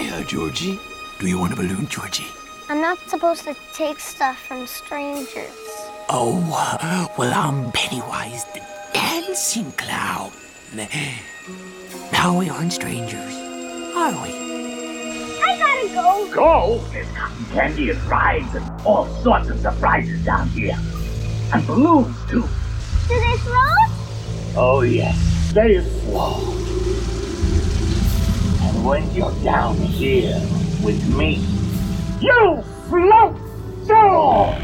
Hiya, Georgie. Do you want a balloon, Georgie? I'm not supposed to take stuff from strangers. Oh, well, I'm Pennywise the dancing clown. Now we aren't strangers, are we? I gotta go. Go? There's cotton candy and rides and all sorts of surprises down here. And balloons, too. Do they float? Oh, yes. They float. And when you're down here with me, you float too!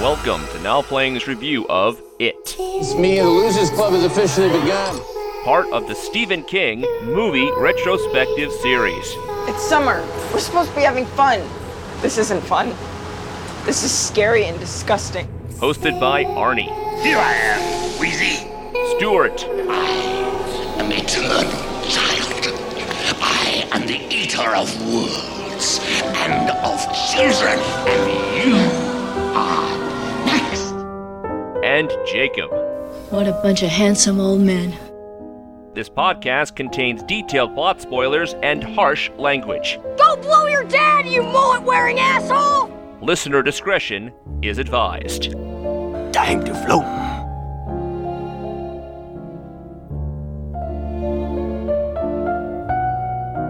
Welcome to Now Playing's review of It, It's me and the Losers Club has officially begun. part of the Stephen King movie retrospective series. It's summer. We're supposed to be having fun. This isn't fun. This is scary and disgusting. Hosted by Arnie, Here I am, Wheezy. Stuart, an eternal child. I am the eater of worlds and of children, and you are next. and Jacob. What a bunch of handsome old men. This podcast contains detailed plot spoilers and harsh language. Go blow your dad, you mullet wearing asshole! Listener discretion is advised. Time to float.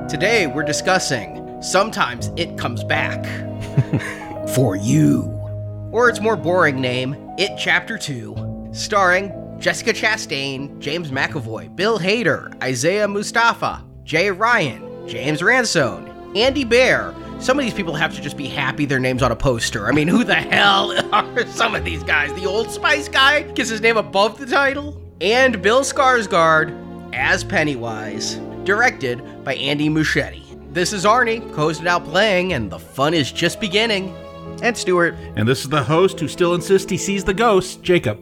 Today we're discussing Sometimes It Comes Back. For you. Or its more boring name, It Chapter 2, starring Jessica Chastain, James McAvoy, Bill Hader, Isaiah Mustafa, Jay Ryan, James Ransone, Andy Bean. Some of these people have to just be happy their name's on a poster. I mean, who the hell are some of these guys? The Old Spice guy gets his name above the title? And Bill Skarsgård as Pennywise, directed by Andy Muschietti. This is Arnie, co-hosted out playing, and the fun is just beginning. and Stuart. And this is the host who still insists he sees the ghost, Jacob.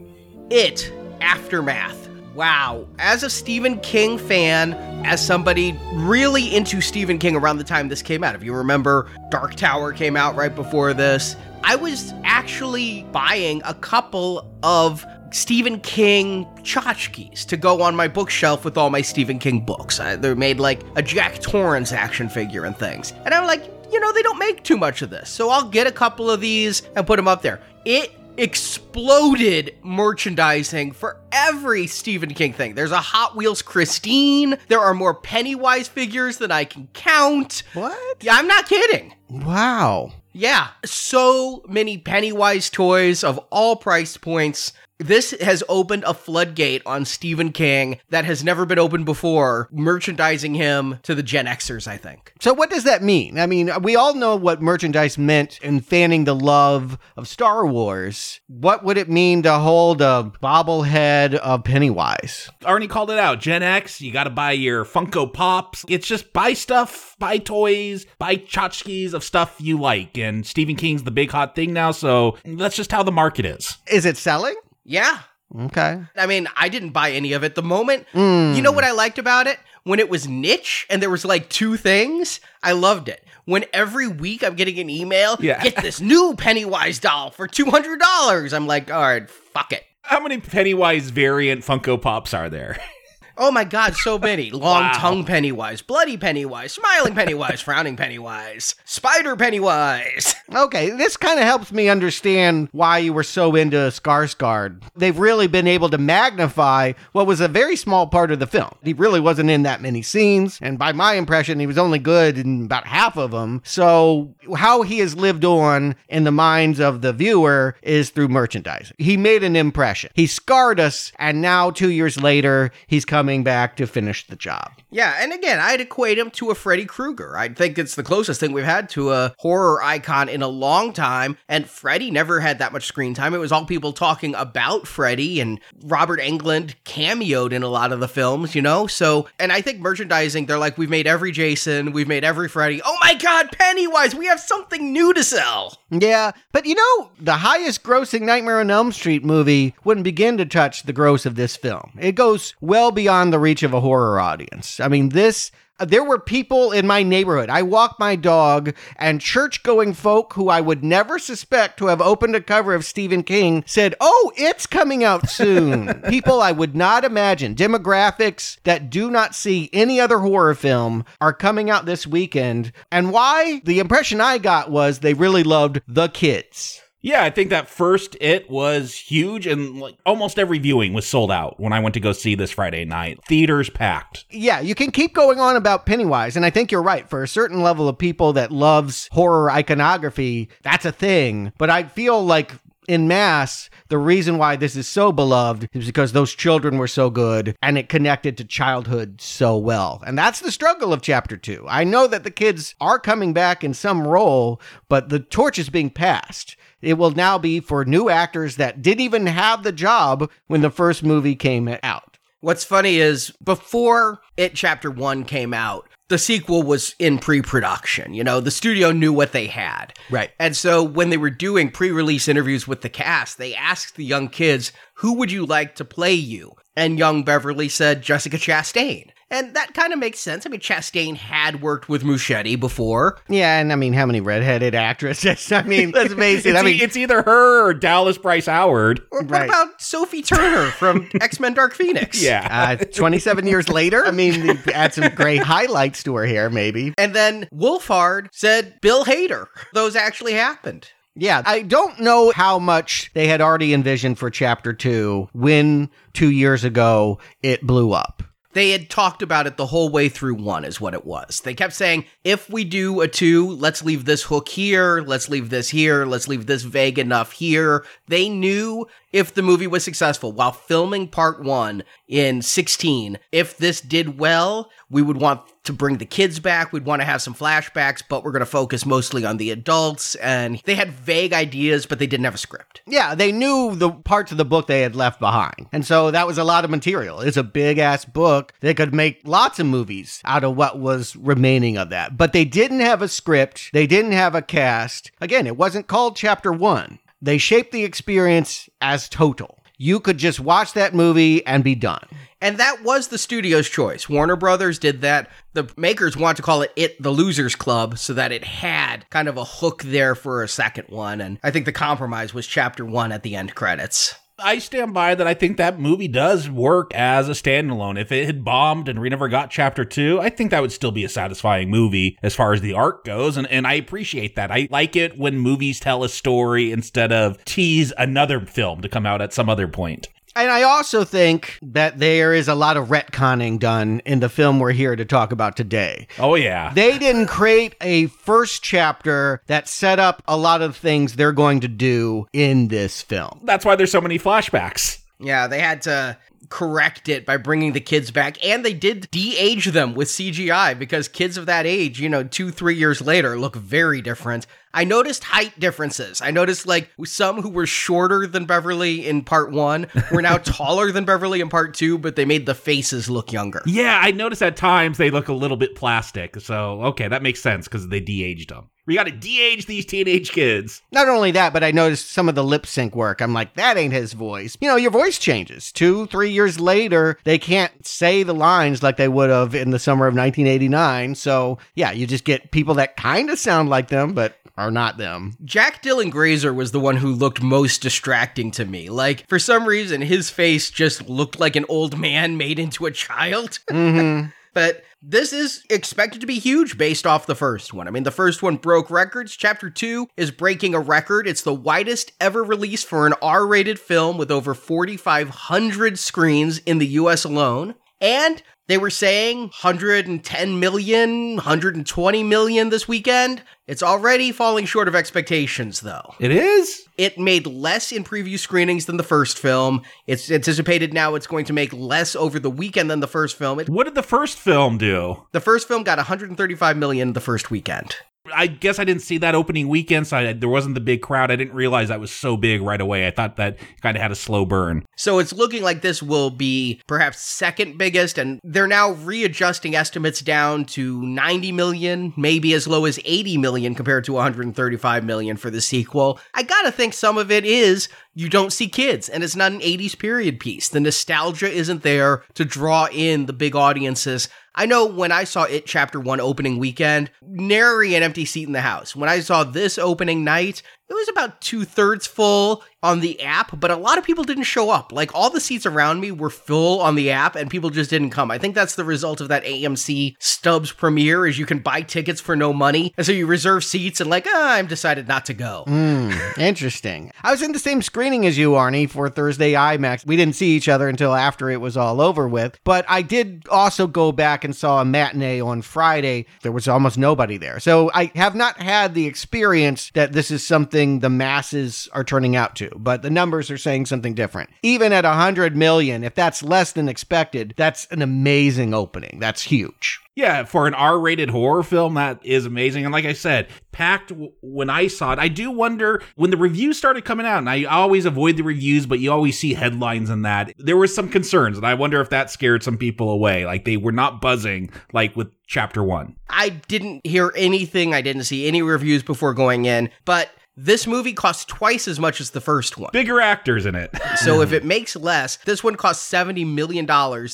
It Aftermath. Wow. As a Stephen King fan, as somebody really into Stephen King around the time this came out, if you remember, Dark Tower came out right before this. I was actually buying a couple of Stephen King tchotchkes to go on my bookshelf with all my Stephen King books. I, they're made like a Jack Torrance action figure and things. And I'm like, you know, they don't make too much of this. So I'll get a couple of these and put them up there. It exploded merchandising for every Stephen King thing. There's a Hot Wheels Christine. There are more Pennywise figures than I can count. What? Yeah, I'm not kidding. Wow. Yeah, so many Pennywise toys of all price points. This has opened a floodgate on Stephen King that has never been opened before, merchandising him to the Gen Xers, I think. So what does that mean? I mean, we all know what merchandise meant in fanning the love of Star Wars. What would it mean to hold a bobblehead of Pennywise? Arnie called it out. Gen X, you got to buy your Funko Pops. It's just buy stuff, buy toys, buy tchotchkes of stuff you like. And Stephen King's the big hot thing now, so that's just how the market is. Is it selling? Yeah. Okay. I mean, I didn't buy any of it. The moment, you know hmm. what I liked about it? When it was niche and there was like two things, I loved it. When every week I'm getting an email, Yeah. get this new Pennywise doll for $200. I'm like, all right, fuck it. How many Pennywise variant Funko Pops are there? Oh my god, so many. Long Wow. tongue Pennywise, bloody Pennywise, smiling Pennywise, frowning Pennywise, spider Pennywise. Okay, this kind of helps me understand why you were so into Skarsgård. They've really been able to magnify what was a very small part of the film. He really wasn't in that many scenes, and by my impression, he was only good in about half of them. So, how he has lived on in the minds of the viewer is through merchandising. He made an impression. He scarred us, and now, two years later, he's coming back to finish the job. Yeah, and again, I'd equate him to a Freddy Krueger. I think it's the closest thing we've had to a horror icon in a long time, and Freddy never had that much screen time. It was all people talking about Freddy, and Robert Englund cameoed in a lot of the films, you know? So, and I think merchandising, they're like, we've made every Jason, we've made every Freddy. Oh my god, Pennywise, we have something new to sell! Yeah, but you know, the highest grossing Nightmare on Elm Street movie wouldn't begin to touch the gross of this film. It goes well beyond the reach of a horror audience. I mean, this There were people in my neighborhood. I walk my dog, and church going folk who I would never suspect to have opened a cover of Stephen King said, Oh, it's coming out soon. people I would not imagine, demographics that do not see any other horror film, are coming out this weekend. And why? The impression I got was they really loved the kids. Yeah, I think that first it was huge and like almost every viewing was sold out when I went to go see this Friday night. Theaters packed. Yeah, you can keep going on about Pennywise, and I think you're right. For a certain level of people that loves horror iconography, that's a thing. But I feel like in mass, the reason why this is so beloved is because those children were so good and it connected to childhood so well. And that's the struggle of chapter two. I know that the kids are coming back in some role, but the torch is being passed. It will now be for new actors that didn't even have the job when the first movie came out. What's funny is before it chapter one came out, the sequel was in pre-production. You know, the studio knew what they had. Right. And so when they were doing pre-release interviews with the cast, they asked the young kids, "Who would you like to play you?" And young Beverly said Jessica Chastain. And that kind of makes sense. I mean, Chastain had worked with Muschietti before. Yeah, and I mean, how many redheaded actresses? I mean, let's face it. it's, I mean, e- it's either her or Dallas Bryce Howard. Or what Right. about Sophie Turner from X Men Dark Phoenix? Yeah. uh, 27 years later, I mean, they add some great highlights to her hair, maybe. And then Wolfhard said Bill Hader. Those actually happened. Yeah, I don't know how much they had already envisioned for chapter two when two years ago it blew up. They had talked about it the whole way through one, is what it was. They kept saying, if we do a two, let's leave this hook here, let's leave this here, let's leave this vague enough here. They knew if the movie was successful while filming part one in 16, if this did well, we would want to bring the kids back. We'd want to have some flashbacks, but we're going to focus mostly on the adults. And they had vague ideas, but they didn't have a script. Yeah, they knew the parts of the book they had left behind. And so that was a lot of material. It's a big ass book. They could make lots of movies out of what was remaining of that. But they didn't have a script, they didn't have a cast. Again, it wasn't called chapter one. They shaped the experience as total. You could just watch that movie and be done. And that was the studio's choice. Warner Brothers did that. The makers want to call it It the Losers Club so that it had kind of a hook there for a second one. And I think the compromise was chapter one at the end credits. I stand by that. I think that movie does work as a standalone. If it had bombed and we never got chapter two, I think that would still be a satisfying movie as far as the arc goes. And, and I appreciate that. I like it when movies tell a story instead of tease another film to come out at some other point. And I also think that there is a lot of retconning done in the film we're here to talk about today. Oh, yeah. They didn't create a first chapter that set up a lot of things they're going to do in this film. That's why there's so many flashbacks. Yeah, they had to correct it by bringing the kids back. And they did de age them with CGI because kids of that age, you know, two, three years later, look very different. I noticed height differences. I noticed like some who were shorter than Beverly in part one were now taller than Beverly in part two, but they made the faces look younger. Yeah, I noticed at times they look a little bit plastic. So, okay, that makes sense because they de aged them. We got to de age these teenage kids. Not only that, but I noticed some of the lip sync work. I'm like, that ain't his voice. You know, your voice changes. Two, three years later, they can't say the lines like they would have in the summer of 1989. So, yeah, you just get people that kind of sound like them, but are not them. Jack Dylan Grazer was the one who looked most distracting to me. Like, for some reason, his face just looked like an old man made into a child. Mm-hmm. but this is expected to be huge based off the first one. I mean, the first one broke records. Chapter 2 is breaking a record. It's the widest ever release for an R rated film with over 4,500 screens in the US alone. And they were saying 110 million, 120 million this weekend. It's already falling short of expectations, though. It is? It made less in preview screenings than the first film. It's anticipated now it's going to make less over the weekend than the first film. It, What did the first film do? the first film got 135 million the first weekend. I guess I didn't see that opening weekend, so I, there wasn't the big crowd. I didn't realize that was so big right away. I thought that kind of had a slow burn. So it's looking like this will be perhaps second biggest, and they're now readjusting estimates down to 90 million, maybe as low as 80 million compared to 135 million for the sequel. I gotta think some of it is you don't see kids, and it's not an 80s period piece. The nostalgia isn't there to draw in the big audiences. I know when I saw it chapter one opening weekend, nary an empty seat in the house. When I saw this opening night, it was about two thirds full on the app, but a lot of people didn't show up. Like all the seats around me were full on the app and people just didn't come. I think that's the result of that AMC Stubs premiere is you can buy tickets for no money. And so you reserve seats and like, ah, I'm decided not to go. Mm, interesting. I was in the same screening as you, Arnie, for Thursday IMAX. We didn't see each other until after it was all over with, but I did also go back and saw a matinee on Friday. There was almost nobody there. So I have not had the experience that this is something the masses are turning out to, but the numbers are saying something different. Even at 100 million, if that's less than expected, that's an amazing opening. That's huge. Yeah, for an R-rated horror film, that is amazing. And like I said, packed w- when I saw it. I do wonder when the reviews started coming out, and I always avoid the reviews, but you always see headlines and that. There was some concerns, and I wonder if that scared some people away. Like they were not buzzing like with chapter one. I didn't hear anything. I didn't see any reviews before going in, but this movie costs twice as much as the first one. Bigger actors in it. so if it makes less, this one cost $70 million.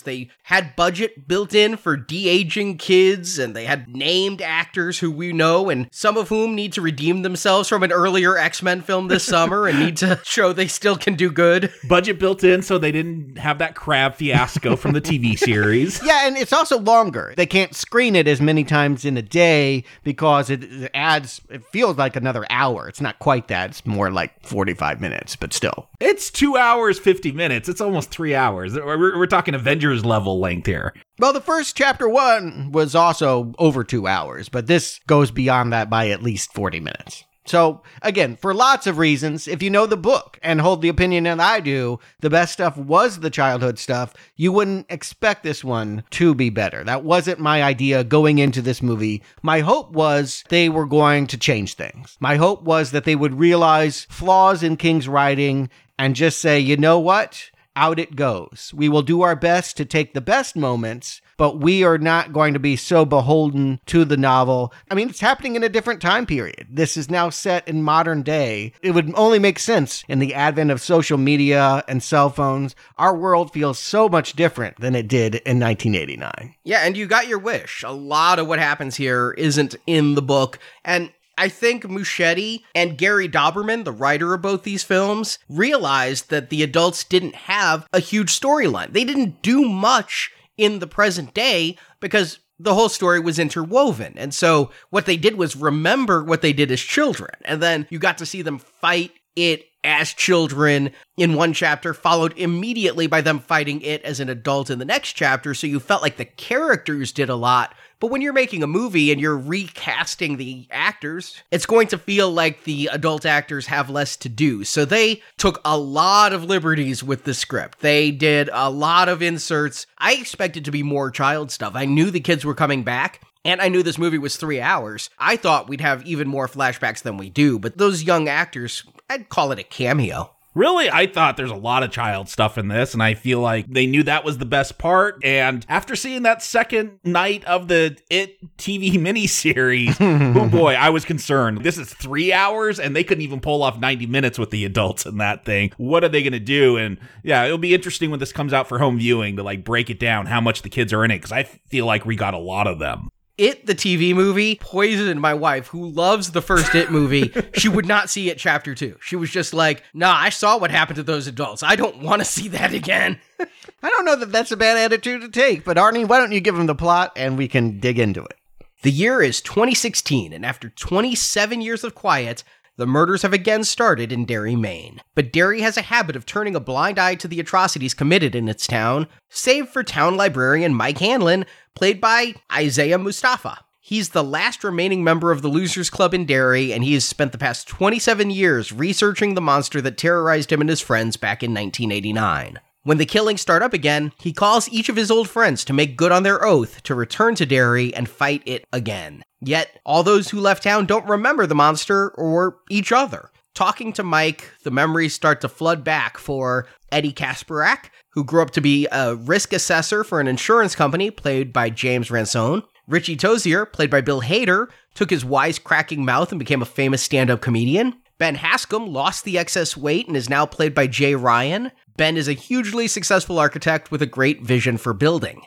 They had budget built in for de aging kids, and they had named actors who we know, and some of whom need to redeem themselves from an earlier X Men film this summer and need to show they still can do good. Budget built in so they didn't have that crab fiasco from the TV series. Yeah, and it's also longer. They can't screen it as many times in a day because it adds, it feels like another hour. It's not not quite that. It's more like 45 minutes, but still. It's two hours, 50 minutes. It's almost three hours. We're, we're talking Avengers level length here. Well, the first chapter one was also over two hours, but this goes beyond that by at least 40 minutes. So, again, for lots of reasons, if you know the book and hold the opinion that I do, the best stuff was the childhood stuff, you wouldn't expect this one to be better. That wasn't my idea going into this movie. My hope was they were going to change things. My hope was that they would realize flaws in King's writing and just say, you know what? Out it goes. We will do our best to take the best moments but we are not going to be so beholden to the novel. I mean, it's happening in a different time period. This is now set in modern day. It would only make sense in the advent of social media and cell phones. Our world feels so much different than it did in 1989. Yeah, and you got your wish. A lot of what happens here isn't in the book. And I think Muschietti and Gary Dauberman, the writer of both these films, realized that the adults didn't have a huge storyline. They didn't do much in the present day because the whole story was interwoven. And so what they did was remember what they did as children. And then you got to see them fight it as children in one chapter, followed immediately by them fighting it as an adult in the next chapter. So you felt like the characters did a lot but when you're making a movie and you're recasting the actors, it's going to feel like the adult actors have less to do. So they took a lot of liberties with the script. They did a lot of inserts. I expected to be more child stuff. I knew the kids were coming back. And I knew this movie was three hours. I thought we'd have even more flashbacks than we do, but those young actors, I'd call it a cameo. Really, I thought there's a lot of child stuff in this, and I feel like they knew that was the best part. And after seeing that second night of the It TV miniseries, oh boy, I was concerned. This is three hours, and they couldn't even pull off 90 minutes with the adults in that thing. What are they going to do? And yeah, it'll be interesting when this comes out for home viewing to like break it down how much the kids are in it, because I feel like we got a lot of them. It, the TV movie, poisoned my wife, who loves the first It movie. she would not see it chapter two. She was just like, nah, I saw what happened to those adults. I don't want to see that again. I don't know that that's a bad attitude to take, but Arnie, why don't you give him the plot and we can dig into it? The year is 2016, and after 27 years of quiet, the murders have again started in Derry, Maine. But Derry has a habit of turning a blind eye to the atrocities committed in its town, save for town librarian Mike Hanlon, played by Isaiah Mustafa. He's the last remaining member of the Losers Club in Derry, and he has spent the past 27 years researching the monster that terrorized him and his friends back in 1989. When the killings start up again, he calls each of his old friends to make good on their oath to return to Derry and fight it again. Yet, all those who left town don't remember the monster or each other. Talking to Mike, the memories start to flood back for Eddie Kaspbrak, who grew up to be a risk assessor for an insurance company played by James Ransone. Richie Tozier, played by Bill Hader, took his wisecracking mouth and became a famous stand up comedian. Ben Hanscom lost the excess weight and is now played by Jay Ryan. Ben is a hugely successful architect with a great vision for building.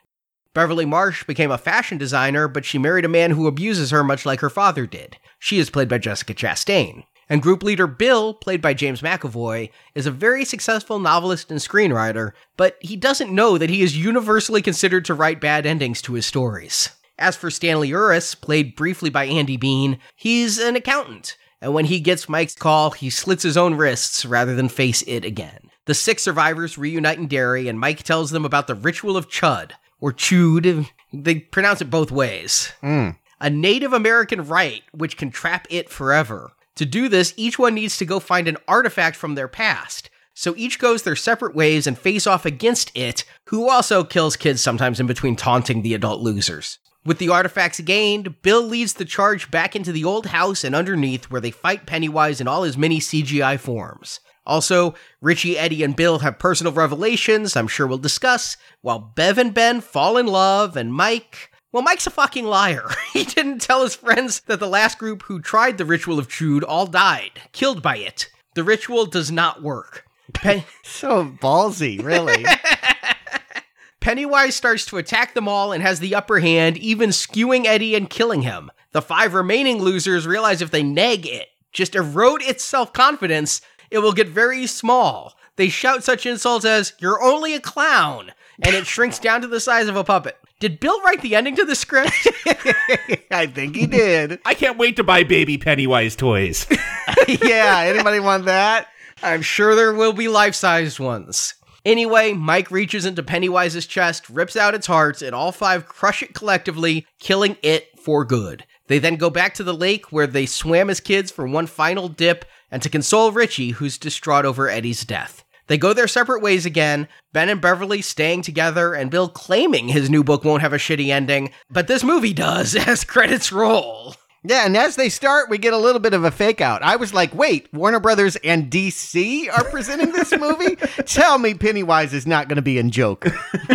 Beverly Marsh became a fashion designer, but she married a man who abuses her much like her father did. She is played by Jessica Chastain. And group leader Bill, played by James McAvoy, is a very successful novelist and screenwriter, but he doesn't know that he is universally considered to write bad endings to his stories. As for Stanley Uris, played briefly by Andy Bean, he's an accountant, and when he gets Mike's call, he slits his own wrists rather than face it again. The six survivors reunite in Derry, and Mike tells them about the ritual of Chud, or Chud, they pronounce it both ways. Hmm. A Native American rite which can trap it forever. To do this, each one needs to go find an artifact from their past. So each goes their separate ways and face off against it, who also kills kids sometimes in between taunting the adult losers. With the artifacts gained, Bill leads the charge back into the old house and underneath where they fight Pennywise in all his many CGI forms. Also, Richie, Eddie, and Bill have personal revelations I'm sure we'll discuss, while Bev and Ben fall in love, and Mike. Well, Mike's a fucking liar. he didn't tell his friends that the last group who tried the ritual of Chud all died, killed by it. The ritual does not work. Pen- So ballsy, really. Pennywise starts to attack them all and has the upper hand, even skewing Eddie and killing him. The five remaining losers realize if they nag it, just erode its self confidence, it will get very small. They shout such insults as, You're only a clown, and it shrinks down to the size of a puppet. Did Bill write the ending to the script? I think he did. I can't wait to buy baby Pennywise toys. yeah, anybody want that? I'm sure there will be life sized ones. Anyway, Mike reaches into Pennywise's chest, rips out its heart, and all five crush it collectively, killing it for good. They then go back to the lake where they swam as kids for one final dip and to console Richie, who's distraught over Eddie's death. They go their separate ways again, Ben and Beverly staying together, and Bill claiming his new book won't have a shitty ending, but this movie does as credits roll. Yeah, and as they start, we get a little bit of a fake out. I was like, wait, Warner Brothers and DC are presenting this movie? Tell me Pennywise is not going to be in Joker.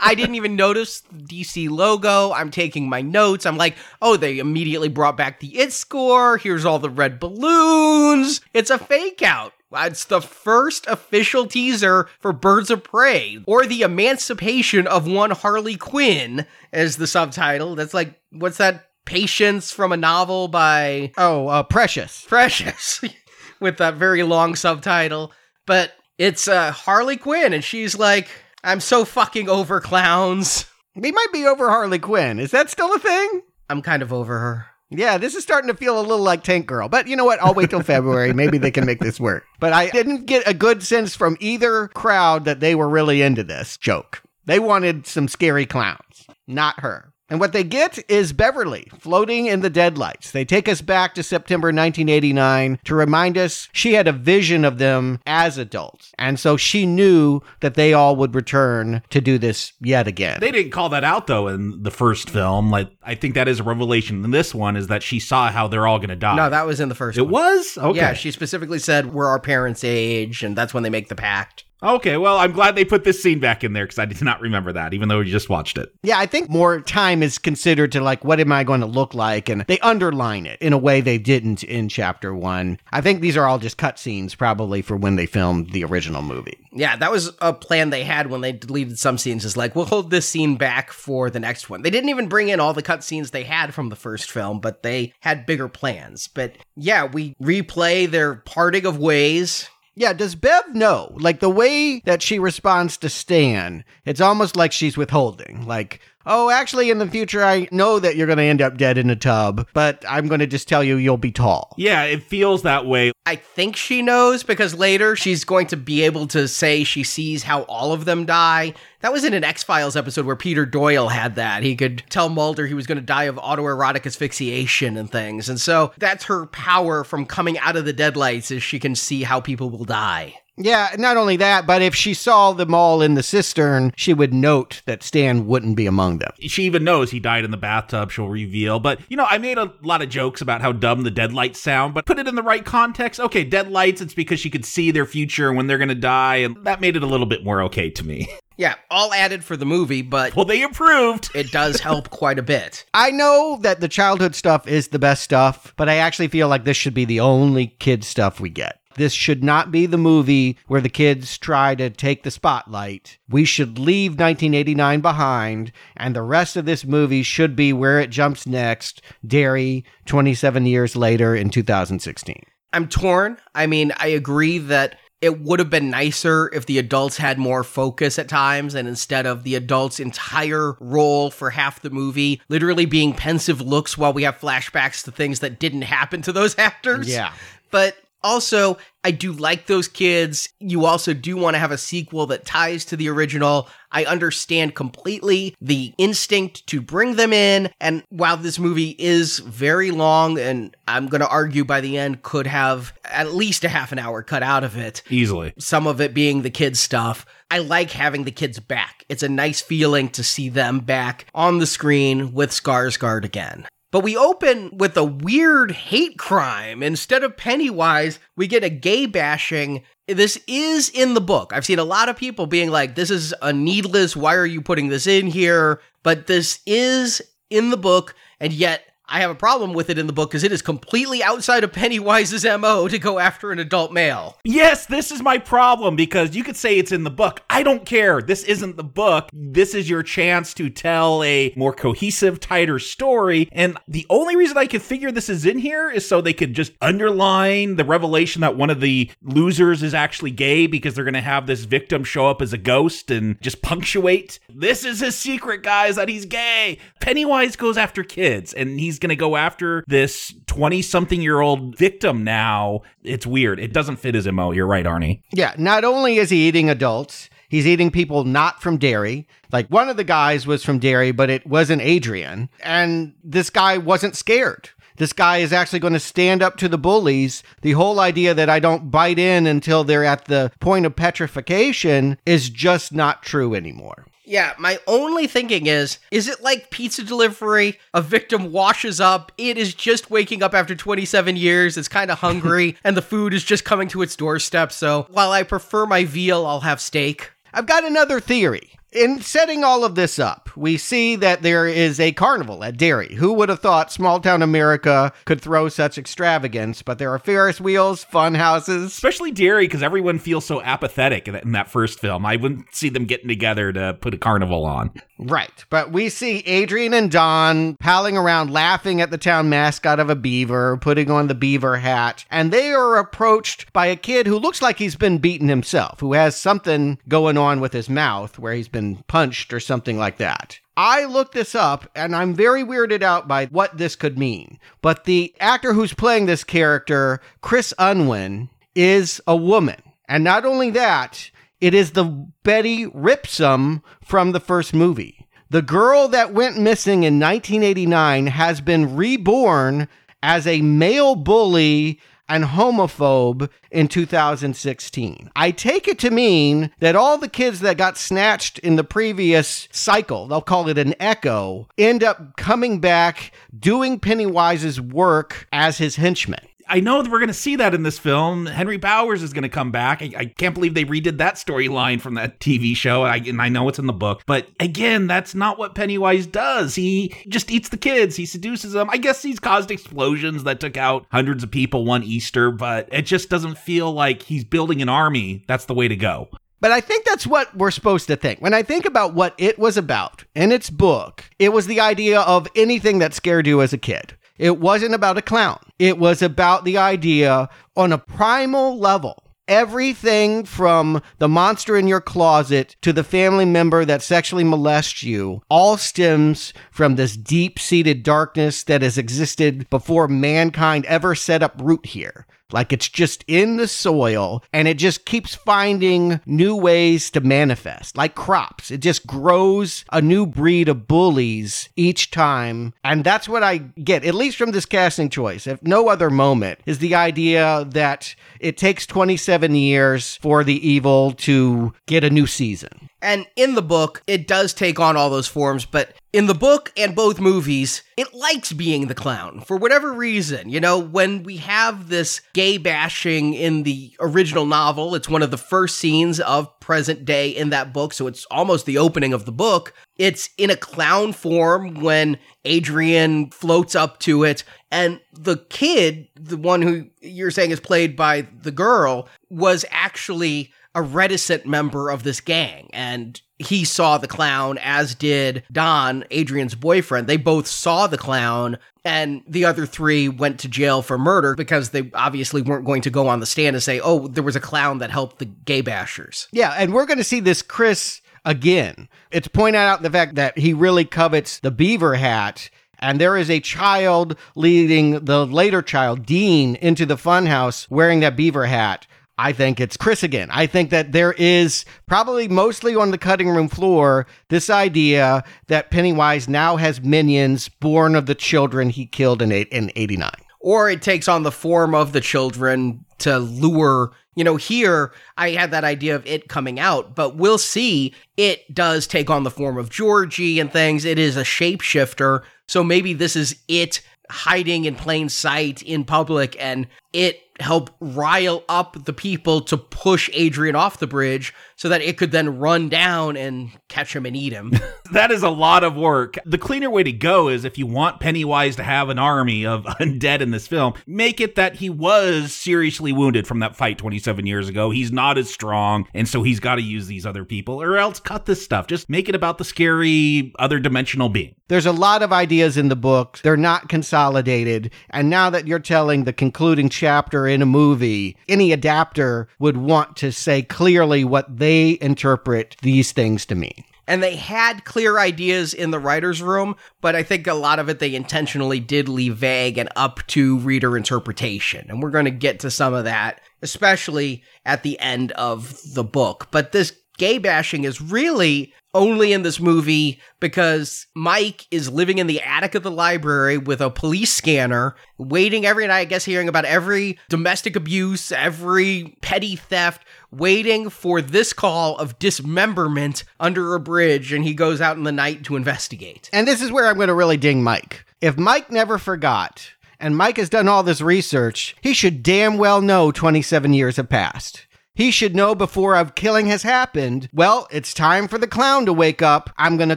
I didn't even notice the DC logo. I'm taking my notes. I'm like, oh, they immediately brought back the It score. Here's all the red balloons. It's a fake out. It's the first official teaser for Birds of Prey, or the emancipation of one Harley Quinn, as the subtitle. That's like, what's that? Patience from a novel by Oh, uh, Precious. Precious, with that very long subtitle. But it's uh, Harley Quinn, and she's like, I'm so fucking over clowns. We might be over Harley Quinn. Is that still a thing? I'm kind of over her. Yeah, this is starting to feel a little like Tank Girl. But you know what? I'll wait till February. Maybe they can make this work. But I didn't get a good sense from either crowd that they were really into this joke. They wanted some scary clowns, not her. And what they get is Beverly floating in the deadlights. They take us back to September 1989 to remind us she had a vision of them as adults. And so she knew that they all would return to do this yet again. They didn't call that out though in the first film. Like I think that is a revelation in this one is that she saw how they're all going to die. No, that was in the first it one. was okay. Yeah, she specifically said we're our parents' age, and that's when they make the pact. Okay, well, I'm glad they put this scene back in there because I did not remember that, even though we just watched it. Yeah, I think more time is considered to like, what am I going to look like? And they underline it in a way they didn't in chapter one. I think these are all just cut scenes, probably for when they filmed the original movie. Yeah, that was a plan they had when they deleted some scenes. Is like, we'll hold this scene back for the next one. They didn't even bring in all the cut scenes they had from the first film, but they had bigger plans. But yeah, we replay their parting of ways. Yeah, does Bev know? Like the way that she responds to Stan, it's almost like she's withholding. Like, oh, actually, in the future, I know that you're going to end up dead in a tub, but I'm going to just tell you you'll be tall. Yeah, it feels that way. I think she knows because later she's going to be able to say she sees how all of them die. That was in an X Files episode where Peter Boyle had that. He could tell Mulder he was going to die of autoerotic asphyxiation and things. And so that's her power from coming out of the deadlights is she can see how people will die. Yeah, not only that, but if she saw them all in the cistern, she would note that Stan wouldn't be among them. She even knows he died in the bathtub, she'll reveal. But, you know, I made a lot of jokes about how dumb the deadlights sound, but put it in the right context. Okay, deadlights, it's because she could see their future when they're going to die, and that made it a little bit more okay to me. Yeah, all added for the movie, but well, they improved. It does help quite a bit. I know that the childhood stuff is the best stuff, but I actually feel like this should be the only kid stuff we get. This should not be the movie where the kids try to take the spotlight. We should leave 1989 behind, and the rest of this movie should be where it jumps next Derry, 27 years later in 2016. I'm torn. I mean, I agree that it would have been nicer if the adults had more focus at times and instead of the adults' entire role for half the movie literally being pensive looks while we have flashbacks to things that didn't happen to those actors. Yeah. But also, I do like those kids. You also do want to have a sequel that ties to the original. I understand completely the instinct to bring them in. And while this movie is very long, and I'm going to argue by the end could have at least a half an hour cut out of it, Easily. some of it being the kids' stuff. I like having the kids back. It's a nice feeling to see them back on the screen with Skarsgård again. But we open with a weird hate crime. Instead of Pennywise, we get a gay bashing. This is in the book. I've seen a lot of people being like, this is a needless. Why are you putting this in here? But this is in the book, and yet I have a problem with it in the book because it is completely outside of Pennywise's MO to go after an adult male. Yes, this is my problem because you could say it's in the book. I don't care. This isn't the book. This is your chance to tell a more cohesive, tighter story. And the only reason I could figure this is in here is so they could just underline the revelation that one of the losers is actually gay because they're going to have this victim show up as a ghost and just punctuate. This is his secret, guys, that he's gay. Pennywise goes after kids and he's going to go after this 20 something year old victim now. It's weird. It doesn't fit his MO. You're right, Arnie. Yeah, not only is he eating adults, he's eating people not from Derry. Like one of the guys was from Derry, but it wasn't Adrian. And this guy wasn't scared. This guy is actually going to stand up to the bullies. The whole idea that I don't bite in until they're at the point of petrification is just not true anymore. Yeah, my only thinking is is it like pizza delivery? A victim washes up, it is just waking up after 27 years, it's kind of hungry, and the food is just coming to its doorstep. So while I prefer my veal, I'll have steak. I've got another theory. In setting all of this up, we see that there is a carnival at Derry. Who would have thought small town America could throw such extravagance? But there are Ferris wheels, fun houses. Especially Derry, because everyone feels so apathetic in that, in that first film. I wouldn't see them getting together to put a carnival on. Right. But we see Adrian and Don palling around laughing at the town mascot of a beaver, putting on the beaver hat, and they are approached by a kid who looks like he's been beaten himself, who has something going on with his mouth where he's been punched or something like that. I looked this up and I'm very weirded out by what this could mean. But the actor who's playing this character, Chris Unwin, is a woman. And not only that, it is the Betty Ripsom from the first movie. The girl that went missing in 1989 has been reborn as a male bully and homophobe in 2016. I take it to mean that all the kids that got snatched in the previous cycle, they'll call it an echo, end up coming back doing Pennywise's work as his henchmen. I know that we're going to see that in this film. Henry Bowers is going to come back. I, I can't believe they redid that storyline from that TV show. I, and I know it's in the book. But again, that's not what Pennywise does. He just eats the kids, he seduces them. I guess he's caused explosions that took out hundreds of people one Easter, but it just doesn't feel like he's building an army. That's the way to go. But I think that's what we're supposed to think. When I think about what it was about in its book, it was the idea of anything that scared you as a kid. It wasn't about a clown. It was about the idea on a primal level. Everything from the monster in your closet to the family member that sexually molests you all stems from this deep seated darkness that has existed before mankind ever set up root here. Like it's just in the soil and it just keeps finding new ways to manifest, like crops. It just grows a new breed of bullies each time. And that's what I get, at least from this casting choice, if no other moment, is the idea that it takes 27 years for the evil to get a new season. And in the book, it does take on all those forms, but in the book and both movies, it likes being the clown for whatever reason. You know, when we have this gay bashing in the original novel, it's one of the first scenes of present day in that book, so it's almost the opening of the book. It's in a clown form when Adrian floats up to it, and the kid, the one who you're saying is played by the girl, was actually a reticent member of this gang and he saw the clown as did Don, Adrian's boyfriend. They both saw the clown and the other three went to jail for murder because they obviously weren't going to go on the stand and say, "Oh, there was a clown that helped the gay bashers." Yeah, and we're going to see this Chris again. It's pointed out the fact that he really covets the beaver hat and there is a child leading the later child, Dean, into the funhouse wearing that beaver hat. I think it's Chris again. I think that there is probably mostly on the cutting room floor this idea that Pennywise now has minions born of the children he killed in eight, in 89. Or it takes on the form of the children to lure. You know, here I had that idea of it coming out, but we'll see it does take on the form of Georgie and things. It is a shapeshifter. So maybe this is it hiding in plain sight in public and it help rile up the people to push Adrian off the bridge so that it could then run down and catch him and eat him. that is a lot of work. The cleaner way to go is if you want Pennywise to have an army of undead in this film, make it that he was seriously wounded from that fight 27 years ago. He's not as strong, and so he's got to use these other people, or else cut this stuff. Just make it about the scary other dimensional being. There's a lot of ideas in the book. They're not consolidated. And now that you're telling the concluding chapter in a movie, any adapter would want to say clearly what they interpret these things to mean. And they had clear ideas in the writer's room, but I think a lot of it they intentionally did leave vague and up to reader interpretation. And we're going to get to some of that, especially at the end of the book. But this gay bashing is really only in this movie because Mike is living in the attic of the library with a police scanner, waiting every night, I guess, hearing about every domestic abuse, every petty theft, waiting for this call of dismemberment under a bridge. And he goes out in the night to investigate. And this is where I'm going to really ding Mike. If Mike never forgot, and Mike has done all this research, he should damn well know 27 years have passed. He should know before a killing has happened. Well, it's time for the clown to wake up. I'm going to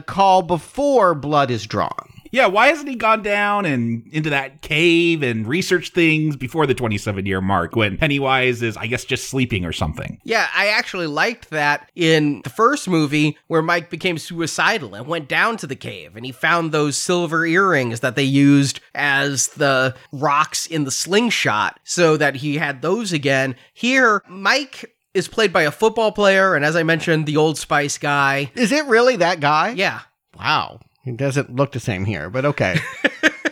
call before blood is drawn. Yeah, why hasn't he gone down and into that cave and researched things before the 27 year mark when Pennywise is, I guess, just sleeping or something? Yeah, I actually liked that in the first movie where Mike became suicidal and went down to the cave and he found those silver earrings that they used as the rocks in the slingshot so that he had those again. Here, Mike is played by a football player and as I mentioned, the Old Spice guy. Is it really that guy? Yeah. Wow. It doesn't look the same here, but okay.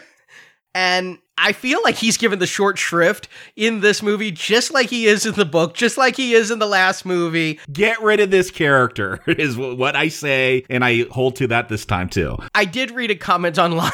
and I feel like he's given the short shrift in this movie, just like he is in the book, just like he is in the last movie. Get rid of this character, is what I say, and I hold to that this time too. I did read a comment online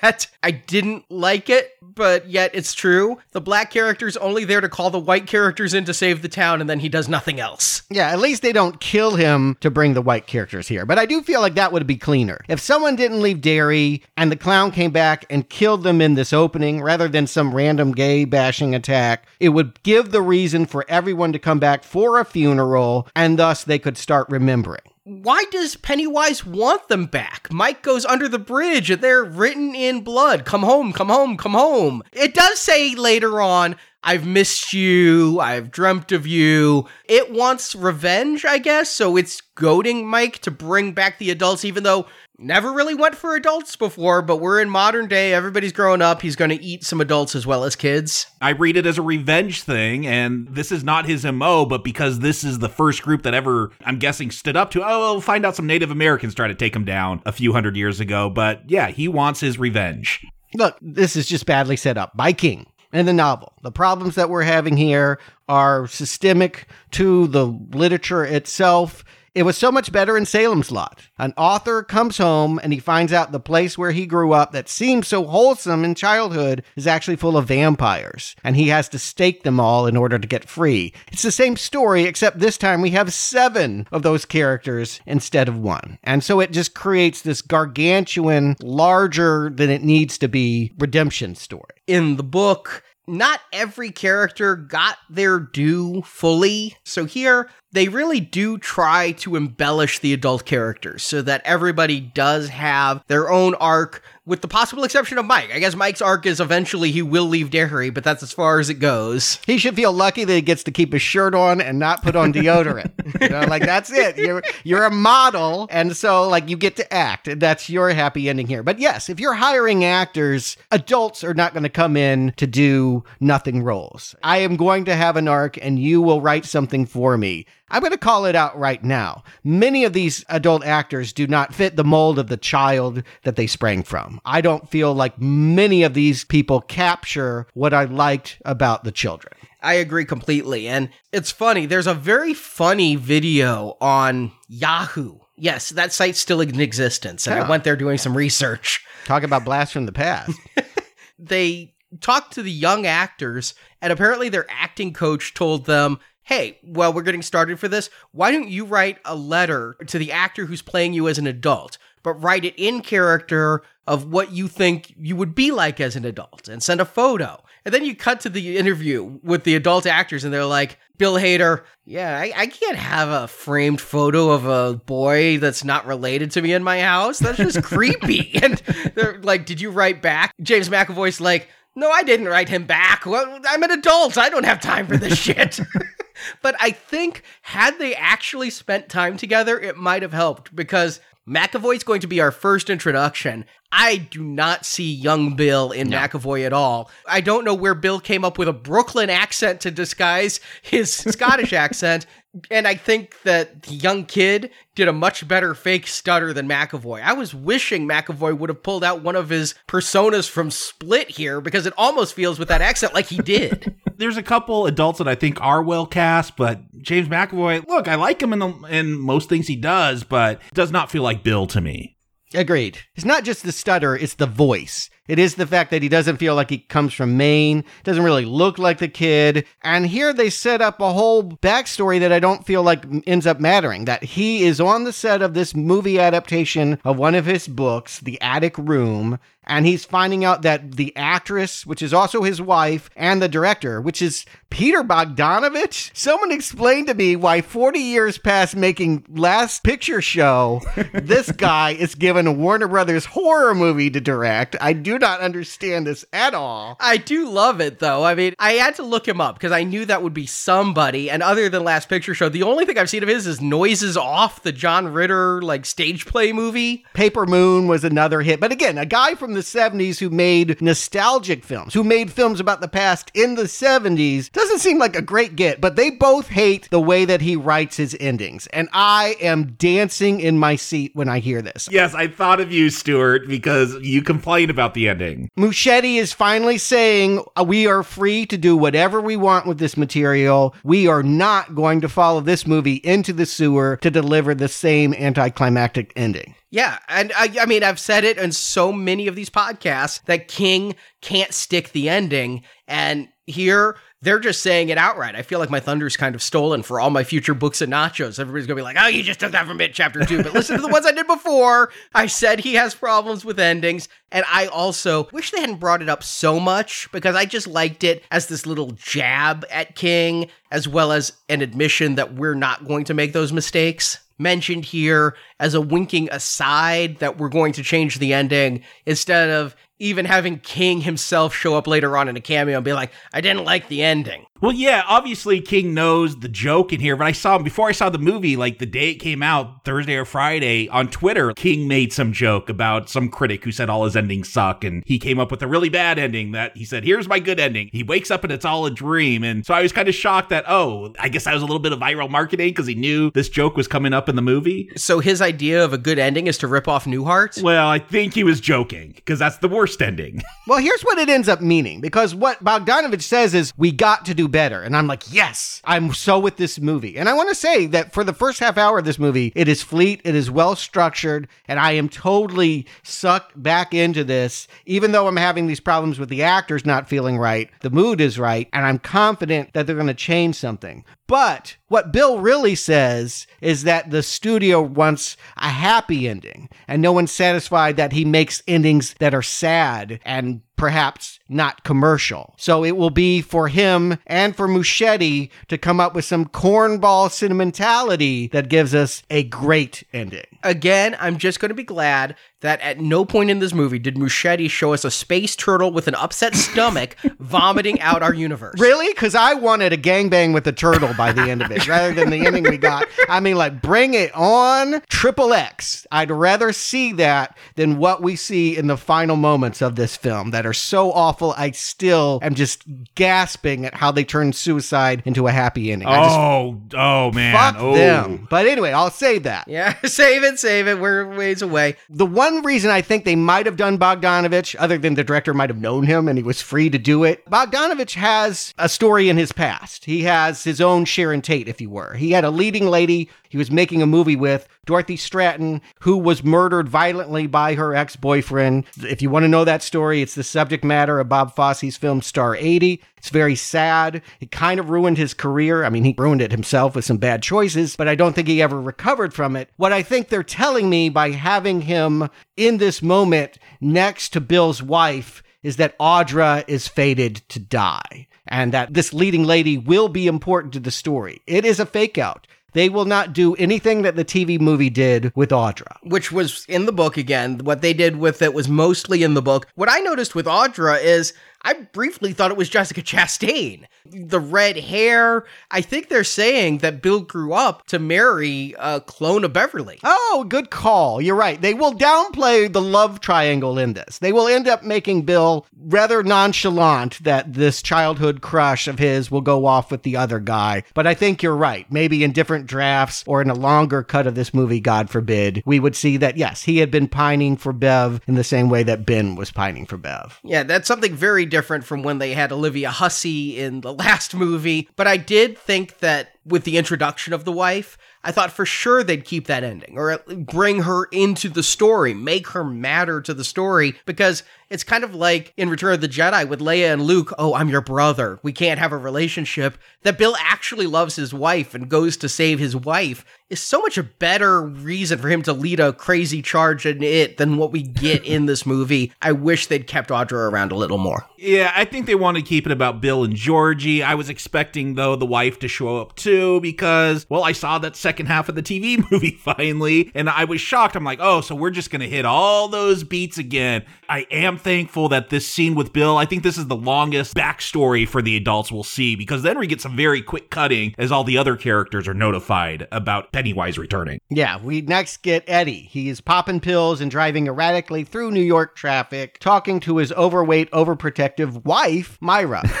that I didn't like it, but yet it's true. The black character's only there to call the white characters in to save the town, and then he does nothing else. Yeah, at least they don't kill him to bring the white characters here. But I do feel like that would be cleaner. If someone didn't leave Derry and the clown came back and killed them in this opening, rather than some random gay bashing attack. It would give the reason for everyone to come back for a funeral, and thus they could start remembering why does Pennywise want them back? Mike goes under the bridge and they're written in blood. Come home, come home, come home. It does say later on, I've missed you, I've dreamt of you. It wants revenge, I guess, so it's goading Mike to bring back the adults, even though never really went for adults before, but we're in modern day. Everybody's growing up. He's going to eat some adults as well as kids. I read it as a revenge thing, and this is not his MO, but because this is the first group that ever, I'm guessing, stood up to, oh, we'll find out some Native Americans tried to take him down a few hundred years ago. But yeah, he wants his revenge. Look, this is just badly set up by King in the novel. The problems that we're having here are systemic to the literature itself It was so much better in Salem's Lot. An author comes home and he finds out the place where he grew up that seemed so wholesome in childhood is actually full of vampires, and he has to stake them all in order to get free. It's the same story, except this time we have seven of those characters instead of one. And so it just creates this gargantuan, larger than it needs to be redemption story. In the book, not every character got their due fully. So here, they really do try to embellish the adult characters so that everybody does have their own arc, with the possible exception of Mike. I guess Mike's arc is eventually he will leave Derry, but that's as far as it goes. He should feel lucky that he gets to keep his shirt on and not put on deodorant. you know, like that's it. You're you're a model, and so like you get to act. And that's your happy ending here. But yes, if you're hiring actors, adults are not going to come in to do nothing roles. I am going to have an arc, and you will write something for me. I'm going to call it out right now. Many of these adult actors do not fit the mold of the child that they sprang from. I don't feel like many of these people capture what I liked about the children. I agree completely. And it's funny, there's a very funny video on Yahoo. Yes, that site's still in existence. And I went there doing some research. Talk about blast from the past. they talked to the young actors, and apparently their acting coach told them, Hey, well, we're getting started for this. Why don't you write a letter to the actor who's playing you as an adult, but write it in character of what you think you would be like as an adult and send a photo. And then you cut to the interview with the adult actors, and they're like, Bill Hader, yeah, I, I can't have a framed photo of a boy that's not related to me in my house. That's just creepy. And they're like, Did you write back? James McAvoy's like, No, I didn't write him back. Well, I'm an adult. I don't have time for this shit. but I think had they actually spent time together, it might have helped because McAvoy's going to be our first introduction. I do not see young Bill in McAvoy at all. I don't know where Bill came up with a Brooklyn accent to disguise his Scottish accent. And I think that the young kid did a much better fake stutter than McAvoy. I was wishing McAvoy would have pulled out one of his personas from Split here because it almost feels with that accent like he did. There's a couple adults that I think are well cast, but James McAvoy, look, I like him in the, in most things he does, but does not feel like Bill to me. Agreed. It's not just the stutter, it's the voice. It is the fact that he doesn't feel like he comes from Maine, doesn't really look like the kid. And here they set up a whole backstory that I don't feel like ends up mattering. That he is on the set of this movie adaptation of one of his books, The Attic Room, and he's finding out that the actress, which is also his wife, and the director, which is Peter Bogdanovich. Someone explained to me why 40 years past making Last Picture Show, this guy is given a Warner Brothers horror movie to direct. I do not understand this at all. I do love it though. I mean, I had to look him up because I knew that would be somebody. And other than Last Picture Show, the only thing I've seen of his is Noises Off, the John Ritter like stage play movie. Paper Moon was another hit. But again, a guy from the 70s who made nostalgic films, who made films about the past in the 70s, doesn't seem like a great get, but they both hate the way that he writes his endings. And I am dancing in my seat when I hear this. Yes, I thought of you, Stuart, because you complained about the ending. Muschietti is finally saying uh, we are free to do whatever we want with this material. We are not going to follow this movie into the sewer to deliver the same anticlimactic ending. Yeah, and I, I mean, I've said it in so many of these podcasts that King can't stick the ending, and here they're just saying it outright. I feel like my thunder's kind of stolen for all my future books and nachos. Everybody's gonna be like, "Oh, you just took that from it, chapter two. But listen to the ones I did before. I said he has problems with endings, and I also wish they hadn't brought it up so much because I just liked it as this little jab at King, as well as an admission that we're not going to make those mistakes mentioned here as a winking aside that we're going to change the ending instead of even having King himself show up later on in a cameo and be like, I didn't like the ending. Well, yeah, obviously King knows the joke in here, but I saw him before I saw the movie, like the day it came out, Thursday or Friday, on Twitter, King made some joke about some critic who said all his endings suck, and he came up with a really bad ending that he said, Here's my good ending. He wakes up and it's all a dream. And so I was kind of shocked that, oh, I guess that was a little bit of viral marketing because he knew this joke was coming up in the movie. So his idea of a good ending is to rip off Newhart? Well, I think he was joking because that's the worst ending. Well, here's what it ends up meaning because what Bogdanovich says is we got to do better. And I'm like, yes, I'm so with this movie. And I want to say that for the first half hour of this movie, it is fleet, it is well structured, and I am totally sucked back into this. Even though I'm having these problems with the actors not feeling right, the mood is right, and I'm confident that they're going to change something. But what Bill really says is that the studio wants a happy ending, and no one's satisfied that he makes endings that are sad and perhaps not commercial. So it will be for him and for Muschietti to come up with some cornball sentimentality that gives us a great ending. Again, I'm just going to be glad that at no point in this movie did Muschietti show us a space turtle with an upset stomach vomiting out our universe. Really? Because I wanted a gangbang with a turtle by the end of it, rather than the ending we got. I mean, like, bring it on, triple X. I'd rather see that than what we see in the final moments of this film that are so awful. I still am just gasping at how they turned suicide into a happy ending. I just Oh, oh man. fuck oh. them. But anyway, I'll say that. Yeah, save it, save it. We're ways away. The one reason I think they might have done Bogdanovich, other than the director might have known him and he was free to do it, Bogdanovich has a story in his past. He has his own Sharon Tate, if you were. He had a leading lady he was making a movie with, Dorothy Stratten, who was murdered violently by her ex boyfriend. If you want to know that story, it's the subject matter of Bob Fosse's film Star 80. It's very sad. It kind of ruined his career. I mean, he ruined it himself with some bad choices, but I don't think he ever recovered from it. What I think they're telling me by having him in this moment next to Bill's wife is that Audra is fated to die and that this leading lady will be important to the story. It is a fake out. They will not do anything that the TV movie did with Audra. Which was in the book again. What they did with it was mostly in the book. What I noticed with Audra is I briefly thought it was Jessica Chastain. The red hair. I think they're saying that Bill grew up to marry a clone of Beverly. Oh, good call. You're right. They will downplay the love triangle in this. They will end up making Bill rather nonchalant that this childhood crush of his will go off with the other guy. But I think you're right. Maybe in different drafts or in a longer cut of this movie, God forbid, we would see that, yes, he had been pining for Bev in the same way that Ben was pining for Bev. Yeah, that's something very different from when they had Olivia Hussey in the last movie. But I did think that with the introduction of the wife, I thought for sure they'd keep that ending or bring her into the story, make her matter to the story because it's kind of like in Return of the Jedi with Leia and Luke, oh, I'm your brother. We can't have a relationship. That Bill actually loves his wife and goes to save his wife is so much a better reason for him to lead a crazy charge in it than what we get in this movie. I wish they'd kept Audra around a little more. Yeah, I think they want to keep it about Bill and Georgie. I was expecting, though, the wife to show up too because, well, I saw that second half of the TV movie finally, and I was shocked. I'm like, oh, so we're just going to hit all those beats again. I am thankful that this scene with Bill, I think this is the longest backstory for the adults we'll see because then we get some very quick cutting as all the other characters are notified about Pennywise returning. Yeah, we next get Eddie. He is popping pills and driving erratically through New York traffic, talking to his overweight, overprotective wife, Myra.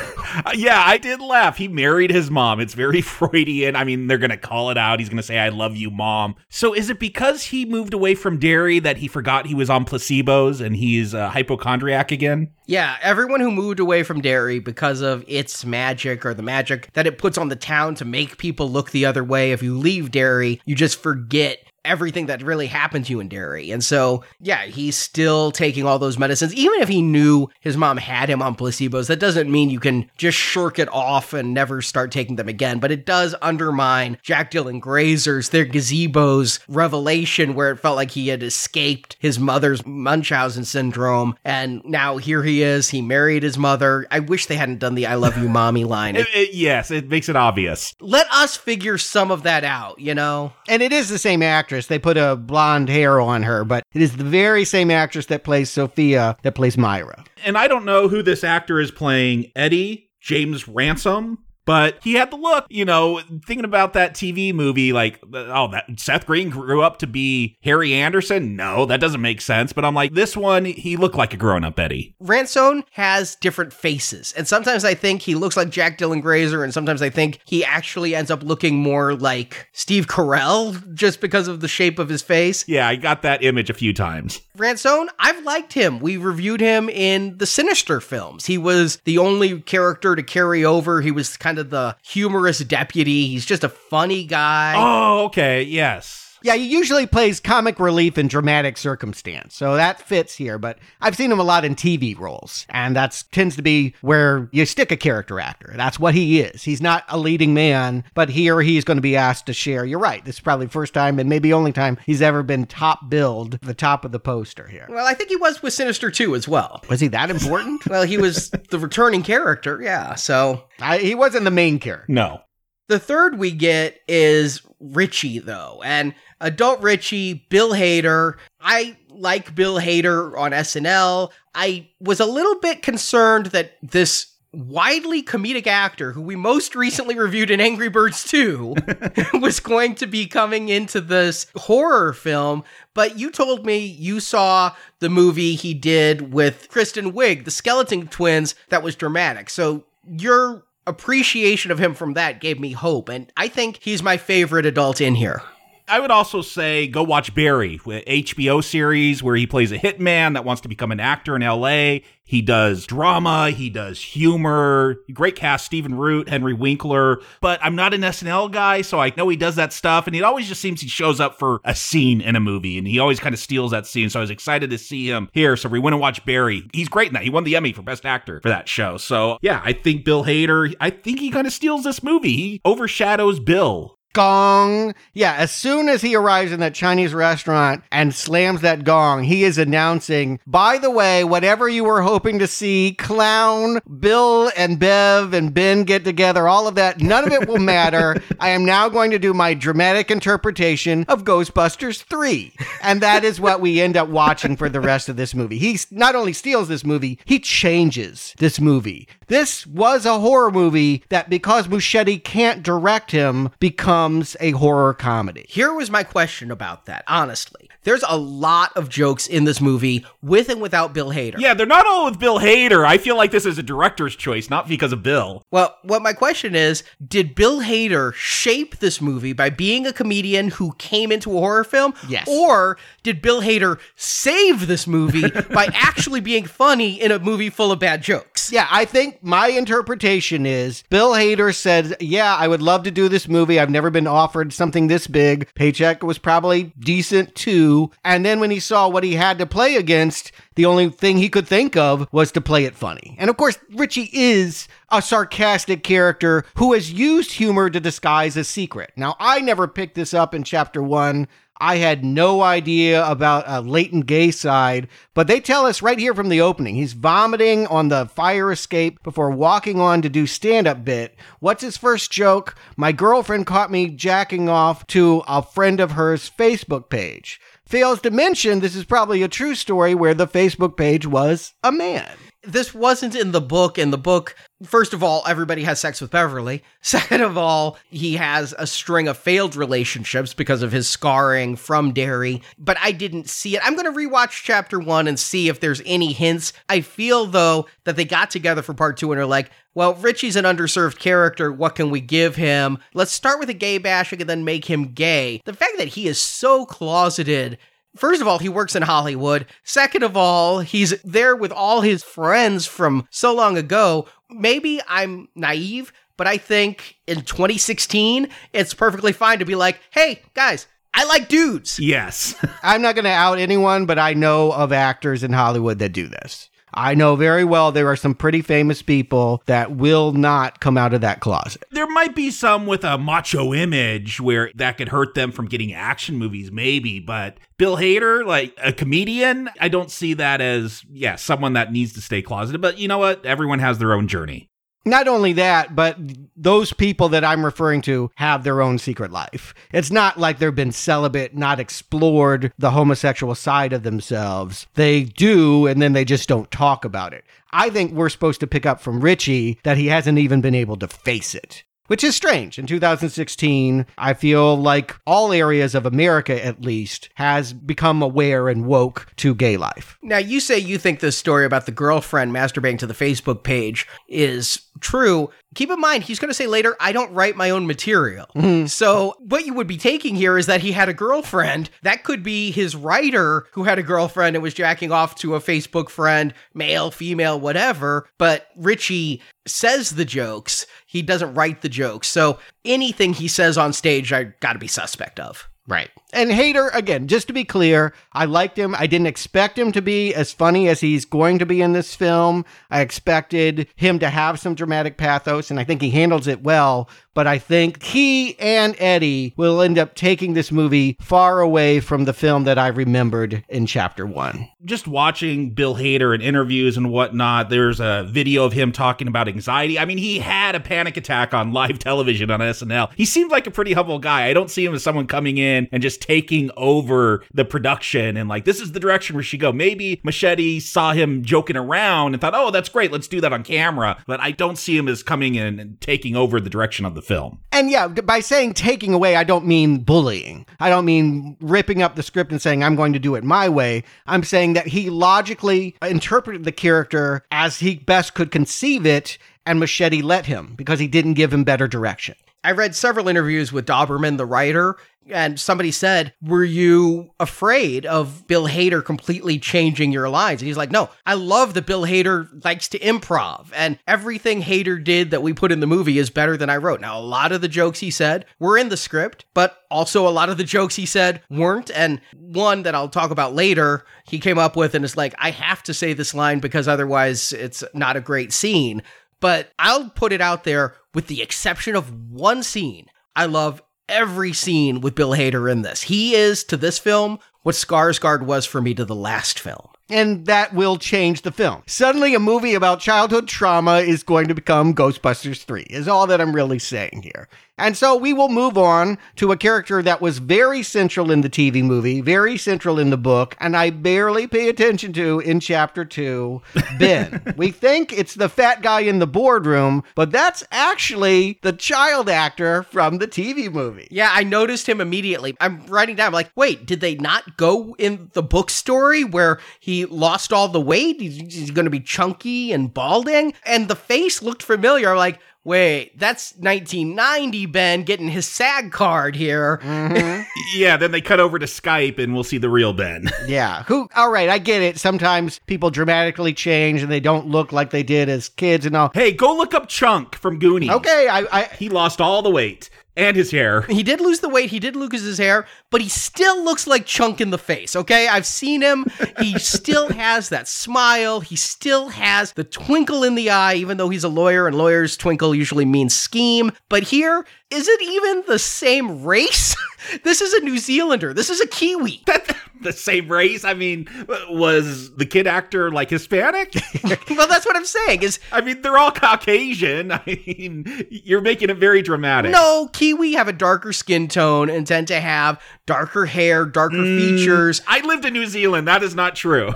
Yeah, I did laugh. He married his mom. It's very Freudian. I mean, they're going to call it out. He's going to say, I love you, mom. So is it because he moved away from Derry that he forgot he was on placebos and he's a hypochondriac again? Yeah, everyone who moved away from Derry because of its magic or the magic that it puts on the town to make people look the other way. If you leave Derry, you just forget everything that really happened to you in Derry. And so, yeah, he's still taking all those medicines. Even if he knew his mom had him on placebos, that doesn't mean you can just shirk it off and never start taking them again. But it does undermine Jack Dylan Grazer's, their gazebo's revelation where it felt like he had escaped his mother's Munchausen syndrome. And now here he is. He married his mother. I wish they hadn't done the I love you, mommy line. It- it- yes, it makes it obvious. Let us figure some of that out, you know? And it is the same actress. They put a blonde hair on her, but it is the very same actress that plays Sophia that plays Myra. And I don't know who this actor is playing Eddie, James Ransone. But he had the look, you know, thinking about that TV movie, like, oh, that Seth Green grew up to be Harry Anderson. No, that doesn't make sense. But I'm like, this one, he looked like a grown up Eddie. Ransone has different faces. And sometimes I think he looks like Jack Dylan Grazer, and sometimes I think he actually ends up looking more like Steve Carell just because of the shape of his face. Yeah, I got that image a few times. Ransone, I've liked him. We reviewed him in the Sinister films. He was the only character to carry over. He was kind kind of the humorous deputy. He's just a funny guy. Oh, okay. Yes. Yeah, he usually plays comic relief in dramatic circumstance, so that fits here. But I've seen him a lot in TV roles, and that tends to be where you stick a character actor. That's what he is. He's not a leading man, but here he's going to be asked to share. You're right. This is probably the first time, and maybe only time he's ever been top billed, the top of the poster here. Well, I think he was with Sinister 2 as well. Was he that important? well, he was the returning character, yeah. So I, he wasn't the main character. No. The third we get is Richie, though, and adult Richie, Bill Hader. I like Bill Hader on SNL. I was a little bit concerned that this widely comedic actor who we most recently reviewed in Angry Birds 2 was going to be coming into this horror film. But you told me you saw the movie he did with Kristen Wiig, the Skeleton Twins, that was dramatic. So your appreciation of him from that gave me hope. And I think he's my favorite adult in here. I would also say go watch Barry, HBO series where he plays a hitman that wants to become an actor in LA. He does drama, he does humor. Great cast, Stephen Root, Henry Winkler. But I'm not an SNL guy, so I know he does that stuff. And it always just seems he shows up for a scene in a movie and he always kind of steals that scene. So I was excited to see him here. So we went and watched Barry. He's great in that. He won the Emmy for Best Actor for that show. So yeah, I think Bill Hader, I think he kind of steals this movie. He overshadows Bill gong. Yeah, as soon as he arrives in that Chinese restaurant and slams that gong, he is announcing, by the way, whatever you were hoping to see, clown, Bill and Bev and Ben get together, all of that, none of it will matter. I am now going to do my dramatic interpretation of Ghostbusters 3. And that is what we end up watching for the rest of this movie. He not only steals this movie, he changes this movie. This was a horror movie that because Muschietti can't direct him becomes a horror comedy. Here was my question about that, honestly. There's a lot of jokes in this movie with and without Bill Hader. Yeah, they're not all with Bill Hader. I feel like this is a director's choice, not because of Bill. Well, what my question is did Bill Hader shape this movie by being a comedian who came into a horror film? Yes. Or did Bill Hader save this movie by actually being funny in a movie full of bad jokes? Yeah, I think my interpretation is Bill Hader said, Yeah, I would love to do this movie. I've never been offered something this big. Paycheck was probably decent too. And then when he saw what he had to play against, the only thing he could think of was to play it funny. And of course, Richie is a sarcastic character who has used humor to disguise a secret. Now, I never picked this up in chapter one. I had no idea about a latent gay side, but they tell us right here from the opening. He's vomiting on the fire escape before walking on to do stand up bit. What's his first joke? My girlfriend caught me jacking off to a friend of hers Facebook page. Fails to mention this is probably a true story where the Facebook page was a man this wasn't in the book. In the book, first of all, everybody has sex with Beverly. Second of all, he has a string of failed relationships because of his scarring from Derry. But I didn't see it. I'm going to rewatch chapter one and see if there's any hints. I feel, though, that they got together for part two and are like, well, Richie's an underserved character. What can we give him? Let's start with a gay bashing and then make him gay. The fact that he is so closeted First of all, he works in Hollywood. Second of all, he's there with all his friends from so long ago. Maybe I'm naive, but I think in 2016, it's perfectly fine to be like, hey, guys, I like dudes. Yes. I'm not going to out anyone, but I know of actors in Hollywood that do this. I know very well there are some pretty famous people that will not come out of that closet. There might be some with a macho image where that could hurt them from getting action movies, maybe, but Bill Hader, like a comedian, I don't see that as, yeah, someone that needs to stay closeted. But you know what? Everyone has their own journey. Not only that, but those people that I'm referring to have their own secret life. It's not like they've been celibate, not explored the homosexual side of themselves. They do, and then they just don't talk about it. I think we're supposed to pick up from Richie that he hasn't even been able to face it which is strange. In 2016, I feel like all areas of America, at least, has become aware and woke to gay life. Now, you say you think this story about the girlfriend masturbating to the Facebook page is true. Keep in mind, he's going to say later, I don't write my own material. Mm-hmm. So, what you would be taking here is that he had a girlfriend. That could be his writer who had a girlfriend and was jacking off to a Facebook friend, male, female, whatever. But Richie says the jokes. He doesn't write the jokes. So anything he says on stage, I got to be suspect of. Right. And Hader, again, just to be clear, I liked him. I didn't expect him to be as funny as he's going to be in this film. I expected him to have some dramatic pathos, and I think he handles it well. But I think he and Eddie will end up taking this movie far away from the film that I remembered in chapter one. Just watching Bill Hader in interviews and whatnot, there's a video of him talking about anxiety. I mean, he had a panic attack on live television on SNL. He seems like a pretty humble guy. I don't see him as someone coming in and just taking over the production and like, this is the direction we should go. Maybe Muschietti saw him joking around and thought, oh, that's great. Let's do that on camera. But I don't see him as coming in and taking over the direction of the film. And yeah, by saying taking away, I don't mean bullying. I don't mean ripping up the script and saying, I'm going to do it my way. I'm saying that he logically interpreted the character as he best could conceive it, and Muschietti let him because he didn't give him better direction. I read several interviews with Dauberman, the writer, and somebody said, Were you afraid of Bill Hader completely changing your lines? And he's like, No, I love that Bill Hader likes to improv, and everything Hader did that we put in the movie is better than I wrote. Now, a lot of the jokes he said were in the script, but also a lot of the jokes he said weren't. And one that I'll talk about later, he came up with, and it's like, I have to say this line because otherwise it's not a great scene. But I'll put it out there with the exception of one scene. I love every scene with Bill Hader in this. He is to this film what Skarsgård was for me to the last film. And that will change the film. Suddenly, a movie about childhood trauma is going to become Ghostbusters 3, is all that I'm really saying here. And so we will move on to a character that was very central in the TV movie, very central in the book, and I barely pay attention to in chapter two Ben. we think it's the fat guy in the boardroom, but that's actually the child actor from the TV movie. Yeah, I noticed him immediately. I'm writing down, I'm like, wait, did they not go in the book story where he lost all the weight? He's, he's going to be chunky and balding? And the face looked familiar. I'm like, wait, that's 1990 Ben getting his SAG card here. Mm-hmm. yeah, then they cut over to Skype and we'll see the real Ben. yeah. Who all right, I get it. Sometimes people dramatically change and they don't look like they did as kids and all. Hey, go look up Chunk from Goonies. Okay, I, I he lost all the weight and his hair. He did lose the weight, he did lose his hair, but he still looks like Chunk in the face, okay? I've seen him. He still has that smile. He still has the twinkle in the eye, even though he's a lawyer and lawyers twinkle usually means scheme. But here, is it even the same race? this is a New Zealander. This is a Kiwi. the same race? I mean, was the kid actor like Hispanic? well, that's what I'm saying. Is I mean, they're all Caucasian. I mean, you're making it very dramatic. No, Kiwi have a darker skin tone and tend to have darker hair, darker mm, features. I lived in New Zealand. That is not true.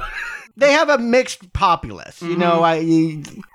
They have a mixed populace. You mm-hmm. know, I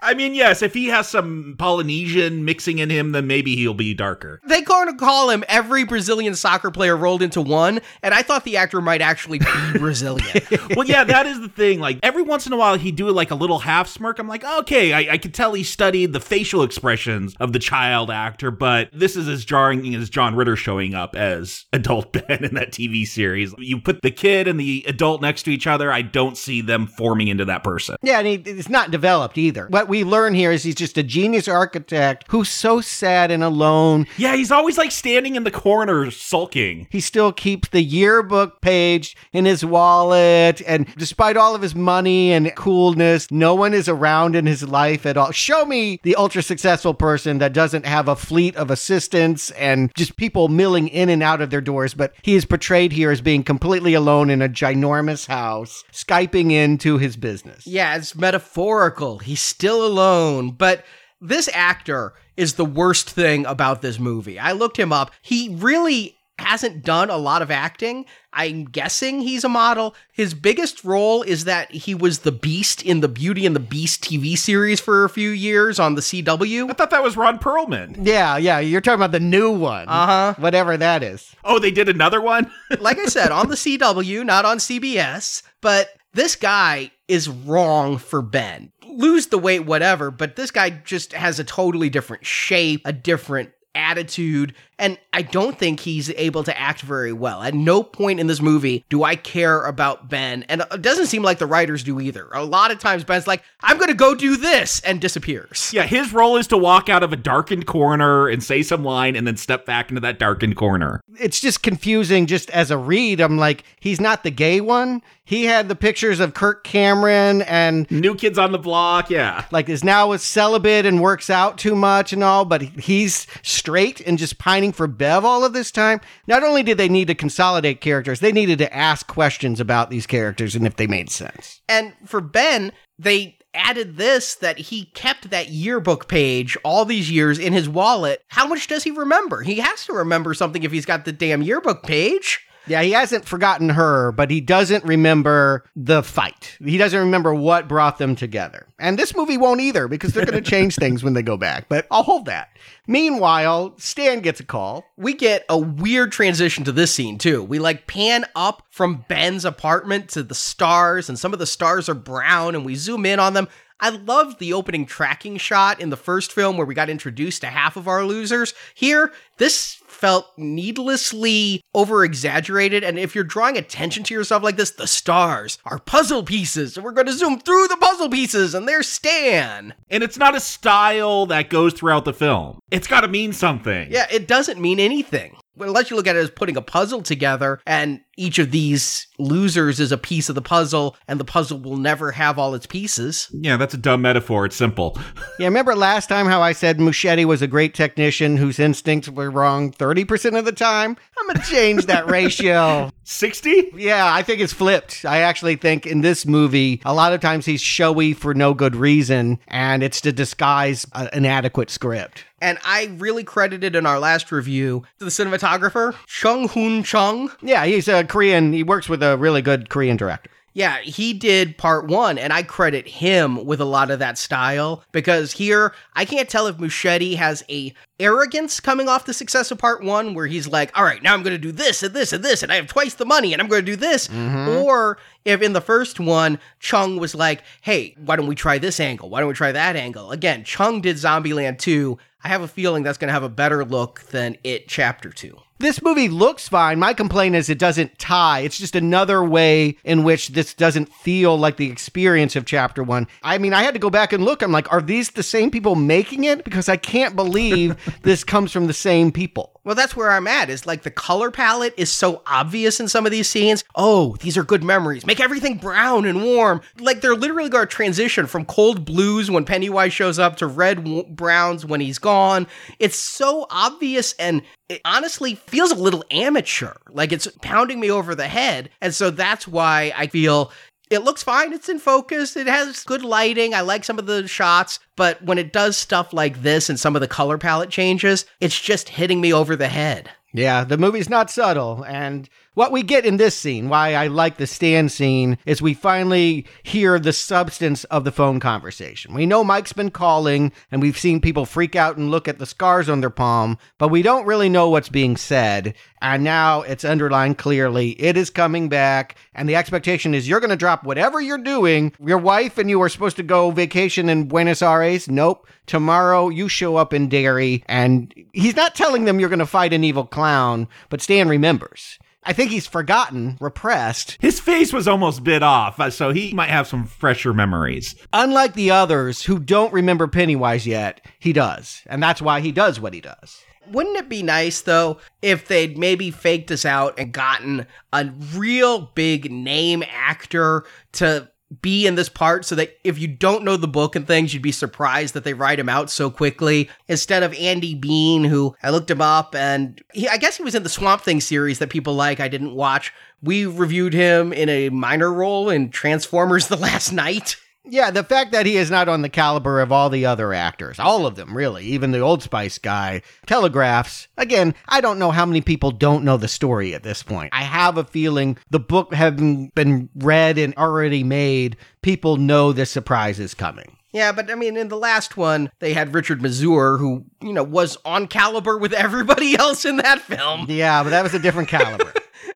I mean, yes, if he has some Polynesian mixing in him, then maybe he'll be darker. They kind of call him every Brazilian soccer player rolled into one, and I thought the actor might actually be Brazilian. well, yeah, that is the thing. Like every once in a while, he'd do like a little half smirk. I'm like, okay, I, I could tell he studied the facial expressions of the child actor, but this is as jarring as John Ritter showing up as adult Ben in that TV series. You put the kid and the adult next to each other, I don't see them forming into that person. Yeah, and he, it's not developed either. What we learn here is he's just a genius architect who's so sad and alone. Yeah, he's always like standing in the corner sulking. He still keeps the yearbook page in his wallet, and despite all of his money and coolness, no one is around in his life at all. Show me the ultra successful person that doesn't have a fleet of assistants and just people milling in and out of their doors, but he is portrayed here as being completely alone in a ginormous house, Skyping in to his business. Yeah, it's metaphorical. He's still alone, but this actor is the worst thing about this movie. I looked him up. He really hasn't done a lot of acting. I'm guessing he's a model. His biggest role is that he was the Beast in the Beauty and the Beast TV series for a few years on the CW. I thought that was Ron Perlman. Yeah, yeah, you're talking about the new one. Uh huh. Whatever that is. Oh, they did another one? like I said, on the CW, not on CBS, but this guy is wrong for Ben. Lose the weight, whatever, but this guy just has a totally different shape, a different attitude, And I don't think he's able to act very well. At no point in this movie do I care about Ben. And it doesn't seem like the writers do either. A lot of times Ben's like, I'm going to go do this and disappears. Yeah, his role is to walk out of a darkened corner and say some line and then step back into that darkened corner. It's just confusing just as a read. I'm like, he's not the gay one. He had the pictures of Kirk Cameron and New Kids on the Block, yeah. like is now a celibate and works out too much and all, but he's straight and just pining for Bev all of this time. Not only did they need to consolidate characters, they needed to ask questions about these characters and if they made sense. And for Ben, they added this that he kept that yearbook page all these years in his wallet. How much does he remember? He has to remember something if he's got the damn yearbook page. Yeah, he hasn't forgotten her, but he doesn't remember the fight. He doesn't remember what brought them together. And this movie won't either because they're going to change things when they go back, but I'll hold that. Meanwhile, Stan gets a call. We get a weird transition to this scene too. We like pan up from Ben's apartment to the stars, and some of the stars are brown, and we zoom in on them. I loved the opening tracking shot in the first film where we got introduced to half of our losers. Here, this felt needlessly over exaggerated. And if you're drawing attention to yourself like this, the stars are puzzle pieces. And we're going to zoom through the puzzle pieces, and there's Stan. And it's not a style that goes throughout the film. It's got to mean something. Yeah, it doesn't mean anything. Unless you look at it as putting a puzzle together, and each of these losers is a piece of the puzzle, and the puzzle will never have all its pieces. Yeah, that's a dumb metaphor. It's simple. Yeah, remember last time how I said Muschietti was a great technician whose instincts were wrong 30% of the time? I'm going to change that ratio. 60? Yeah, I think it's flipped. I actually think in this movie, a lot of times he's showy for no good reason, and it's to disguise a- an adequate script. And I really credited in our last review to the cinematographer, Chung Hoon Chung. Yeah, he's a Korean, he works with a really good Korean director. Yeah, he did part one, and I credit him with a lot of that style because here I can't tell if Muschietti has a arrogance coming off the success of part one, where he's like, "All right, now I'm going to do this and this and this, and I have twice the money, and I'm going to do this," mm-hmm. or if in the first one Chung was like, "Hey, why don't we try this angle? Why don't we try that angle?" Again, Chung did Zombieland two. I have a feeling that's going to have a better look than it Chapter two. This movie looks fine. My complaint is it doesn't tie. It's just another way in which this doesn't feel like the experience of chapter one. I mean, I had to go back and look. I'm like, are these the same people making it? Because I can't believe this comes from the same people. Well, that's where I'm at. Is like the color palette is so obvious in some of these scenes. Oh, these are good memories. Make everything brown and warm. Like they're literally going to transition from cold blues when Pennywise shows up to red w- browns when he's gone. It's so obvious and it honestly feels a little amateur. Like it's pounding me over the head. And so that's why I feel it looks fine. It's in focus. It has good lighting. I like some of the shots, but when it does stuff like this and some of the color palette changes, it's just hitting me over the head. Yeah, the movie's not subtle. And what we get in this scene, why I like the Stan scene, is we finally hear the substance of the phone conversation. We know Mike's been calling, and we've seen people freak out and look at the scars on their palm, but we don't really know what's being said. And now it's underlined clearly. It is coming back, and the expectation is you're going to drop whatever you're doing. Your wife and you are supposed to go vacation in Buenos Aires. Nope. Tomorrow you show up in Derry, and he's not telling them you're going to fight an evil clown, but Stan remembers. I think he's forgotten, repressed. His face was almost bit off, uh, so he might have some fresher memories. Unlike the others who don't remember Pennywise yet, he does. And that's why he does what he does. Wouldn't it be nice though if they'd maybe faked us out and gotten a real big name actor to be in this part so that if you don't know the book and things, you'd be surprised that they write him out so quickly instead of Andy Bean, who I looked him up and he, I guess he was in the Swamp Thing series that people like. I didn't watch. We reviewed him in a minor role in Transformers The Last Knight. Yeah, the fact that he is not on the caliber of all the other actors, all of them really, even the Old Spice guy, telegraphs. Again, I don't know how many people don't know the story at this point. I have a feeling the book having been read and already made, people know the surprise is coming. Yeah, but I mean, in the last one, they had Richard Masur, who, you know, was on caliber with everybody else in that film. Yeah, but that was a different caliber.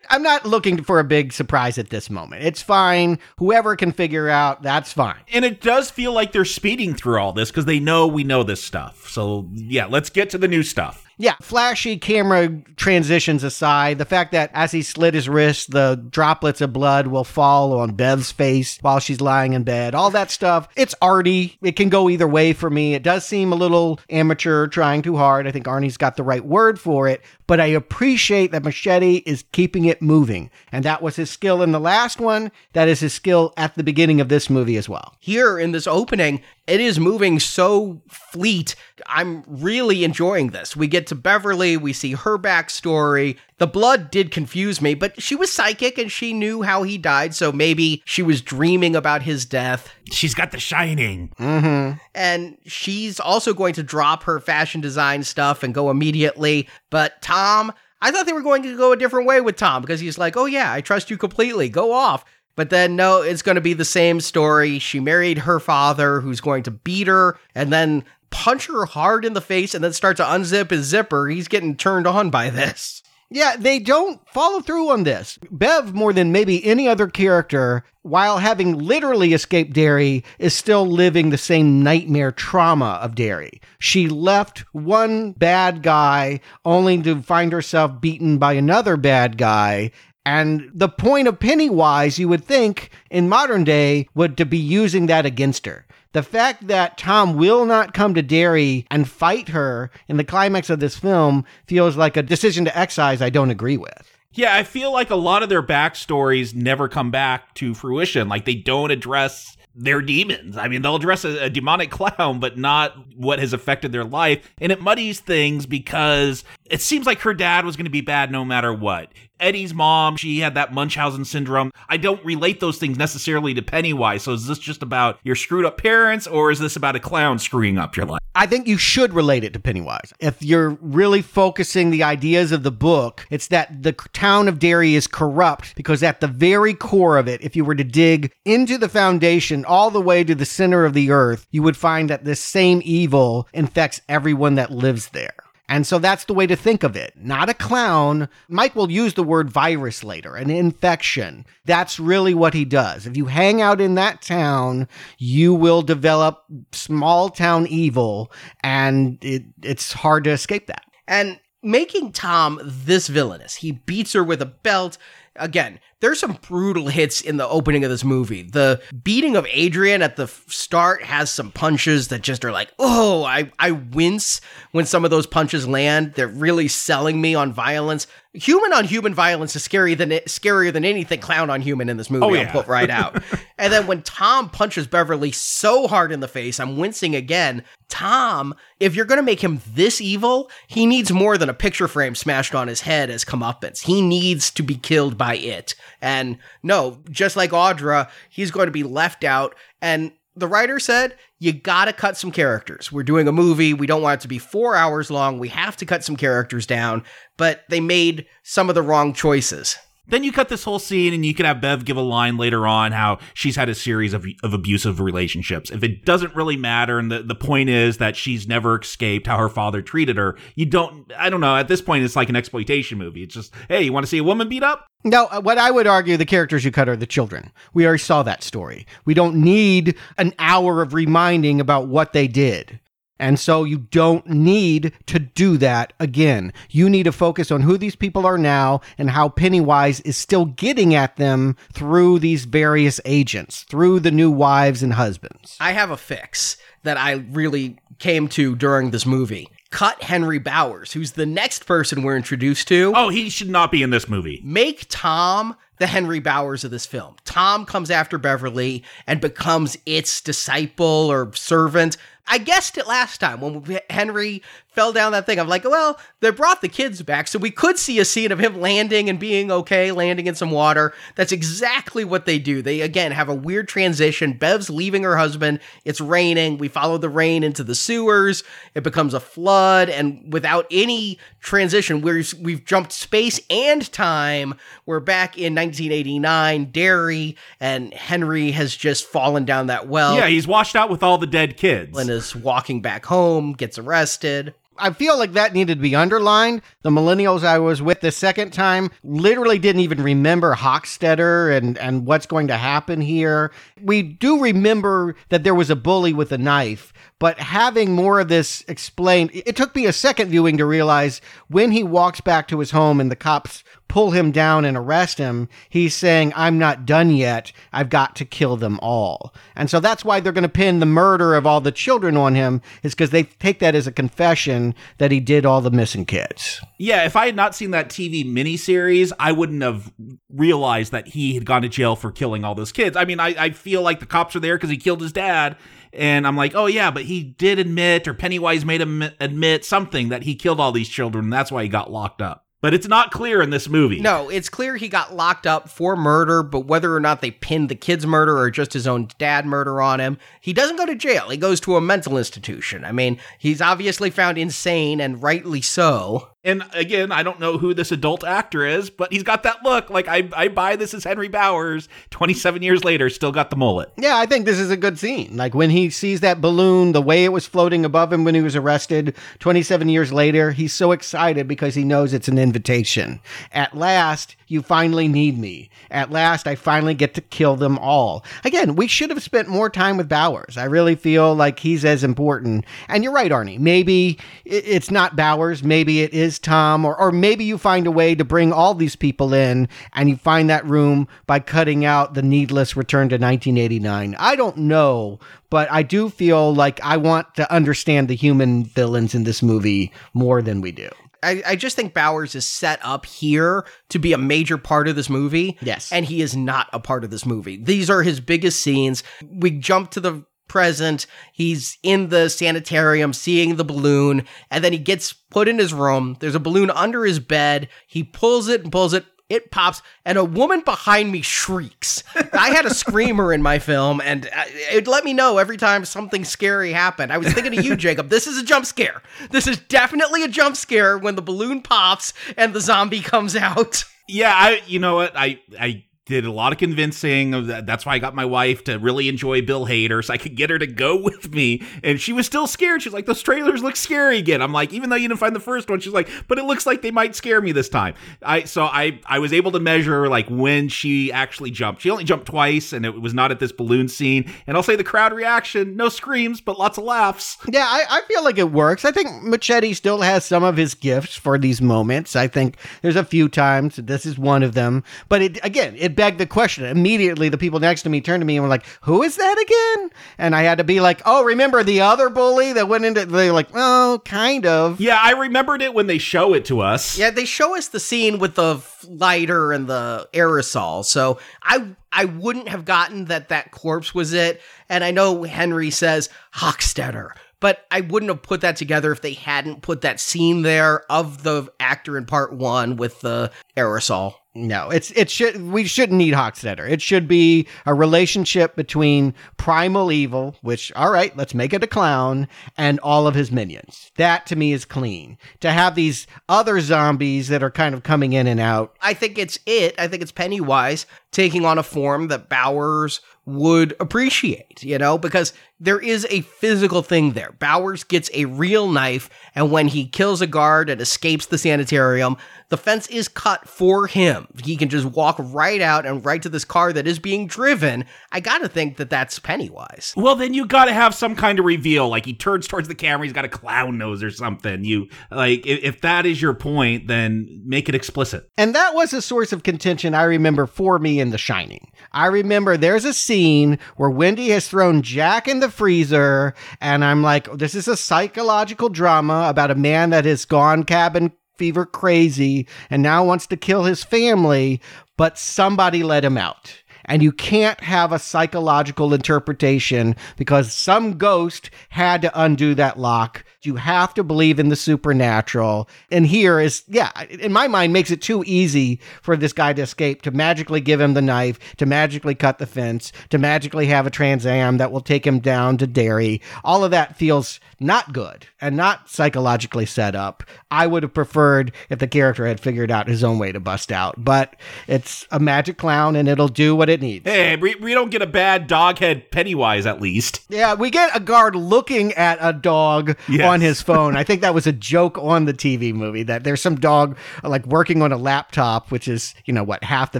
I'm not looking for a big surprise at this moment. It's fine. Whoever can figure out, that's fine. And it does feel like they're speeding through all this because they know we know this stuff. So, yeah, let's get to the new stuff. Yeah, flashy camera transitions aside, the fact that as he slit his wrist, the droplets of blood will fall on Bev's face while she's lying in bed, all that stuff, it's arty. It can go either way for me. It does seem a little amateur, trying too hard. I think Arnie's got the right word for it, but I appreciate that Muschietti is keeping it moving. And that was his skill in the last one. That is his skill at the beginning of this movie as well. Here in this opening, it is moving so fleet. I'm really enjoying this. We get to Beverly, we see her backstory. The blood did confuse me, but she was psychic and she knew how he died, so maybe she was dreaming about his death. She's got the shining. Mm-hmm. And she's also going to drop her fashion design stuff and go immediately. But Tom, I thought they were going to go a different way with Tom because he's like, oh yeah, I trust you completely. Go off. But then, no, it's going to be the same story. She married her father, who's going to beat her and then punch her hard in the face and then start to unzip his zipper. He's getting turned on by this. Yeah, they don't follow through on this. Bev, more than maybe any other character, while having literally escaped Derry, is still living the same nightmare trauma of Derry. She left one bad guy only to find herself beaten by another bad guy. And the point of Pennywise, you would think in modern day, would to be using that against her. The fact that Tom will not come to Derry and fight her in the climax of this film feels like a decision to excise I don't agree with. Yeah, I feel like a lot of their backstories never come back to fruition. Like they don't address their demons. I mean, they'll address a, a, demonic clown, but not what has affected their life. And it muddies things because it seems like her dad was going to be bad no matter what. Eddie's mom, she had that Munchausen syndrome. I don't relate those things necessarily to Pennywise. So is this just about your screwed up parents or is this about a clown screwing up your life? I think you should relate it to Pennywise. If you're really focusing the ideas of the book, it's that the town of Derry is corrupt because at the very core of it, if you were to dig into the foundation all the way to the center of the earth, you would find that this same evil infects everyone that lives there. And so that's the way to think of it. Not a clown. Mike will use the word virus later, an infection. That's really what he does. If you hang out in that town, you will develop small town evil, and it, it's hard to escape that. And making Tom this villainous, he beats her with a belt. Again, there's some brutal hits in the opening of this movie. The beating of Adrian at the start has some punches that just are like, oh, I, I wince when some of those punches land. They're really selling me on violence. Human on human violence is scary than scarier than anything clown on human in this movie. Oh, yeah. I'll put right out. and then when Tom punches Beverly so hard in the face, I'm wincing again. Tom, if you're going to make him this evil, he needs more than a picture frame smashed on his head as comeuppance. He needs to be killed by it. And no, just like Audra, he's going to be left out. And the writer said, you gotta cut some characters. We're doing a movie. We don't want it to be four hours long. We have to cut some characters down. But they made some of the wrong choices. Then you cut this whole scene and you can have Bev give a line later on how she's had a series of, of abusive relationships. If it doesn't really matter and the, the point is that she's never escaped how her father treated her, you don't, I don't know, at this point it's like an exploitation movie. It's just, hey, you want to see a woman beat up? No, uh, what I would argue the characters you cut are the children. We already saw that story. We don't need an hour of reminding about what they did. And so you don't need to do that again. You need to focus on who these people are now and how Pennywise is still getting at them through these various agents, through the new wives and husbands. I have a fix that I really came to during this movie. Cut Henry Bowers, who's the next person we're introduced to. Oh, he should not be in this movie. Make Tom the Henry Bowers of this film. Tom comes after Beverly and becomes its disciple or servant. I guessed it last time when Henry fell down that thing. I'm like, well, they brought the kids back, so we could see a scene of him landing and being okay, landing in some water. That's exactly what they do. They, again, have a weird transition. Bev's leaving her husband. It's raining. We follow the rain into the sewers. It becomes a flood, and without any transition, we're, we've jumped space and time. We're back in 1989, Derry, and Henry has just fallen down that well. Yeah, he's washed out with all the dead kids. And is walking back home, gets arrested. I feel like that needed to be underlined. The millennials I was with the second time literally didn't even remember Hockstetter and, and what's going to happen here. We do remember that there was a bully with a knife, but having more of this explained, it took me a second viewing to realize when he walks back to his home and the cops pull him down and arrest him, he's saying, I'm not done yet. I've got to kill them all. And so that's why they're going to pin the murder of all the children on him, is because they take that as a confession that he did all the missing kids. Yeah, if I had not seen that TV miniseries, I wouldn't have realized that he had gone to jail for killing all those kids. I mean, I, I feel like the cops are there because he killed his dad. And I'm like, oh yeah, but he did admit, or Pennywise made him admit something that he killed all these children, and that's why he got locked up. But it's not clear in this movie. No, it's clear he got locked up for murder, but whether or not they pinned the kid's murder or just his own dad murder on him, he doesn't go to jail. He goes to a mental institution. I mean, he's obviously found insane and rightly so. And again, I don't know who this adult actor is, but he's got that look. Like I, I buy this as Henry Bowers. Twenty-seven years later, still got the mullet. Yeah, I think this is a good scene. Like when he sees that balloon, the way it was floating above him when he was arrested. Twenty-seven years later, he's so excited because he knows it's an invitation. At last, you finally need me. At last, I finally get to kill them all. Again, we should have spent more time with Bowers. I really feel like he's as important. And you're right, Arnie. Maybe it's not Bowers. Maybe it is Tom, or, or maybe you find a way to bring all these people in and you find that room by cutting out the needless return to 1989. I don't know, but I do feel like I want to understand the human villains in this movie more than we do. I, I, just think Bowers is set up here to be a major part of this movie. Yes. And he is not a part of this movie. These are his biggest scenes. We jump to the present. He's in the sanitarium seeing the balloon, and then he gets put in his room. There's a balloon under his bed. He pulls it and pulls it. It pops, and a woman behind me shrieks. I had a screamer in my film, and uh, it let me know every time something scary happened. I was thinking of you, Jacob. This is a jump scare. This is definitely a jump scare when the balloon pops and the zombie comes out. Yeah, I. You know what? I. I did a lot of convincing. That's why I got my wife to really enjoy Bill Hader, so I could get her to go with me. And she was still scared. She's like, "Those trailers look scary again." I'm like, even though you didn't find the first one, she's like, "But it looks like they might scare me this time." I so I I was able to measure like when she actually jumped. She only jumped twice, and it was not at this balloon scene. And I'll say the crowd reaction: no screams, but lots of laughs. Yeah, I, I feel like it works. I think Muschietti still has some of his gifts for these moments. I think there's a few times. This is one of them. But it again, it begged the question. Immediately, the people next to me turned to me and were like, "Who is that again?" And I had to be like, "Oh, remember the other bully that went into?" They're like, "Oh, kind of." Yeah, I remembered it when they show it to us. Yeah, they show us the scene with the lighter and the aerosol. So I I wouldn't have gotten that that corpse was it. And I know Henry says Hockstetter, but I wouldn't have put that together if they hadn't put that scene there of the actor in part one with the aerosol. No, it's it should we shouldn't need Hockstetter. It should be a relationship between primal evil, which all right, let's make it a clown, and all of his minions. That to me is clean. To have these other zombies that are kind of coming in and out. I think it's it. I think it's Pennywise taking on a form that Bowers would appreciate, you know, because there is a physical thing there. Bowers gets a real knife, and when he kills a guard and escapes the sanitarium, the fence is cut for him. He can just walk right out and right to this car that is being driven. I gotta think that that's Pennywise. Well, then you gotta have some kind of reveal. Like he turns towards the camera, he's got a clown nose or something. You like if, if that is your point, then make it explicit. And that was a source of contention I remember for me in The Shining. I remember there's a scene where Wendy has thrown Jack in the freezer, and I'm like, this is a psychological drama about a man that has gone cabin fever crazy and now wants to kill his family, but somebody let him out. And you can't have a psychological interpretation because some ghost had to undo that lock. You have to believe in the supernatural. And here is, yeah, in my mind, makes it too easy for this guy to escape, to magically give him the knife, to magically cut the fence, to magically have a Trans Am that will take him down to Derry. All of that feels not good and not psychologically set up. I would have preferred if the character had figured out his own way to bust out, but it's a magic clown and it'll do what it needs. Hey, we, we don't get a bad doghead Pennywise at least. Yeah, we get a guard looking at a dog Yeah. on his phone. I think that was a joke on the TV movie that there's some dog like working on a laptop, which is, you know, what, half the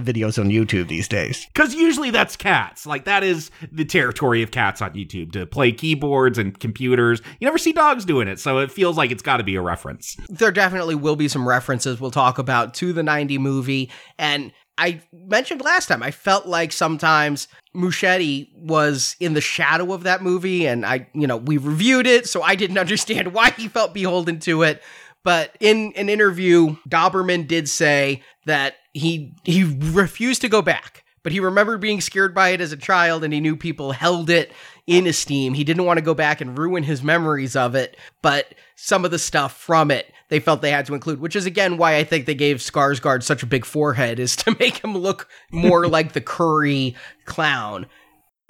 videos on YouTube these days. Because usually that's cats. Like that is the territory of cats on YouTube to play keyboards and computers. You never see dogs doing it, so it feels like it's got to be a reference. There definitely will be some references we'll talk about to the 90 movie. And I mentioned last time, I felt like sometimes Muschietti was in the shadow of that movie. And I, you know, we reviewed it, so I didn't understand why he felt beholden to it. But in an interview, Dauberman did say that he he refused to go back, but he remembered being scared by it as a child, and he knew people held it in esteem. He didn't want to go back and ruin his memories of it, but some of the stuff from it they felt they had to include, which is again why I think they gave Skarsgård such a big forehead, is to make him look more like the Curry clown.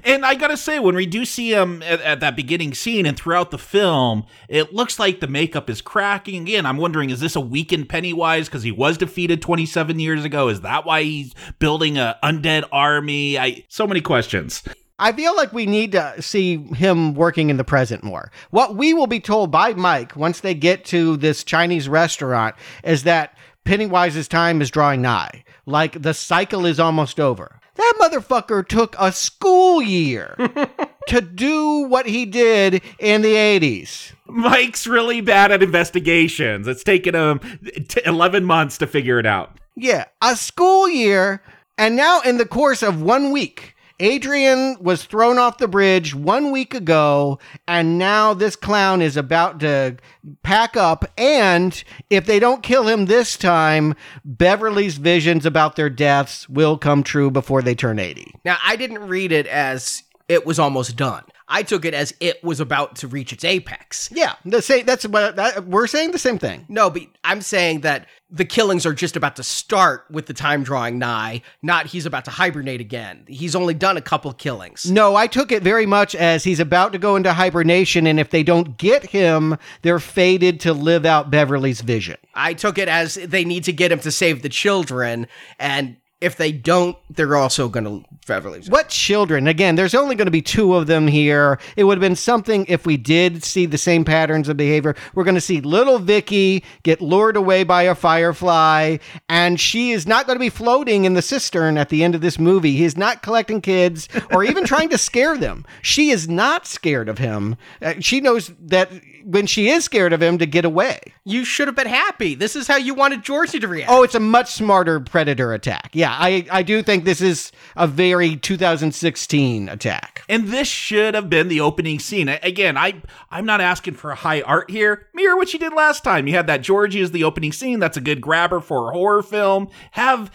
And I gotta say, when we do see him at, at, that beginning scene and throughout the film, it looks like the makeup is cracking. Again, I'm wondering, is this a weakened Pennywise because he was defeated 27 years ago? Is that why he's building a undead army? I so many questions. I feel like we need to see him working in the present more. What we will be told by Mike once they get to this Chinese restaurant is that Pennywise's time is drawing nigh. Like the cycle is almost over. That motherfucker took a school year to do what he did in the 80s. Mike's really bad at investigations. It's taken him t- 11 months to figure it out. Yeah, a school year. And now, in the course of one week, Adrian was thrown off the bridge one week ago, and now this clown is about to pack up. And if they don't kill him this time, Beverly's visions about their deaths will come true before they turn 80. Now, I didn't read it as it was almost done. I took it as it was about to reach its apex. Yeah, the same. That's what that, we're saying. The same thing. No, but I'm saying that the killings are just about to start with the time drawing nigh. Not he's about to hibernate again. He's only done a couple killings. No, I took it very much as he's about to go into hibernation, and if they don't get him, they're fated to live out Beverly's vision. I took it as they need to get him to save the children, and if they don't, they're also going to Beverly. What children? Again, there's only going to be two of them here. It would have been something if we did see the same patterns of behavior. We're going to see little Vicky get lured away by a firefly, and she is not going to be floating in the cistern at the end of this movie. He is not collecting kids or even trying to scare them. She is not scared of him. Uh, she knows that when she is scared of him to get away. You should have been happy. This is how you wanted Georgie to react. Oh, it's a much smarter predator attack. Yeah, I, I do think this is a very 2016 attack. And this should have been the opening scene. Again, I I'm not asking for high art here. Mirror what you did last time. You had that Georgie as the opening scene. That's a good grabber for a horror film. Have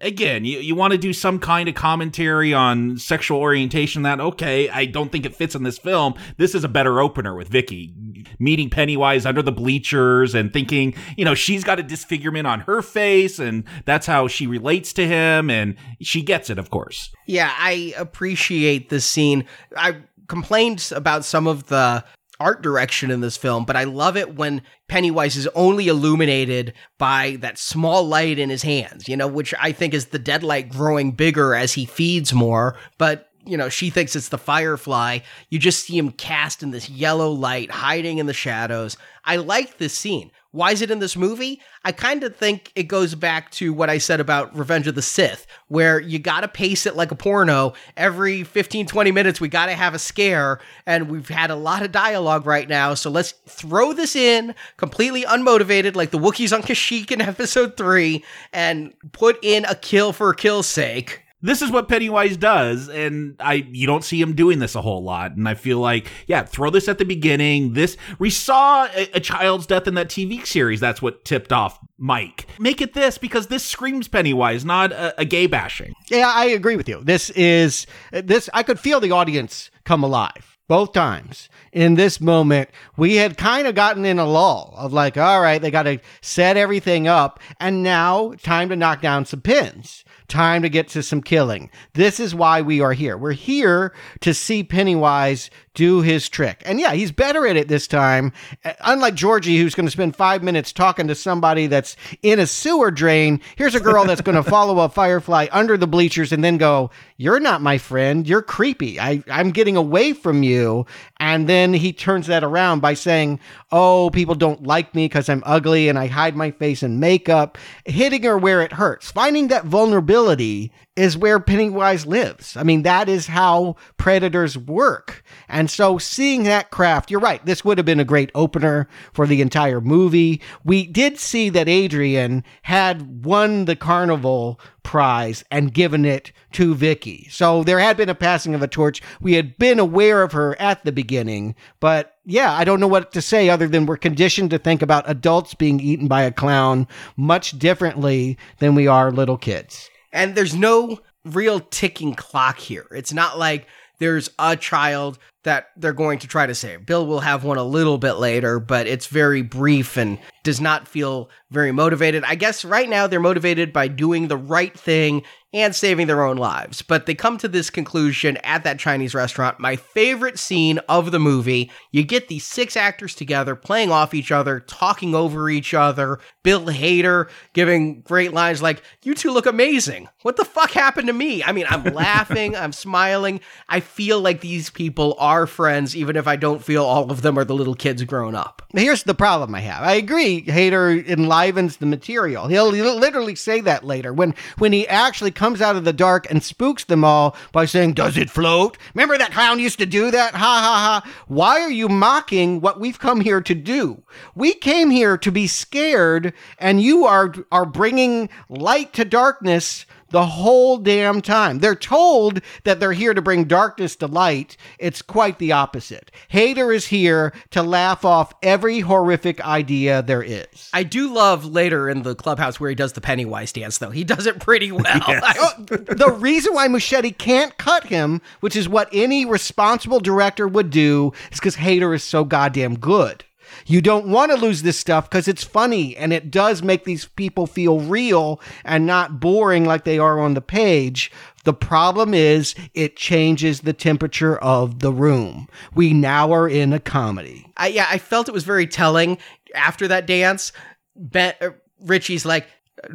again, you, you want to do some kind of commentary on sexual orientation that okay, I don't think it fits in this film. This is a better opener with Vicky meeting Pennywise under the bleachers and thinking, you know, she's got a disfigurement on her face and that's how she relates to him and she gets it, of course. Yeah, I appreciate this scene. I complained about some of the art direction in this film, but I love it when Pennywise is only illuminated by that small light in his hands, you know, which I think is the deadlight growing bigger as he feeds more. But you know, she thinks it's the firefly. You just see him cast in this yellow light, hiding in the shadows. I like this scene. Why is it in this movie? I kind of think it goes back to what I said about Revenge of the Sith, where you got to pace it like a porno. Every 15, 20 minutes, we got to have a scare. And we've had a lot of dialogue right now. So let's throw this in completely unmotivated, like the Wookiees on Kashyyyk in episode three, and put in a kill for a kill's sake this is what Pennywise does, and I you don't see him doing this a whole lot. And I feel like, yeah, throw this at the beginning. This we saw a, a, child's death in that TV series. That's what tipped off Mike. Make it this because this screams Pennywise, not a, a gay bashing. Yeah, I agree with you. This is this. I could feel the audience come alive both times. In this moment, we had kind of gotten in a lull of like, all right, they got to set everything up, and now time to knock down some pins time to get to some killing. This is why we are here. We're here to see Pennywise do his trick. And yeah, he's better at it this time. Uh, Unlike Georgie, who's going to spend five minutes talking to somebody that's in a sewer drain, here's a girl that's going to follow a firefly under the bleachers and then go, You're not my friend. You're creepy. I, I'm getting away from you. And then he turns that around by saying, Oh, people don't like me because I'm ugly and I hide my face in makeup, hitting her where it hurts. Finding that vulnerability ability is where Pennywise lives. I mean, that is how predators work. And so seeing that craft, you're right, this would have been a great opener for the entire movie. We did see that Adrian had won the carnival prize and given it to Vicky. So there had been a passing of a torch. We had been aware of her at the beginning, but yeah, I don't know what to say other than we're conditioned to think about adults being eaten by a clown much differently than we are little kids. And there's no real ticking clock here. It's not like there's a child that they're going to try to save. Bill will have one a little bit later, but it's very brief and does not feel very motivated. I guess right now they're motivated by doing the right thing and saving their own lives. But they come to this conclusion at that Chinese restaurant. My favorite scene of the movie you get these six actors together playing off each other, talking over each other. Bill Hader giving great lines like, You two look amazing. What the fuck happened to me? I mean, I'm laughing, I'm smiling. I feel like these people are friends, even if I don't feel all of them are the little kids grown up. Here's the problem I have. I agree. Hader enlivens the material. He'll, he'll literally say that later when when he actually comes out of the dark and spooks them all by saying, "Does it float?" Remember that clown used to do that? Ha ha ha! Why are you mocking what we've come here to do? We came here to be scared, and you are are bringing light to darkness the whole damn time. They're told that they're here to bring darkness to light. It's quite the opposite. Hader is here to laugh off every horrific idea there is. I do love later in the clubhouse where he does the Pennywise dance, though. He does it pretty well. Oh, the reason why Muschietti can't cut him, which is what any responsible director would do, is because Hader is so goddamn good. You don't want to lose this stuff because it's funny and it does make these people feel real and not boring like they are on the page. The problem is it changes the temperature of the room. We now are in a comedy. I, yeah, I felt it was very telling after that dance. Ben, uh, Richie's like,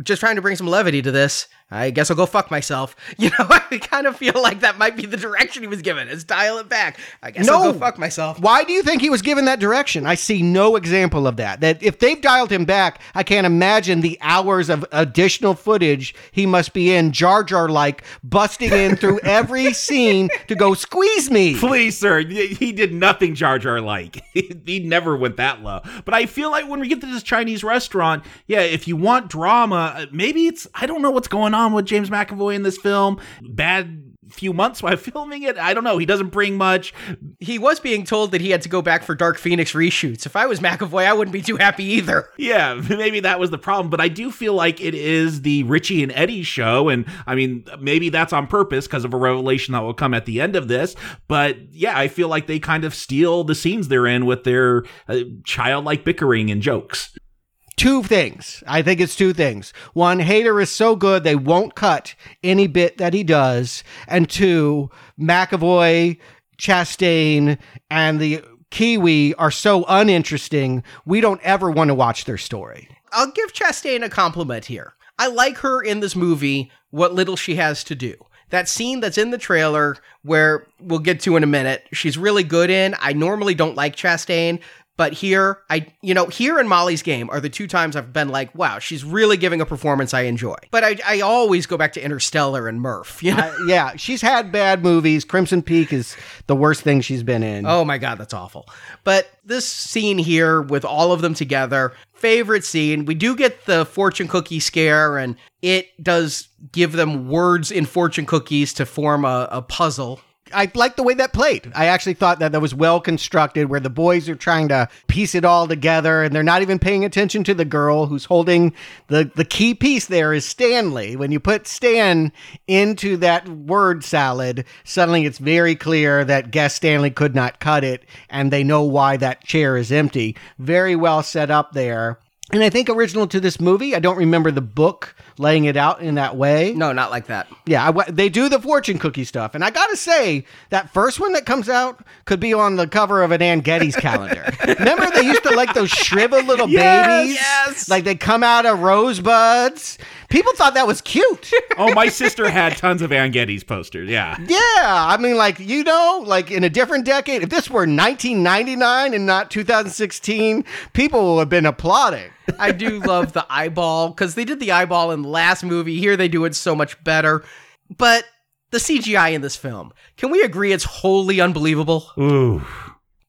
just trying to bring some levity to this. I guess I'll go fuck myself. You know, I kind of feel like that might be the direction he was given. Is dial it back. I guess No. I'll go fuck myself. Why do you think he was given that direction? I see no example of that. That if they've dialed him back, I can't imagine the hours of additional footage he must be in, Jar Jar like, busting in through every scene to go squeeze me. Please, sir, he did nothing Jar Jar like. he never went that low. But I feel like when we get to this Chinese restaurant, yeah, if you want drama, uh, maybe it's I don't know what's going on with James McAvoy in this film. Bad few months while filming it. I don't know. He doesn't bring much. He was being told that he had to go back for Dark Phoenix reshoots. If I was McAvoy, I wouldn't be too happy either. Yeah, maybe that was the problem, but I do feel like it is the Richie and Eddie show. And I mean, maybe that's on purpose because of a revelation that will come at the end of this. But yeah, I feel like they kind of steal the scenes they're in with their uh, childlike bickering and jokes. Two things. I think it's two things. One, Hader is so good they won't cut any bit that he does. And two, McAvoy, Chastain, and the Kiwi are so uninteresting, we don't ever want to watch their story. I'll give Chastain a compliment here. I like her in this movie, what little she has to do. That scene that's in the trailer, where we'll get to in a minute, she's really good in. I normally don't like Chastain, but here, I, you know, here in Molly's game are the two times I've been like, wow, she's really giving a performance I enjoy. But I, I always go back to Interstellar and Murph, you know? Yeah, she's had bad movies. Crimson Peak is the worst thing she's been in. Oh my god, that's awful. But this scene here with all of them together, favorite scene. We do get the fortune cookie scare, and it does give them words in fortune cookies to form a, a puzzle. I like the way that played. I actually thought that that was well constructed, where the boys are trying to piece it all together, and they're not even paying attention to the girl who's holding the the key piece. There is Stanley. When you put Stan into that word salad, suddenly it's very clear that guest Stanley could not cut it, and they know why that chair is empty. Very well set up there. And I think original to this movie, I don't remember the book laying it out in that way. No, not like that. Yeah, I w- they do the fortune cookie stuff, and I gotta say that first one that comes out could be on the cover of an Anne Geddes calendar. Remember they used to like those shriveled little Yes, babies, yes. like they come out of rosebuds. People thought that was cute. oh, my sister had tons of Anne Geddes posters. Yeah. Yeah, I mean, like you know, like in a different decade, if this were 1999 and not 2016, people would have been applauding. I do love the eyeball because they did the eyeball in the last movie. Here they do it so much better. But the CGI in this film, can we agree it's wholly unbelievable? Ooh.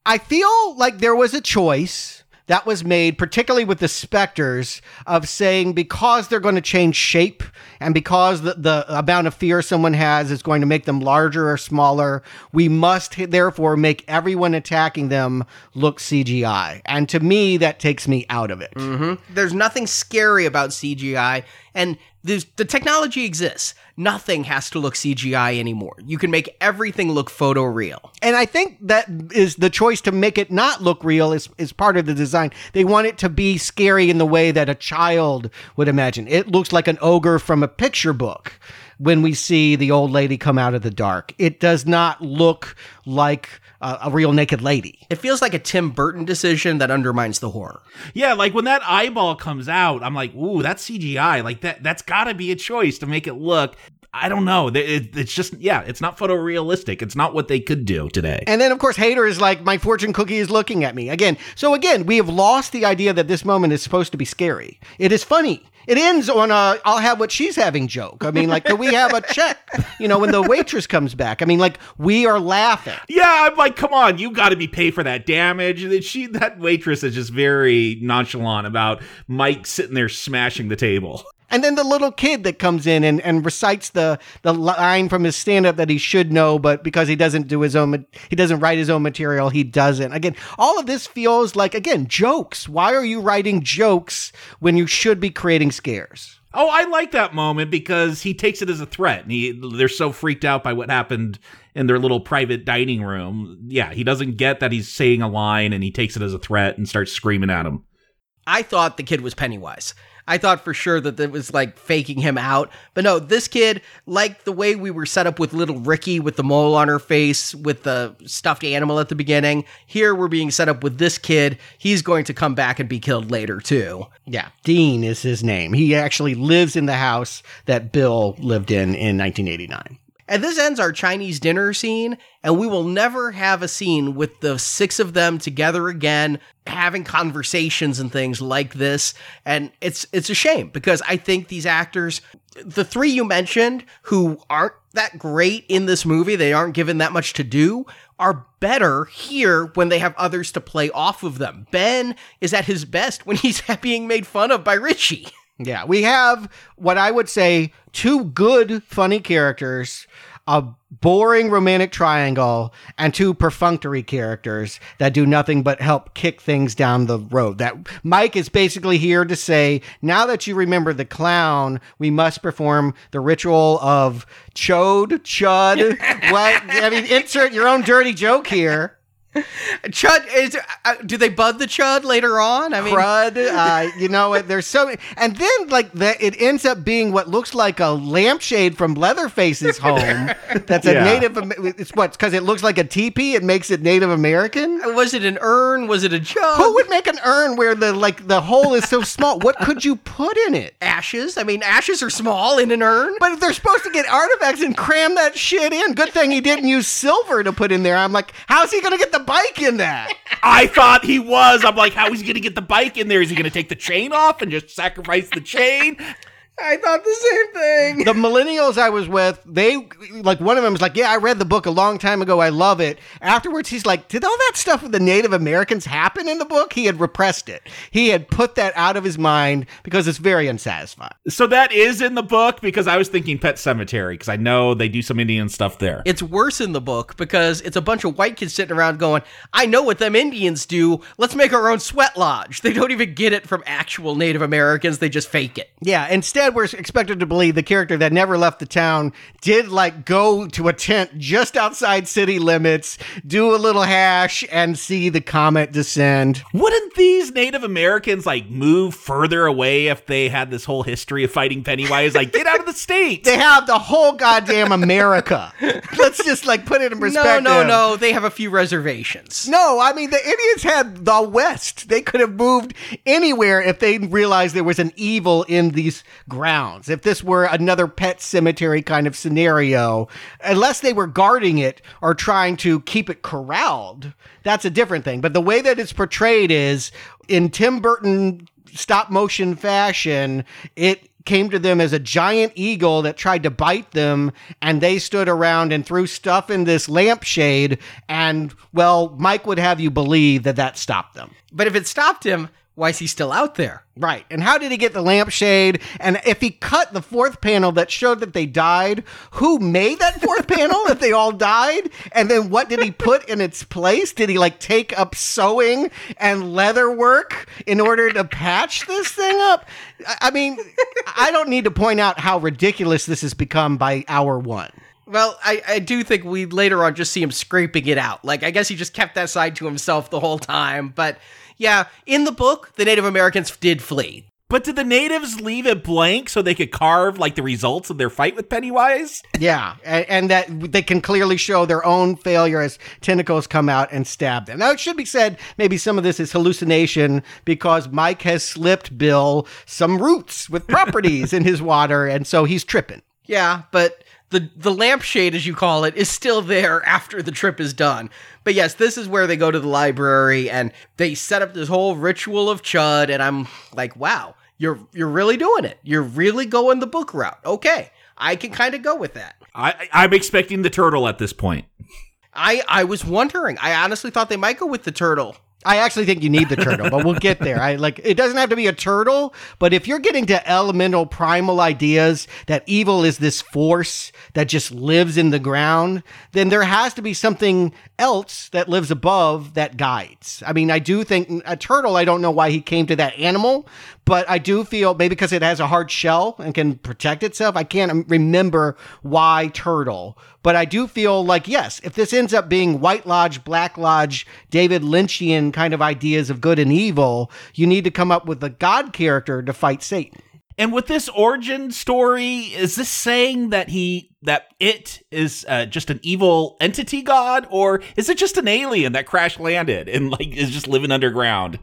I feel like there was a choice that was made, particularly with the specters, of saying because they're going to change shape and because the, the amount of fear someone has is going to make them larger or smaller, we must therefore make everyone attacking them look CGI. And to me, that takes me out of it. Mm-hmm. There's nothing scary about CGI, and there's, the technology exists. Nothing has to look CGI anymore. You can make everything look photoreal. And I think that is the choice to make it not look real is, is part of the design. They want it to be scary in the way that a child would imagine. It looks like an ogre from a picture book when we see the old lady come out of the dark. It does not look like a, a real naked lady. It feels like a Tim Burton decision that undermines the horror. Yeah, like when that eyeball comes out, I'm like, ooh, that's CGI. Like that that's gotta be a choice to make it look. I don't know. It- it- it's just yeah, it's not photorealistic. It's not what they could do today. And then, of course, Hader is like, my fortune cookie is looking at me again. So again, we have lost the idea that this moment is supposed to be scary. It is funny. It ends on a "I'll have what she's having" joke. I mean, like, do we have a check? You know, when the waitress comes back. I mean, like, we are laughing. Yeah, I'm like, come on, you got to be paid for that damage. That she, that waitress, is just very nonchalant about Mike sitting there smashing the table. And then the little kid that comes in and, and recites the, the line from his stand up that he should know, but because he doesn't do his own, he doesn't write his own material, he doesn't. Again, all of this feels like, again, jokes. Why are you writing jokes when you should be creating scares? Oh, I like that moment because he takes it as a threat. And he, they're so freaked out by what happened in their little private dining room. Yeah, he doesn't get that he's saying a line and he takes it as a threat and starts screaming at him. I thought the kid was Pennywise. I thought for sure that it was like faking him out. But no, this kid, like the way we were set up with little Ricky with the mole on her face, with the stuffed animal at the beginning, here we're being set up with this kid. He's going to come back and be killed later, too. Yeah, Dean is his name. He actually lives in the house that Bill lived in in 1989. And this ends our Chinese dinner scene, and we will never have a scene with the six of them together again, having conversations and things like this. And it's it's a shame because I think these actors, the three you mentioned, who aren't that great in this movie, they aren't given that much to do, are better here when they have others to play off of them. Ben is at his best when he's being made fun of by Richie. Yeah, we have what I would say two good, funny characters, a boring romantic triangle, and two perfunctory characters that do nothing but help kick things down the road. That Mike is basically here to say, now that you remember the clown, we must perform the ritual of chode, chud. what? I mean, insert your own dirty joke here. Chud is uh, do they bud the chud later on? I mean crud. Uh, you know what? There's so many, and then like that, it ends up being what looks like a lampshade from Leatherface's home. That's a Yeah. Native. It's what? Because it looks like a teepee. It makes it Native American. Was it an urn? Was it a jug? Who would make an urn where the like the hole is so small? What could you put in it? ashes? I mean, ashes are small in an urn. But if they're supposed to get artifacts and cram that shit in, good thing he didn't use silver to put in there. I'm like, how's he gonna get the bike in that? I thought he was. I'm like, how is he going to get the bike in there? Is he going to take the chain off and just sacrifice the chain? I thought the same thing. the millennials I was with, they like one of them was like, "Yeah, I read the book a long time ago. I love it." Afterwards, he's like, "Did all that stuff with the Native Americans happen in the book?" He had repressed it. He had put that out of his mind because it's very unsatisfying. So that is in the book because I was thinking Pet Sematary because I know they do some Indian stuff there. It's worse in the book because it's a bunch of white kids sitting around going, I know what them Indians do. Let's make our own sweat lodge. They don't even get it from actual Native Americans. They just fake it. Yeah. Instead, instead we're expected to believe the character that never left the town did like go to a tent just outside city limits, do a little hash, and see the comet descend. Wouldn't these Native Americans like move further away if they had this whole history of fighting Pennywise? Like, get out of the state. They have the whole goddamn America. Let's just like put it in No, perspective. no, no. They have a few reservations. No, I mean the Indians had the West. They could have moved anywhere if they realized there was an evil in these grounds. If this were another pet cemetery kind of scenario, unless they were guarding it or trying to keep it corralled, that's a different thing. But the way that it's portrayed is in Tim Burton stop motion fashion, it came to them as a giant eagle that tried to bite them and they stood around and threw stuff in this lampshade and well mike would have you believe that that stopped them But if it stopped him, why is he still out there? right and how did he get the lampshade and if he cut the fourth panel that showed that they died who made that fourth panel if they all died and then what did he put in its place did he like take up sewing and leather work in order to patch this thing up I- mean i don't need to point out how ridiculous this has become by hour one Well, I, I do think we later on just see him scraping it out. Like, I guess he just kept that side to himself the whole time. But yeah, in the book, the Native Americans did flee. But did the natives leave it blank so they could carve like the results of their fight with Pennywise? Yeah, and, and that they can clearly show their own failure as tentacles come out and stab them. Now, it should be said, maybe some of this is hallucination because Mike has slipped Bill some roots with properties in his water, and so he's tripping. Yeah, but the the lampshade, as you call it, is still there after the trip is done. But yes, this is where they go to the library and they set up this whole ritual of Chud, and I'm like, wow, you're you're really doing it. You're really going the book route. Okay, I can kind of go with that. I, I'm expecting the turtle at this point. I I was wondering. I honestly thought they might go with the turtle. I actually think you need the turtle, but we'll get there. I like it doesn't have to be a turtle, but if you're getting to elemental primal ideas that evil is this force that just lives in the ground, then there has to be something else that lives above that guides. I mean, I do think a turtle, I don't know why he came to that animal, but I do feel maybe because it has a hard shell and can protect itself. I can't remember why turtle, but I do feel like, yes, if this ends up being White Lodge, Black Lodge, David Lynchian kind of ideas of good and evil, you need to come up with a God character to fight Satan. And with this origin story, is this saying that he that it is uh, just an evil entity god, or is it just an alien that crash landed and like is just living underground?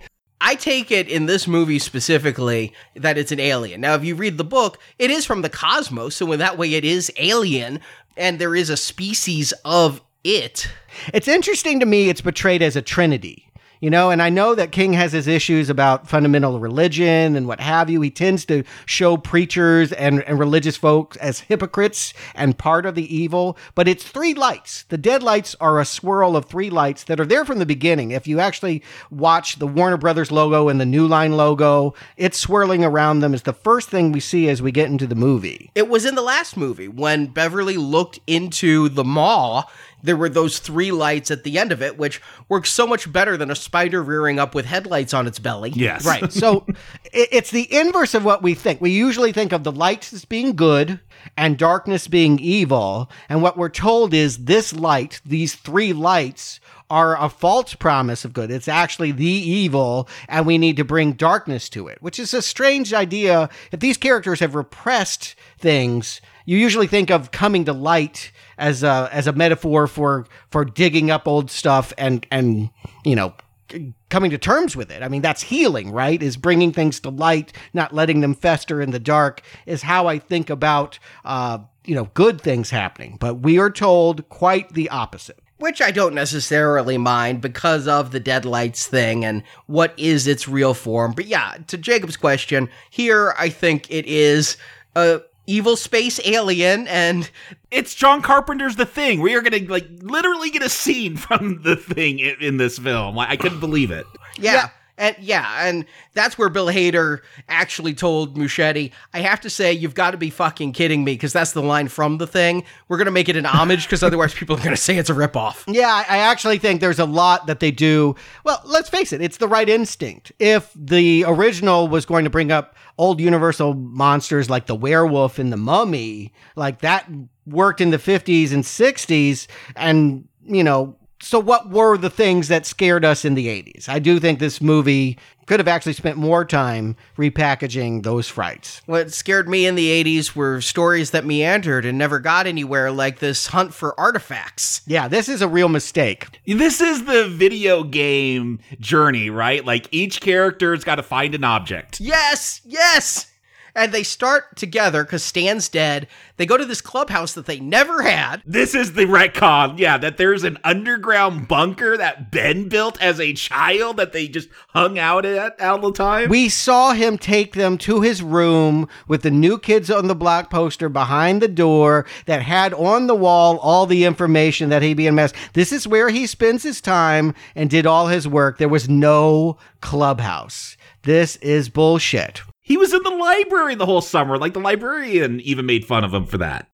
I take it in this movie specifically that it's an alien. Now, if you read the book, it is from the cosmos, so in that way it is alien, and there is a species of it. It's interesting to me, it's portrayed as a trinity. You know, and I know that King has his issues about fundamental religion and what have you. He tends to show preachers and, and religious folks as hypocrites and part of the evil, but it's three lights. The dead lights are a swirl of three lights that are there from the beginning. If you actually watch the Warner Brothers logo and the New Line logo, it's swirling around them is the first thing we see as we get into the movie. It was in the last movie when Beverly looked into the maw. There were those three lights at the end of it, which works so much better than a spider rearing up with headlights on its belly. Yes. Right. So it's the inverse of what we think. We usually think of the light as being good and darkness being evil. And what we're told is this light, these three lights, are a false promise of good. It's actually the evil, and we need to bring darkness to it, which is a strange idea. If these characters have repressed things, you usually think of coming to light as a as a metaphor for for digging up old stuff and and you know coming to terms with it. I mean, that's healing, right? Is bringing things to light, not letting them fester in the dark, is how I think about, uh, you know, good things happening. But we are told quite the opposite. Which I don't necessarily mind because of the deadlights thing and what is its real form. But yeah, to Jacob's question, here I think it is a evil space alien and It's John Carpenter's The Thing. We are gonna like literally get a scene from The Thing in, in this film. Like, I couldn't believe it. yeah. And yeah, and that's where Bill Hader actually told Muschietti, I have to say, you've got to be fucking kidding me, because that's the line from the thing. We're going to make it an homage, because otherwise people are going to say it's a ripoff. Yeah, I actually think there's a lot that they do. Well, let's face it, it's the right instinct. If the original was going to bring up old Universal monsters like the werewolf and the mummy, like that worked in the 50s and 60s, and, you know, so what were the things that scared us in the 80s? I do think this movie could have actually spent more time repackaging those frights. What scared me in the 80s were stories that meandered and never got anywhere, like this hunt for artifacts. Yeah, this is a real mistake. This is the video game journey, right? Like each character's got to find an object. Yes, yes. And they start together because Stan's dead. They go to this clubhouse that they never had. This is the retcon, yeah, that there's an underground bunker that Ben built as a child that they just hung out at all the time. We saw him take them to his room with the new kids on the block poster behind the door that had on the wall all the information that he'd be in mess. This is where he spends his time and did all his work. There was no clubhouse. This is bullshit. He was in the library the whole summer. Like the librarian even made fun of him for that.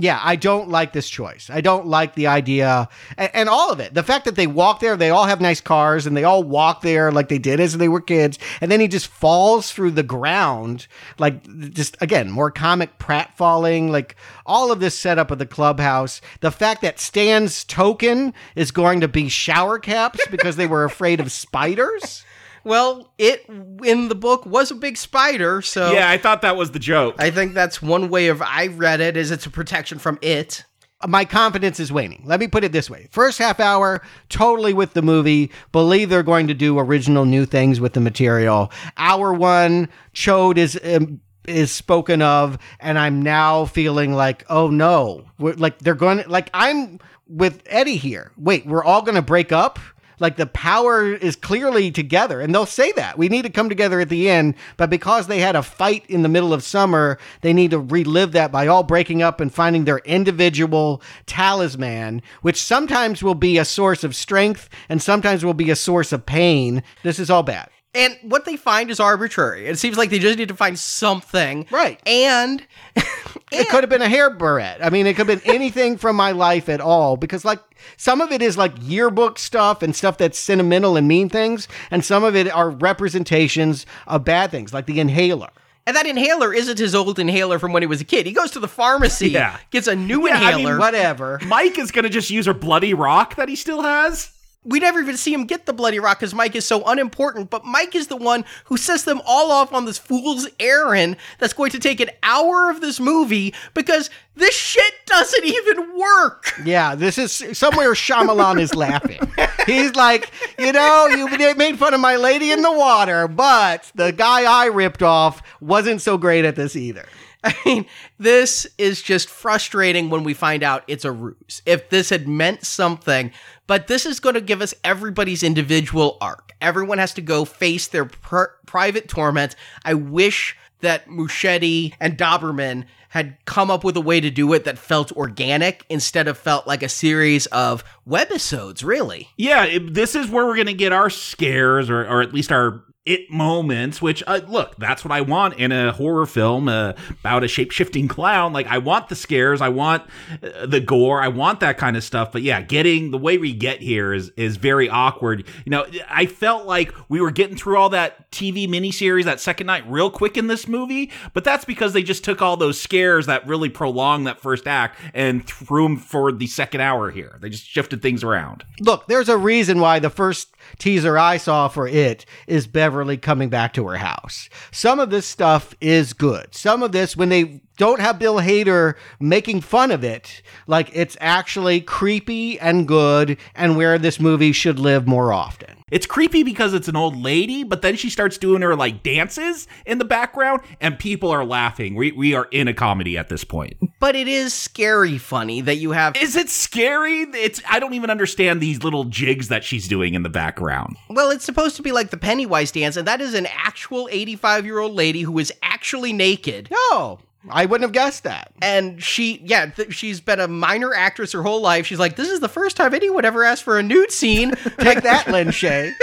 Yeah, I don't like this choice. I don't like the idea and, and, all of it. The fact that they walk there, they all have nice cars and they all walk there like they did as they were kids. And then he just falls through the ground. Like, just again, more comic Pratt falling. Like, all of this setup of the clubhouse. The fact that Stan's token is going to be shower caps because they were afraid of spiders. Well, it in the book was a big spider, so Yeah, I thought that was the joke. I think that's one way of I read it is it's a protection from it. My confidence is waning. Let me put it this way. First half hour, totally with the movie. Believe they're going to do original new things with the material. Hour one, Chode is um, is spoken of, and I'm now feeling like, oh no, we're, like they're going to like I'm with Eddie here. Wait, we're all going to break up? Like the power is clearly together and they'll say that. We need to come together at the end but because they had a fight in the middle of summer they need to relive that by all breaking up and finding their individual talisman which sometimes will be a source of strength and sometimes will be a source of pain. This is all bad and what they find is arbitrary. It seems like they just need to find something. Right. And, and it could have been a hair barrette. I mean, it could have been anything from my life at all because, like, some of it is like yearbook stuff and stuff that's sentimental and mean things, and some of it are representations of bad things, like the inhaler. And that inhaler isn't his old inhaler from when he was a kid. He goes to the pharmacy, Yeah. gets a new Yeah, I inhaler. mean, Whatever. Mike is going to just use her bloody rock that he still has. We never even see him get the bloody rock because Mike is so unimportant. But Mike is the one who sets them all off on this fool's errand that's going to take an hour of this movie because this shit doesn't even work. Yeah, this is somewhere Shyamalan is laughing. He's like, you know, you made fun of my lady in the water, but the guy I ripped off wasn't so great at this either. I mean, this is just frustrating when we find out it's a ruse. If this had meant something, but this is going to give us everybody's individual arc. Everyone has to go face their pr- private torment. I wish that Muschietti and Dauberman had come up with a way to do it that felt organic instead of felt like a series of webisodes, really. Yeah, this is where we're going to get our scares, or, or at least our it moments. Which, uh, look, that's what I want in a horror film uh, about a shape shifting clown. Like, I want the scares, I want uh, the gore, I want that kind of stuff. But yeah, getting the way we get here is is very awkward. You know, I felt like we were getting through all that TV miniseries that second night real quick in this movie, but that's because they just took all those scares that really prolonged that first act and threw them for the second hour here. They just shifted things around. Look, there's a reason why the first teaser I saw for it is Beverly coming back to her house. Some of this stuff is good. Some of this, when they don't have Bill Hader making fun of it, like it's actually creepy and good and where this movie should live more often. It's creepy because it's an old lady, but then she starts doing her like dances in the background and people are laughing. We we are in a comedy at this point. But it is scary funny that you have Is it scary? It's I don't even understand these little jigs that she's doing in the background. Well, it's supposed to be like the Pennywise dance, and that is an actual 85 year old lady who is actually naked. No, I wouldn't have guessed that. And she, yeah, th- she's been a minor actress her whole life. She's like, this is the first time anyone ever asked for a nude scene. Take that, Lin Shay.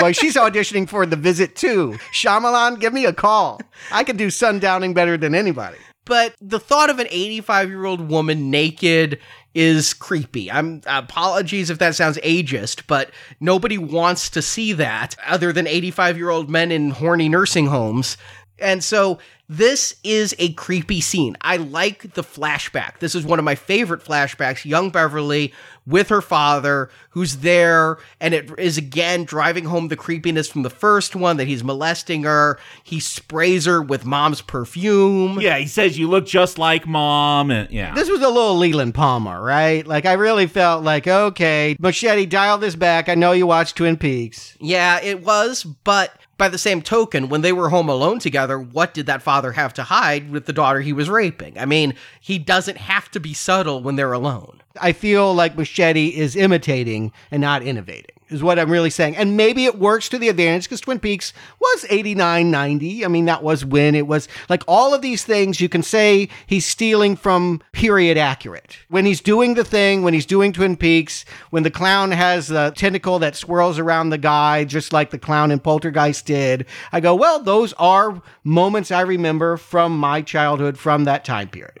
Well, she's auditioning for The Visit too. Shyamalan, give me a call. I can do sundowning better than anybody. But the thought of an 85 year old woman naked is creepy. I'm apologies if that sounds ageist, but nobody wants to see that other than 85 year old men in horny nursing homes. And so this is a creepy scene. I like the flashback. This is one of my favorite flashbacks. Young Beverly with her father, who's there, and it is again driving home the creepiness from the first one that he's molesting her. He sprays her with mom's perfume. Yeah, he says you look just like mom, and yeah. This was a little Leland Palmer, right? Like I really felt like, okay, Machete, dial this back. I know you watched Twin Peaks. Yeah, it was, but by the same token, when they were home alone together, what did that father have to hide with the daughter he was raping? I mean, he doesn't have to be subtle when they're alone. I feel like Machete is imitating and not innovating, is what I'm really saying. And maybe it works to the advantage because Twin Peaks was 89, 90. I mean, that was when it was like all of these things you can say he's stealing from period accurate. When he's doing the thing, when he's doing Twin Peaks, when the clown has the tentacle that swirls around the guy, just like the clown in Poltergeist did, I go, well, those are moments I remember from my childhood from that time period.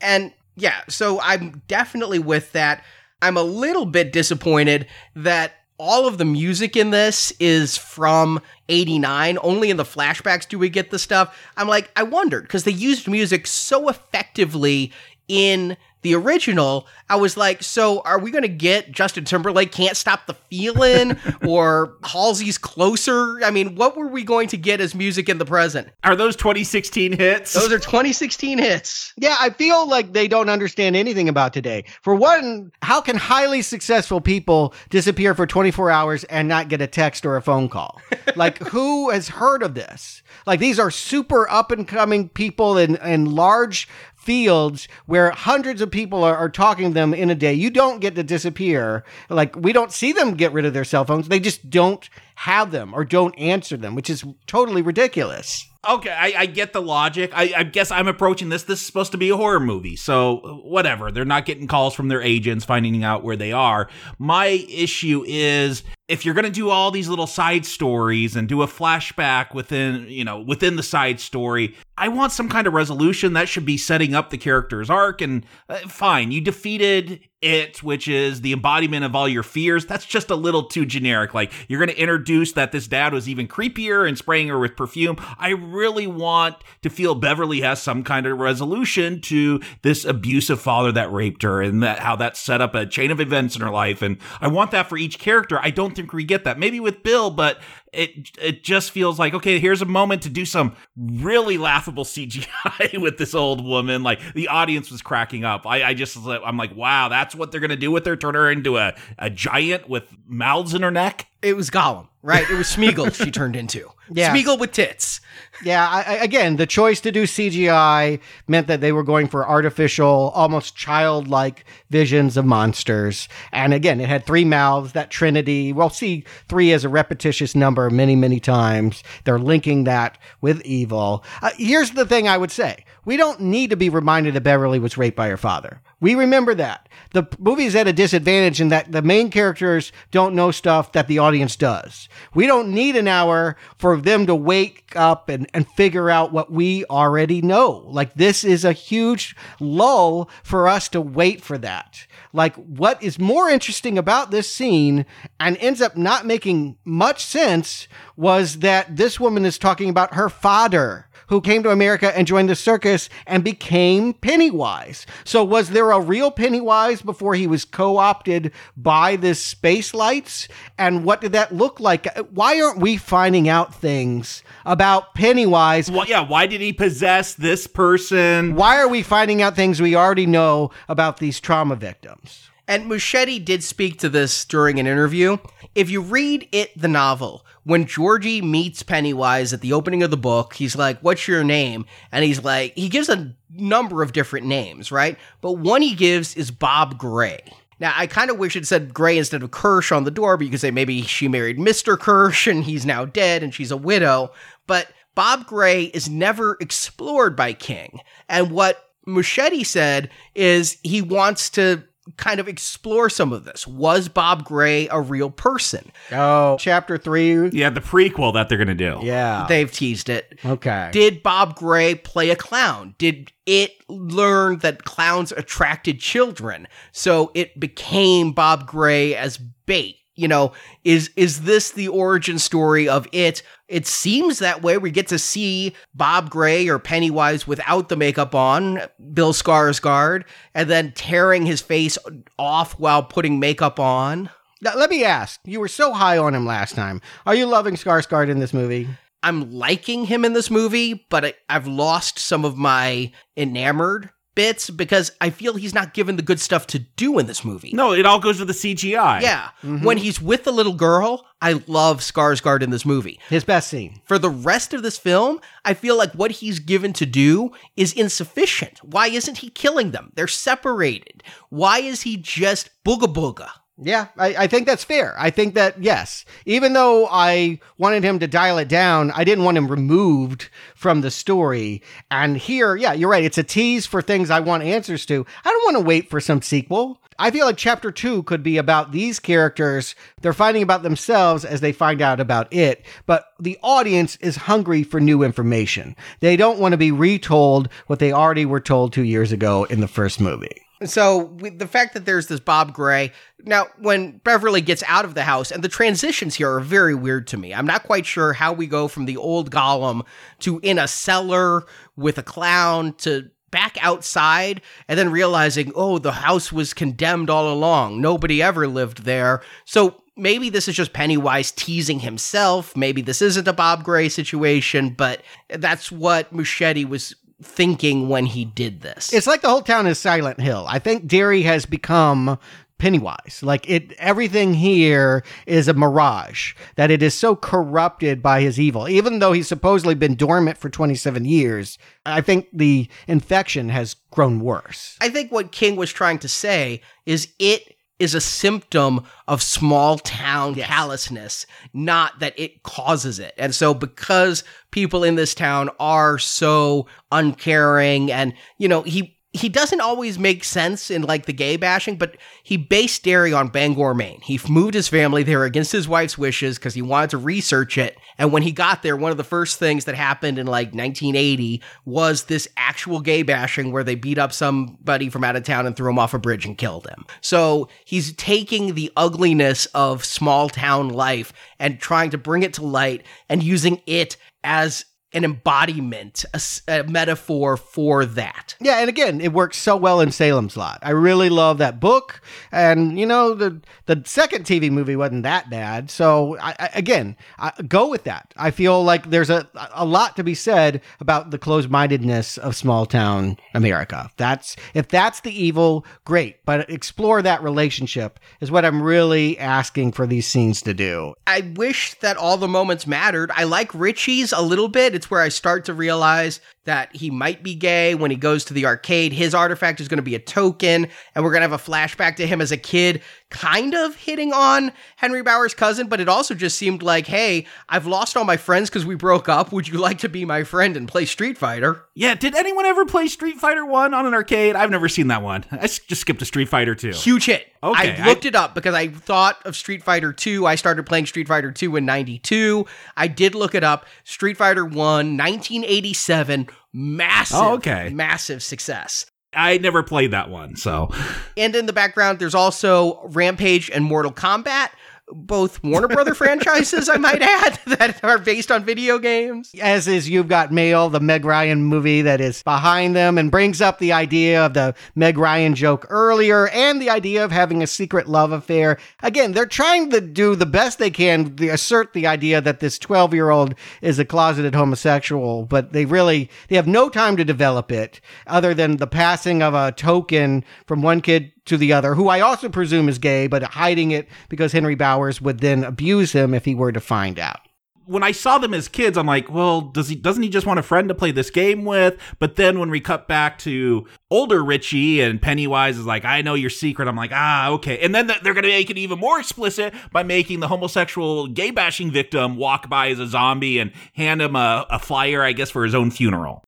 And yeah, so I'm definitely with that. I'm a little bit disappointed that all of the music in this is from 89. Only in the flashbacks do we get the stuff. I'm like, I wondered because they used music so effectively in the original, I was like, so are we going to get Justin Timberlake Can't Stop the Feeling or Halsey's Closer? I mean, what were we going to get as music in the present? Are those 2016 hits? Those are 2016 hits. Yeah, I feel like they don't understand anything about today. For one, how can highly successful people disappear for 24 hours and not get a text or a phone call? like, who has heard of this? Like, these are super up and coming people in, in large fields where hundreds of people are, are, talking to them in a day. You don't get to disappear. Like we don't see them get rid of their cell phones. They just don't have them or don't answer them, which is totally ridiculous. Okay, I, I get the logic. I, I, guess I'm approaching this. This is supposed to be a horror movie, so whatever. They're not getting calls from their agents, finding out where they are. My issue is if you're going to do all these little side stories and do a flashback within, you know, within the side story, I want some kind of resolution that should be setting up the character's arc. And uh, fine, you defeated it, which is the embodiment of all your fears. That's just a little too generic. Like you're going to introduce that this dad was even creepier and spraying her with perfume. I really want to feel Beverly has some kind of resolution to this abusive father that raped her and that how that set up a chain of events in her life. And I want that for each character. I don't think we get that. Maybe with Bill, but it it just feels like okay here's a moment to do some really laughable cgi with this old woman like the audience was cracking up i, I just i'm like wow that's what they're gonna do with her turn her into a, a giant with mouths in her neck it was Gollum, right? It was Smeagol she turned into. Yeah. Smeagol with tits. Yeah, I, again, the choice to do CGI meant that they were going for artificial, almost childlike visions of monsters. And again, it had three mouths, that trinity. We'll see three as a repetitious number many, many times. They're linking that with evil. Uh, here's the thing I would say. We don't need to be reminded that Beverly was raped by her father. We remember that. The movie is at a disadvantage in that the main characters don't know stuff that the audience does. We don't need an hour for them to wake up and, and figure out what we already know. Like, this is a huge lull for us to wait for that. Like, what is more interesting about this scene and ends up not making much sense was that this woman is talking about her father who came to America and joined the circus and became Pennywise. So, was there a real Pennywise before he was co opted by this space lights? And what did that look like? Why aren't we finding out things about Pennywise? Well, yeah, why did he possess this person? Why are we finding out things we already know about these trauma victims? And Muschietti did speak to this during an interview. If you read it, the novel, when Georgie meets Pennywise at the opening of the book, he's like, What's your name? And he's like, he gives a number of different names, right? But one he gives is Bob Gray. Now, I kind of wish it said Gray instead of Kirsch on the door because say maybe she married Mr. Kirsch and he's now dead and she's a widow. But Bob Gray is never explored by King. And what Muschietti said is he wants to kind of explore some of this. Was Bob Gray a real person? Oh, chapter three. Yeah, the prequel that they're gonna do. Yeah. They've teased it. okay. Did Bob Gray play a clown? Did it learn that clowns attracted children? So it became Bob Gray as bait. You know, is is this the origin story of it? It seems that way. We get to see Bob Gray or Pennywise without the makeup on, Bill Skarsgård, and then tearing his face off while putting makeup on. Now, let me ask. You were so high on him last time. Are you loving Skarsgård in this movie? I'm liking him in this movie, but I, I've lost some of my enamored bits because I feel he's not given the good stuff to do in this movie. No, it all goes with the CGI. Yeah. Mm-hmm. When he's with the little girl, I love Skarsgård in this movie. His best scene. For the rest of this film, I feel like what he's given to do is insufficient. Why isn't he killing them? They're separated. Why is he just booga booga? Yeah, I, I think that's fair. I think that, yes, even though I wanted him to dial it down, I didn't want him removed from the story. And here, yeah, you're right. It's a tease for things I want answers to. I don't want to wait for some sequel. I feel like chapter two could be about these characters. They're finding about themselves as they find out about it. But the audience is hungry for new information. They don't want to be retold what they already were told two years ago in the first movie. So the fact that there's this Bob Gray now, when Beverly gets out of the house, and the transitions here are very weird to me. I'm not quite sure how we go from the old Gollum to in a cellar with a clown to back outside and then realizing, oh, the house was condemned all along. Nobody ever lived there. So maybe this is just Pennywise teasing himself. Maybe this isn't a Bob Gray situation, but that's what Muschietti was thinking when he did this. It's like the whole town is Silent Hill. I think Derry has become Pennywise. Like it everything here is a mirage. That it is so corrupted by his evil. Even though he's supposedly been dormant for 27 years, I think the infection has grown worse. I think what King was trying to say is it is a symptom of small town callousness, not that it causes it. And so because people in this town are so uncaring and, you know, he he doesn't always make sense in like the gay bashing, but he based Derry on Bangor, Maine. He moved his family there against his wife's wishes because he wanted to research it. And when he got there, one of the first things that happened in like 1980 was this actual gay bashing where they beat up somebody from out of town and threw him off a bridge and killed him. So he's taking the ugliness of small town life and trying to bring it to light and using it as an embodiment, a metaphor for that. Yeah, and again, it works so well in Salem's Lot. I really love that book, and you know the the second TV movie wasn't that bad. So I, I, again, I, go with that. I feel like there's a a lot to be said about the closed mindedness of small town America. That's if that's the evil, great, but explore that relationship is what I'm really asking for these scenes to do. I wish that all the moments mattered. I like Richie's a little bit. It's where I start to realize that he might be gay when he goes to the arcade. His artifact is going to be a token, and we're going to have a flashback to him as a kid, kind of hitting on Henry Bowers' cousin, but it also just seemed like, hey, I've lost all my friends because we broke up. Would you like to be my friend and play Street Fighter? Yeah, did anyone ever play Street Fighter 1 on an arcade? I've never seen that one. I just skipped to Street Fighter 2. Huge hit. Okay, I looked it up because I thought of Street Fighter 2. I started playing Street Fighter 2 in 92. I did look it up. Street Fighter 1, 1987. Massive, Oh, okay. massive success. I never played that one, so. And in the background, there's also Rampage and Mortal Kombat, both Warner Brother franchises, I might add, that are based on video games. As is You've Got Mail, the Meg Ryan movie that is behind them and brings up the idea of the Meg Ryan joke earlier and the idea of having a secret love affair. Again, they're trying to do the best they can to assert the idea that this 12 year old is a closeted homosexual, but they really, they have no time to develop it other than the passing of a token from one kid to the other, who I also presume is gay, but hiding it because Henry Bowers would then abuse him if he were to find out. When I saw them as kids, I'm like, well, does he doesn't he just want a friend to play this game with? But then when we cut back to older Richie and Pennywise is like, I know your secret. I'm like, ah, okay. And then they're gonna make it even more explicit by making the homosexual gay bashing victim walk by as a zombie and hand him a, a flyer, I guess, for his own funeral.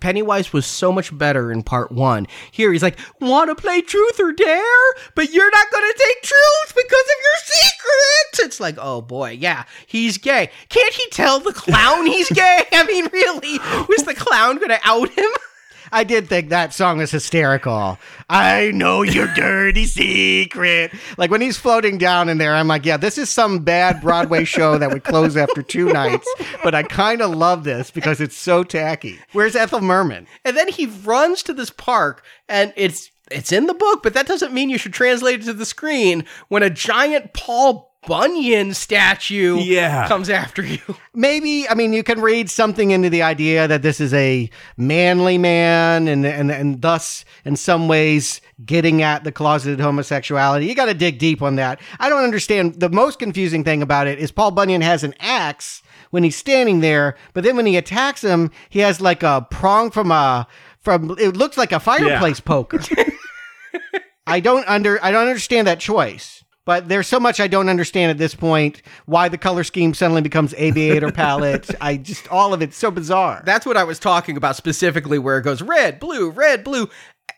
Pennywise was so much better in part one. Here he's like, want to play truth or dare, but you're not going to take truth because of your secret. It's like, oh boy, yeah, he's gay. Can't he tell the clown he's gay? I mean, really, was the clown going to out him? I did think that song was hysterical. I know your dirty secret. Like when he's floating down in there, I'm like, yeah, this is some bad Broadway show that would close after two nights. But I kind of love this because it's so tacky. Where's Ethel Merman? And then he runs to this park, and it's it's in the book, but that doesn't mean you should translate it to the screen when a giant Paul Bunyan statue Yeah. comes after you. Maybe, I mean, you can read something into the idea that this is a manly man and, and, and thus, in some ways, getting at the closeted homosexuality. You got to dig deep on that. I don't understand. The most confusing thing about it is Paul Bunyan has an axe when he's standing there, but then when he attacks him, he has like a prong from a, from, it looks like a fireplace poker. I don't under, I don't understand that choice. But there's so much I don't understand at this point. Why the color scheme suddenly becomes aviator palette. I just all of it's so bizarre. That's what I was talking about specifically, where it goes red, blue, red, blue.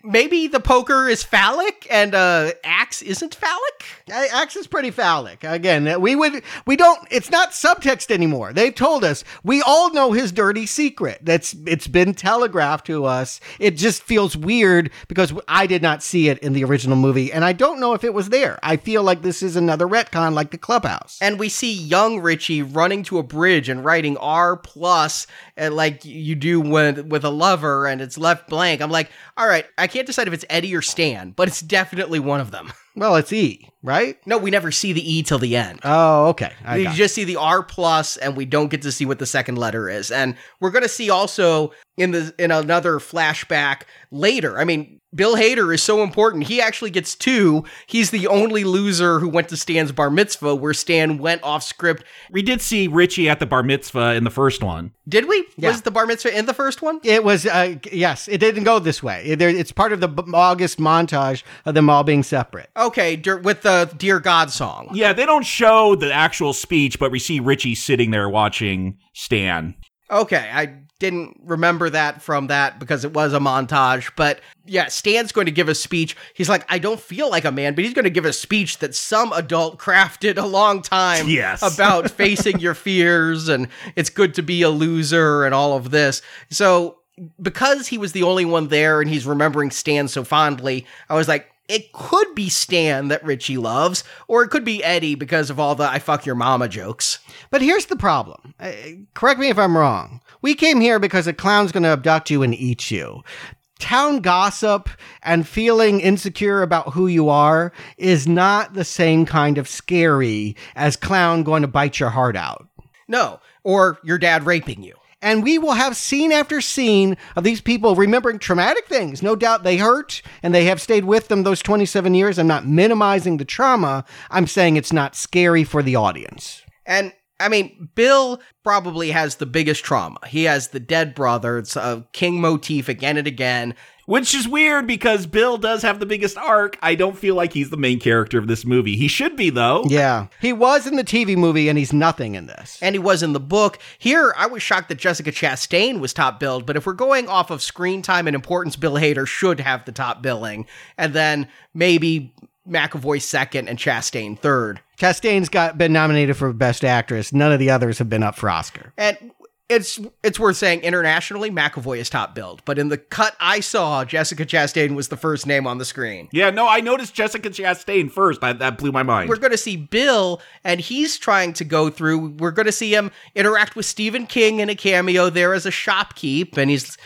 Maybe the poker is phallic and uh, axe isn't phallic. Axe is pretty phallic. Again, we would we don't. It's not subtext anymore. They've told us. We all know his dirty secret. That's it's been telegraphed to us. It just feels weird because I did not see it in the original movie, and I don't know if it was there. I feel like this is another retcon, like the clubhouse. And we see young Richie running to a bridge and writing R plus, like you do when with a lover, and it's left blank. I'm like, all right, I can't decide if it's Eddie or Stan, but it's definitely one of them. Well, it's E, right? No, we never see the E till the end. Oh, okay. I you got it. just see the R plus, and we don't get to see what the second letter is. And we're going to see also in the in another flashback later. I mean, Bill Hader is so important. He actually gets two. He's the only loser who went to Stan's bar mitzvah, where Stan went off script. We did see Richie at the bar mitzvah in the first one. Did we? Yeah. Was the bar mitzvah in the first one? It was, uh, yes, it didn't go this way. It- It's part of the August montage of them all being separate. Okay, with the Dear God song. Yeah, they don't show the actual speech, but we see Richie sitting there watching Stan. Okay, I didn't remember that from that because it was a montage. But yeah, Stan's going to give a speech. He's like, I don't feel like a man, but he's going to give a speech that some adult crafted a long time Yes. about facing your fears and it's good to be a loser and all of this. So because he was the only one there and he's remembering Stan so fondly, I was like, it could be Stan that Richie loves, or it could be Eddie because of all the I fuck your mama jokes. But here's the problem. Uh, correct me if I'm wrong. We came here because a clown's going to abduct you and eat you. Town gossip and feeling insecure about who you are is not the same kind of scary as clown going to bite your heart out. No, or your dad raping you. And we will have scene after scene of these people remembering traumatic things. No doubt they hurt and they have stayed with them those 27 years. I'm not minimizing the trauma. I'm saying it's not scary for the audience. And I mean, Bill probably has the biggest trauma. He has the dead brother. It's a king motif again and again. Which is weird because Bill does have the biggest arc. I don't feel like he's the main character of this movie. He should be, though. Yeah. He was in the TV movie and he's nothing in this. And he was in the book. Here, I was shocked that Jessica Chastain was top billed, but if we're going off of screen time and importance, Bill Hader should have the top billing. And then maybe McAvoy second and Chastain third. Chastain's got been nominated for Best Actress. None of the others have been up for Oscar. And it's it's worth saying internationally, McAvoy is top billed, but in the cut I saw, Jessica Chastain was the first name on the screen. Yeah, no, I noticed Jessica Chastain first. That, that blew my mind. We're going to see Bill, and he's trying to go through. We're going to see him interact with Stephen King in a cameo there as a shopkeep, and he's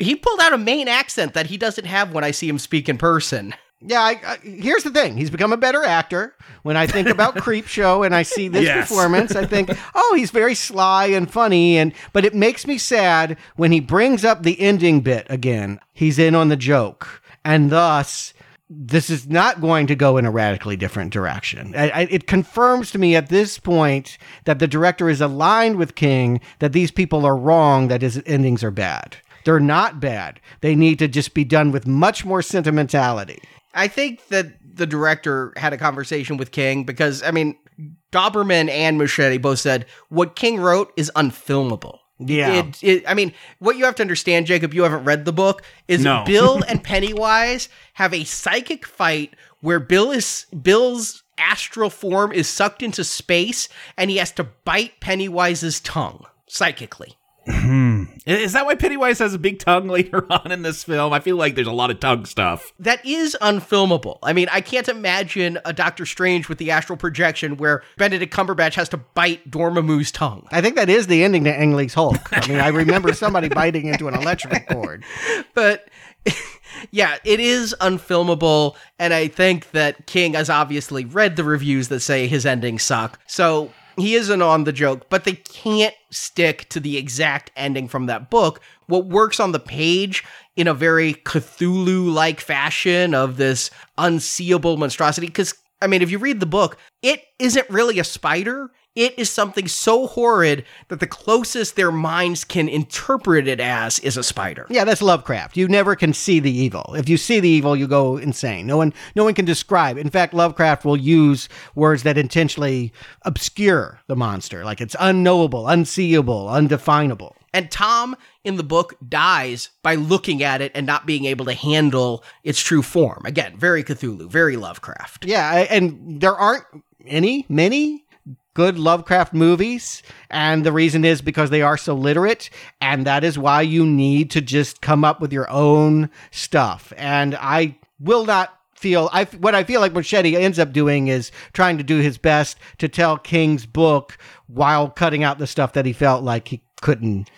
he pulled out a main accent that he doesn't have when I see him speak in person. Yeah, I, I, here's the thing. He's become a better actor. When I think about Creep Show and I see this Yes. performance, I think, oh, he's very sly and funny. And but it makes me sad when he brings up the ending bit again. He's in on the joke, and thus this is not going to go in a radically different direction. I, I, it confirms to me at this point that the director is aligned with King that these people are wrong, that his endings are bad. They're not bad. They need to just be done with much more sentimentality. I think that the director had a conversation with King because I mean, Dauberman and Muschietti both said what King wrote is unfilmable. Yeah. It, it, I mean, what you have to understand, Jacob, you haven't read the book, is No. Bill and Pennywise have a psychic fight where Bill is Bill's astral form is sucked into space and he has to bite Pennywise's tongue psychically. Hmm. Is that why Pennywise has a big tongue later on in this film? I feel like there's a lot of tongue stuff. That is unfilmable. I mean, I can't imagine a Doctor Strange with the astral projection where Benedict Cumberbatch has to bite Dormammu's tongue. I think that is the ending to Ang Lee's Hulk. I mean, I remember somebody biting into an electric cord. but yeah, it is unfilmable, and I think that King has obviously read the reviews that say his endings suck. So he isn't on the joke, but they can't stick to the exact ending from that book. What works on the page in a very Cthulhu like fashion of this unseeable monstrosity, because I mean, if you read the book, it isn't really a spider. It is something so horrid that the closest their minds can interpret it as is a spider. Yeah, that's Lovecraft. You never can see the evil. If you see the evil, you go insane. No one, no one can describe. In fact, Lovecraft will use words that intentionally obscure the monster, like it's unknowable, unseeable, undefinable. And Tom in the book dies by looking at it and not being able to handle its true form. Again, very Cthulhu, very Lovecraft. Yeah, and there aren't any, many good Lovecraft movies. And the reason is because they are so literate. And that is why you need to just come up with your own stuff. And I will not feel, I, what I feel like Muschietti ends up doing is trying to do his best to tell King's book while cutting out the stuff that he felt like he couldn't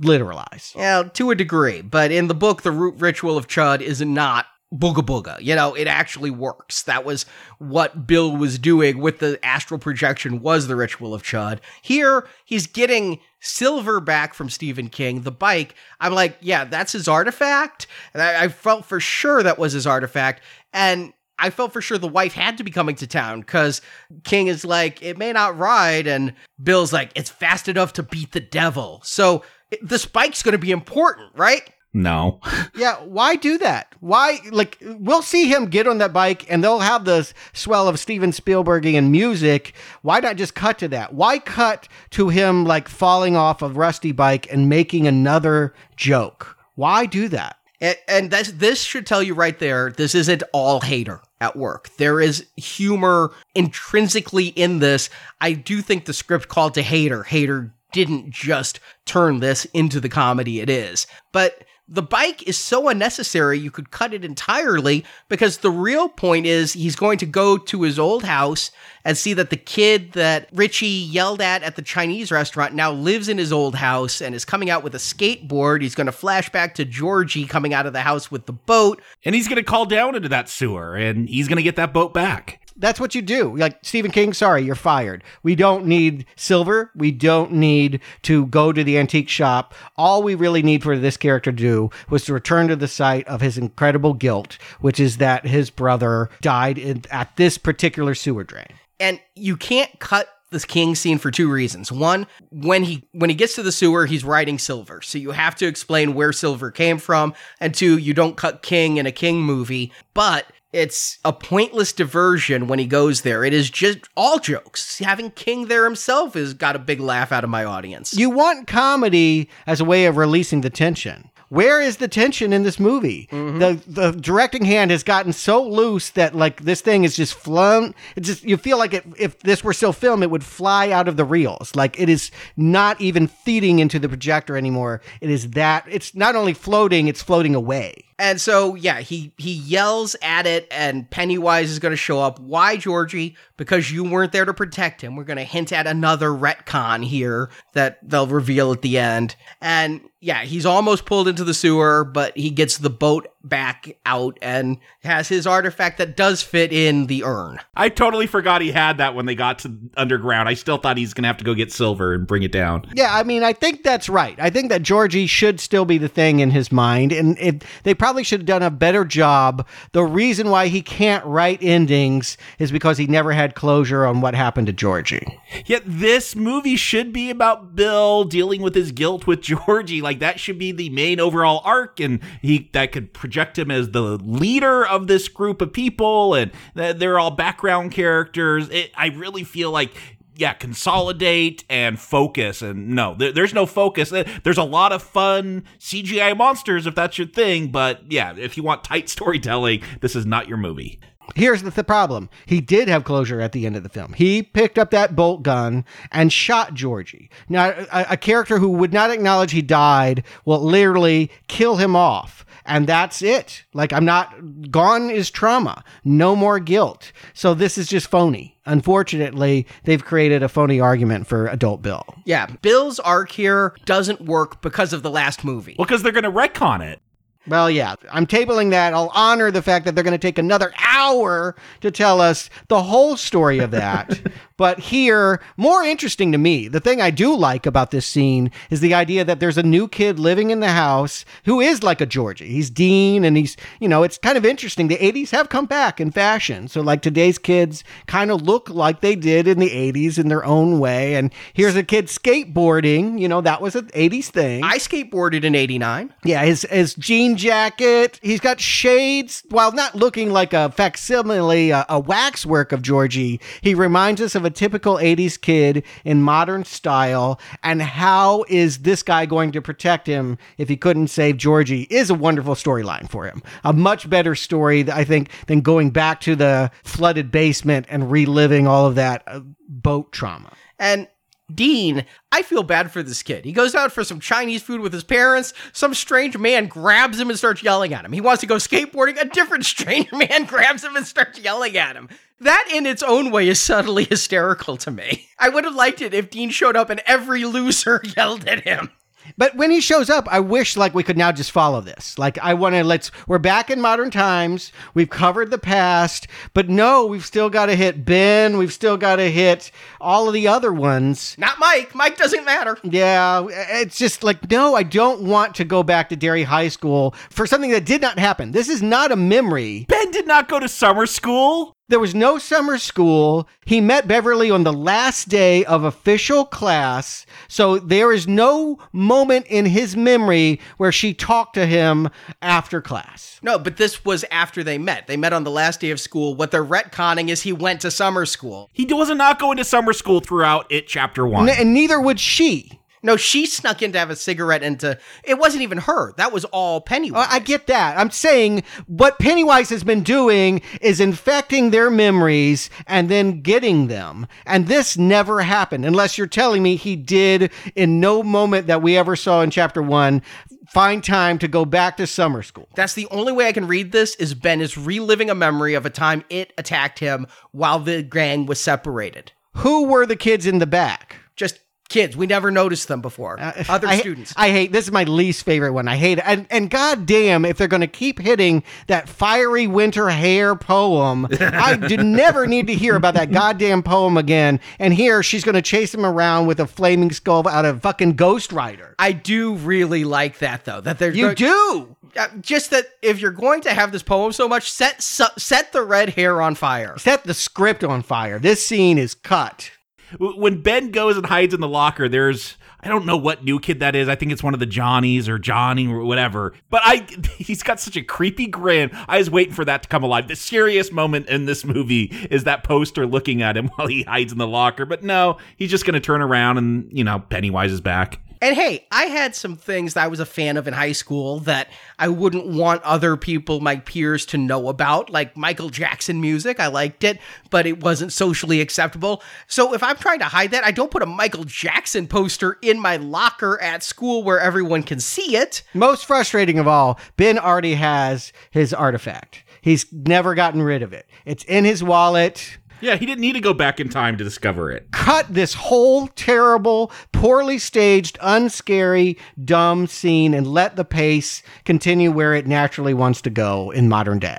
literalize. Yeah, to a degree. But in the book, the root ritual of Chud is not booga booga. You know, it actually works. That was what Bill was doing with the astral projection was the ritual of Chud. Here, he's getting silver back from Stephen King, the bike. I'm like, yeah, that's his artifact. And I, I felt for sure that was his artifact. And I felt for sure the wife had to be coming to town because King is like, it may not ride. And Bill's like, it's fast enough to beat the devil. So the spike's going to be important, right? No. Yeah, why do that? Why like we'll see him get on that bike and they'll have the swell of Steven Spielbergian music. Why not just cut to that? Why cut to him like falling off a rusty bike and making another joke? Why do that? And, and that's, this should tell you right there this isn't all Hader at work. There is humor intrinsically in this. I do think the script called to Hader. Hader didn't just turn this into the comedy it is. But the bike is so unnecessary, you could cut it entirely because the real point is he's going to go to his old house and see that the kid that Richie yelled at at the Chinese restaurant now lives in his old house and is coming out with a skateboard. He's going to flash back to Georgie coming out of the house with the boat. And he's going to call down into that sewer and he's going to get that boat back. That's what you do. Like Stephen King, sorry, you're fired. We don't need silver. We don't need to go to the antique shop. All we really need for this character to do was to return to the site of his incredible guilt, which is that his brother died in, at this particular sewer drain. and you can't cut this king scene for two reasons one when he when he gets to the sewer he's riding silver so you have to explain where silver came from and two you don't cut king in a king movie but it's a pointless diversion when he goes there. It is just all jokes. Having king there himself has got a big laugh out of my audience. You want comedy as a way of releasing the tension. Where is the tension in this movie? Mm-hmm. The the directing hand has gotten so loose that like this thing is just flown. It's just you feel like it, if this were still film, it would fly out of the reels. Like it is not even feeding into the projector anymore. It is that it's not only floating, it's floating away. And so, yeah, he he yells at it, and Pennywise is going to show up. Why, Georgie? Because you weren't there to protect him. We're going to hint at another retcon here that they'll reveal at the end. And yeah, he's almost pulled into the sewer, but he gets the boat back out and has his artifact that does fit in the urn. I totally forgot he had that when they got to underground. I still thought he's going to have to go get silver and bring it down. Yeah, I mean, I think that's right. I think that Georgie should still be the thing in his mind, and it, they probably should have done a better job. The reason why he can't write endings is because he never had closure on what happened to Georgie. Yet this movie should be about Bill dealing with his guilt with Georgie. Like that should be the main overall arc, and he that could project him as the leader of this group of people, and they're all background characters. It, I really feel like yeah, consolidate and focus. And no, there, there's no focus. Eh, there's a lot of fun CGI monsters if that's your thing. But yeah, if you want tight storytelling, this is not your movie. Here's the, the, problem. He did have closure at the end of the film. He picked up that bolt gun and shot Georgie. Now, a, a character who would not acknowledge he died will literally kill him off and that's it. Like I'm not gone is trauma. No more guilt. So this is just phony. Unfortunately, they've created a phony argument for adult Bill. Yeah, Bill's arc here doesn't work because of the last movie. Well, because they're going to retcon it. Well, yeah, I'm tabling that. I'll honor the fact that they're going to take another hour to tell us the whole story of that. But here, more interesting to me, the thing I do like about this scene is the idea that there's a new kid living in the house who is like a Georgie. He's Dean, and he's, you know, it's kind of interesting. The 80s have come back in fashion. So, like, today's kids kind of look like they did in the 80s in their own way. And here's a kid skateboarding. You know, that was an 80s thing. I skateboarded in 89. Yeah, his, his jean jacket. He's got shades. While not looking like a facsimile, a, a waxwork of Georgie, he reminds us of a typical 80s kid in modern style. And how is this guy going to protect him if he couldn't save Georgie is a wonderful storyline for him. A much better story, I think, than going back to the flooded basement and reliving all of that uh, boat trauma. And Dean, I feel bad for this kid. He goes out for some Chinese food with his parents. Some strange man grabs him and starts yelling at him. He wants to go skateboarding. A different strange man grabs him and starts yelling at him. That in its own way is subtly hysterical to me. I would have liked it if Dean showed up and every loser yelled at him. But when he shows up, I wish like we could now just follow this. Like I want to let's we're back in modern times. We've covered the past, but no, we've still got to hit Ben. We've still got to hit all of the other ones. Not Mike. Mike doesn't matter. Yeah, it's just like no, I don't want to go back to Derry High School for something that did not happen. This is not a memory. Ben did not go to summer school. There was no summer school. He met Beverly on the last day of official class. So there is no moment in his memory where she talked to him after class. No, but this was after they met. They met on the last day of school. What they're retconning is he went to summer school. He was not going to summer school throughout it, chapter one. N- and neither would she. No, she snuck in to have a cigarette and to. It wasn't even her. That was all Pennywise. Uh, I get that. I'm saying what Pennywise has been doing is infecting their memories and then getting them. And this never happened, unless you're telling me he did in no moment that we ever saw in chapter one find time to go back to summer school. That's the only way I can read this is Ben is reliving a memory of a time it attacked him while the gang was separated. Who were the kids in the back? Just kids. We never noticed them before. Uh, Other I, students. I hate this is my least favorite one. I hate it. And and goddamn, if they're going to keep hitting that fiery winter hair poem, I do never need to hear about that goddamn poem again. And here she's going to chase him around with a flaming skull out of fucking Ghost Rider. I do really like that though. That they're you do. Uh, just that if you're going to have this poem so much, set set the red hair on fire. Set the script on fire. This scene is cut when Ben goes and hides in the locker, there's I don't know what new kid that is. I think it's one of the Johnnies or Johnny or whatever. But I he's got such a creepy grin. I was waiting for that to come alive. The scariest moment in this movie is that poster looking at him while he hides in the locker. But no, he's just going to turn around and, you know, Pennywise is back. And hey, I had some things that I was a fan of in high school that I wouldn't want other people, my peers, to know about, like Michael Jackson music. I liked it, but it wasn't socially acceptable. So if I'm trying to hide that, I don't put a Michael Jackson poster in my locker at school where everyone can see it. Most frustrating of all, Ben already has his artifact. He's never gotten rid of it. It's in his wallet. Yeah, he didn't need to go back in time to discover it. Cut this whole terrible, poorly staged, unscary, dumb scene and let the pace continue where it naturally wants to go in modern day.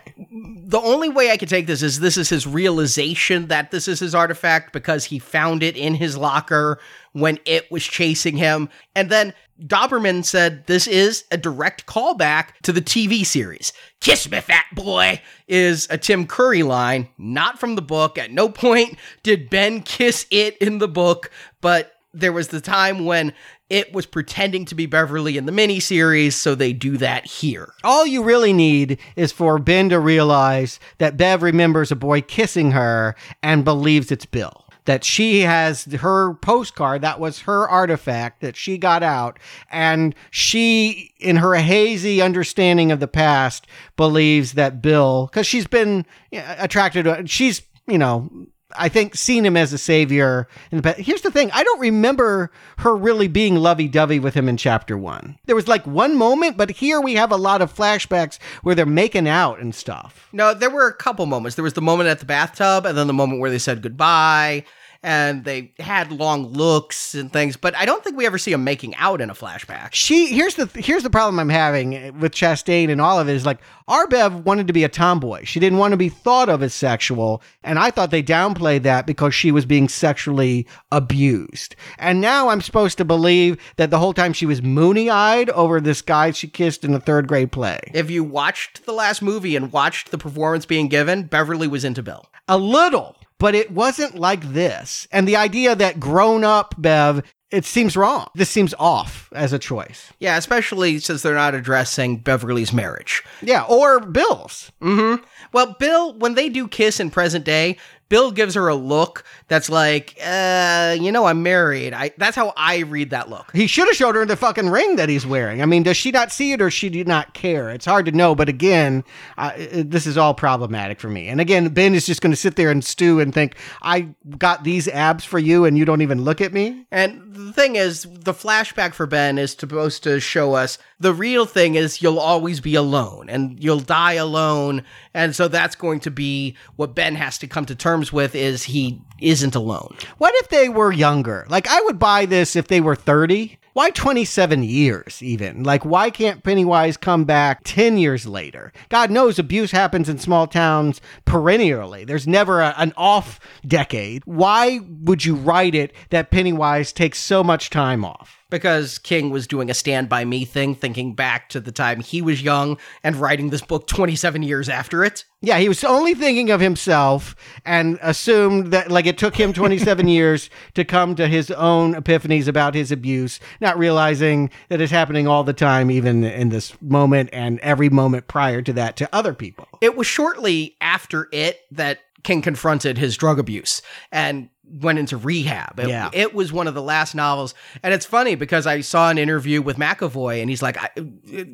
The only way I could take this is this is his realization that this is his artifact because he found it in his locker when it was chasing him. And then Dauberman said this is a direct callback to the TV series. Kiss me, fat boy, is a Tim Curry line, not from the book. At no point did Ben kiss it in the book, but there was the time when it was pretending to be Beverly in the miniseries, so they do that here. All you really need is for Ben to realize that Bev remembers a boy kissing her and believes it's Bill. That she has her postcard that was her artifact that she got out and she in her hazy understanding of the past believes that bill because she's been attracted to she's you know I think seen him as a savior past. Here's the thing: I don't remember her really being lovey-dovey with him in chapter one. There was like one moment, but here we have a lot of flashbacks where they're making out and stuff. No, there were a couple moments. There was the moment at the bathtub, and then the moment where they said goodbye, and they had long looks and things. But I don't think we ever see them making out in a flashback. She here's the here's the problem I'm having with Chastain and all of it is like Arbev wanted to be a tomboy. She didn't want to be thought of as sexual, and I thought they downplayed that because she was being sexually abused. And now I'm supposed to believe that the whole time she was moony-eyed over this guy she kissed in a third grade play. If you watched the last movie and watched the performance being given, Beverly was into Bill. A little, but it wasn't like this. And the idea that grown up Bev, it seems wrong. This seems off as a choice. Yeah, especially since they're not addressing Beverly's marriage. Yeah, or Bill's. Mm-hmm. Well, Bill, when they do kiss in present day, Bill gives her a look that's like, uh, you know, I'm married. I that's how I read that look. He should have showed her the fucking ring that he's wearing. I mean, does she not see it or she do not care? It's hard to know. But again, uh, this is all problematic for me. And again, Ben is just going to sit there and stew and think, I got these abs for you and you don't even look at me. And the thing is, the flashback for Ben is supposed to show us the real thing is you'll always be alone and you'll die alone. And so that's going to be what Ben has to come to terms with is he isn't alone. What if they were younger? Like I would buy this if they were 30. Why 27 years even? Like why can't Pennywise come back 10 years later? God knows abuse happens in small towns perennially. There's never a, an off decade. Why would you write it that Pennywise takes so much time off? Because King was doing a stand by me thing, thinking back to the time he was young and writing this book 27 years after it. Yeah, he was only thinking of himself and assumed that, like, it took him 27 years to come to his own epiphanies about his abuse, not realizing that it's happening all the time, even in this moment and every moment prior to that to other people. It was shortly after it that King confronted his drug abuse and went into rehab. It, Yeah. it was one of the last novels, and it's funny because I saw an interview with McAvoy, and he's like, I,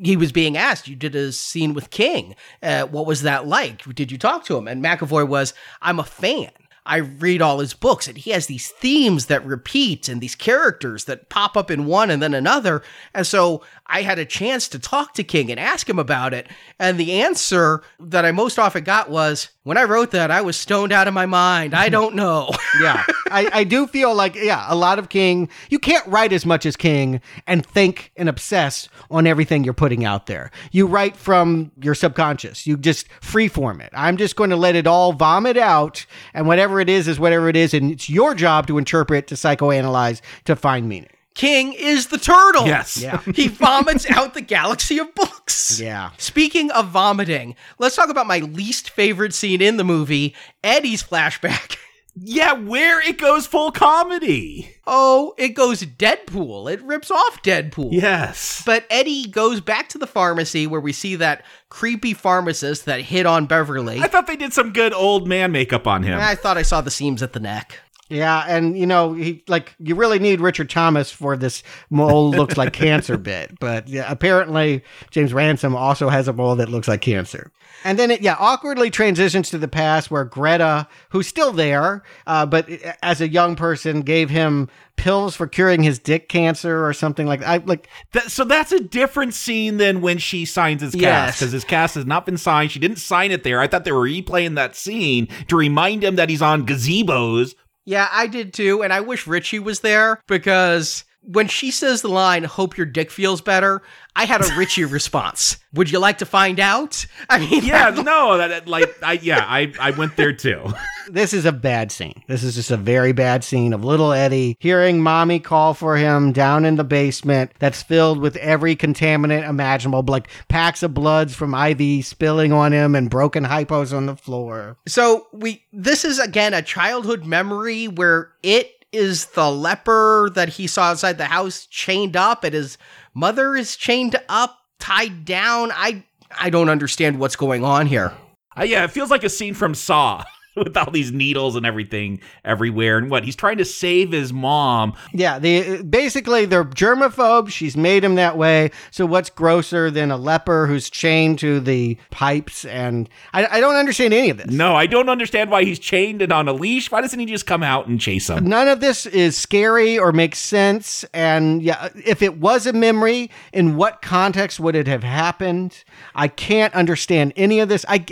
he was being asked, "You did a scene with King. Uh, what was that like? Did you talk to him?" And McAvoy was, "I'm a fan." I read all his books and he has these themes that repeat and these characters that pop up in one and then another. And so I had a chance to talk to King and ask him about it. And the answer that I most often got was, when I wrote that, I was stoned out of my mind. I don't know. yeah. I, I do feel like, yeah, a lot of King, you can't write as much as King and think and obsess on everything you're putting out there. You write from your subconscious. You just freeform it. I'm just going to let it all vomit out, and whatever it is, is whatever it is, and it's your job to interpret, to psychoanalyze, to find meaning. King is the turtle. Yes. Yeah. he vomits out the galaxy of books. Yeah. Speaking of vomiting, let's talk about my least favorite scene in the movie Eddie's flashback. Yeah, where it goes full comedy. Oh, it goes Deadpool. It rips off Deadpool. Yes. But Eddie goes back to the pharmacy where we see that creepy pharmacist that hit on Beverly. I thought they did some good old man makeup on him. I thought I saw the seams at the neck. Yeah, and you know, he like you really need Richard Thomas for this mole looks like cancer bit, but yeah, apparently James Ransone also has a mole that looks like cancer. And then it yeah awkwardly transitions to the past where Greta, who's still there, uh, but as a young person, gave him pills for curing his dick cancer or something like that. I like That, so that's a different scene than when she signs his cast because his cast has not been signed. She didn't sign it there. I thought they were replaying that scene to remind him that he's on gazebos. Yeah, I did too, and I wish Richie was there because when she says the line, hope your dick feels better, I had a Richie response. Would you like to find out? I mean, Yeah, no, that, that- like I yeah, I I went there too. this is a bad scene. This is just a very bad scene of little Eddie hearing mommy call for him down in the basement that's filled with every contaminant imaginable, like packs of bloods from IV spilling on him and broken hypos on the floor. So we this is again a childhood memory where it is the leper that he saw outside the house chained up and his mother is chained up, tied down. I I don't understand what's going on here. Uh, yeah, it feels like a scene from Saw. with all these needles and everything everywhere. And what he's trying to save his mom. Yeah, the basically they're germaphobes. She's made him that way. So what's grosser than a leper who's chained to the pipes? And I, I don't understand any of this. No, I don't understand why he's chained and on a leash. Why doesn't he just come out and chase him? None of this is scary or makes sense. And yeah, if it was a memory, in what context would it have happened? I can't understand any of this. I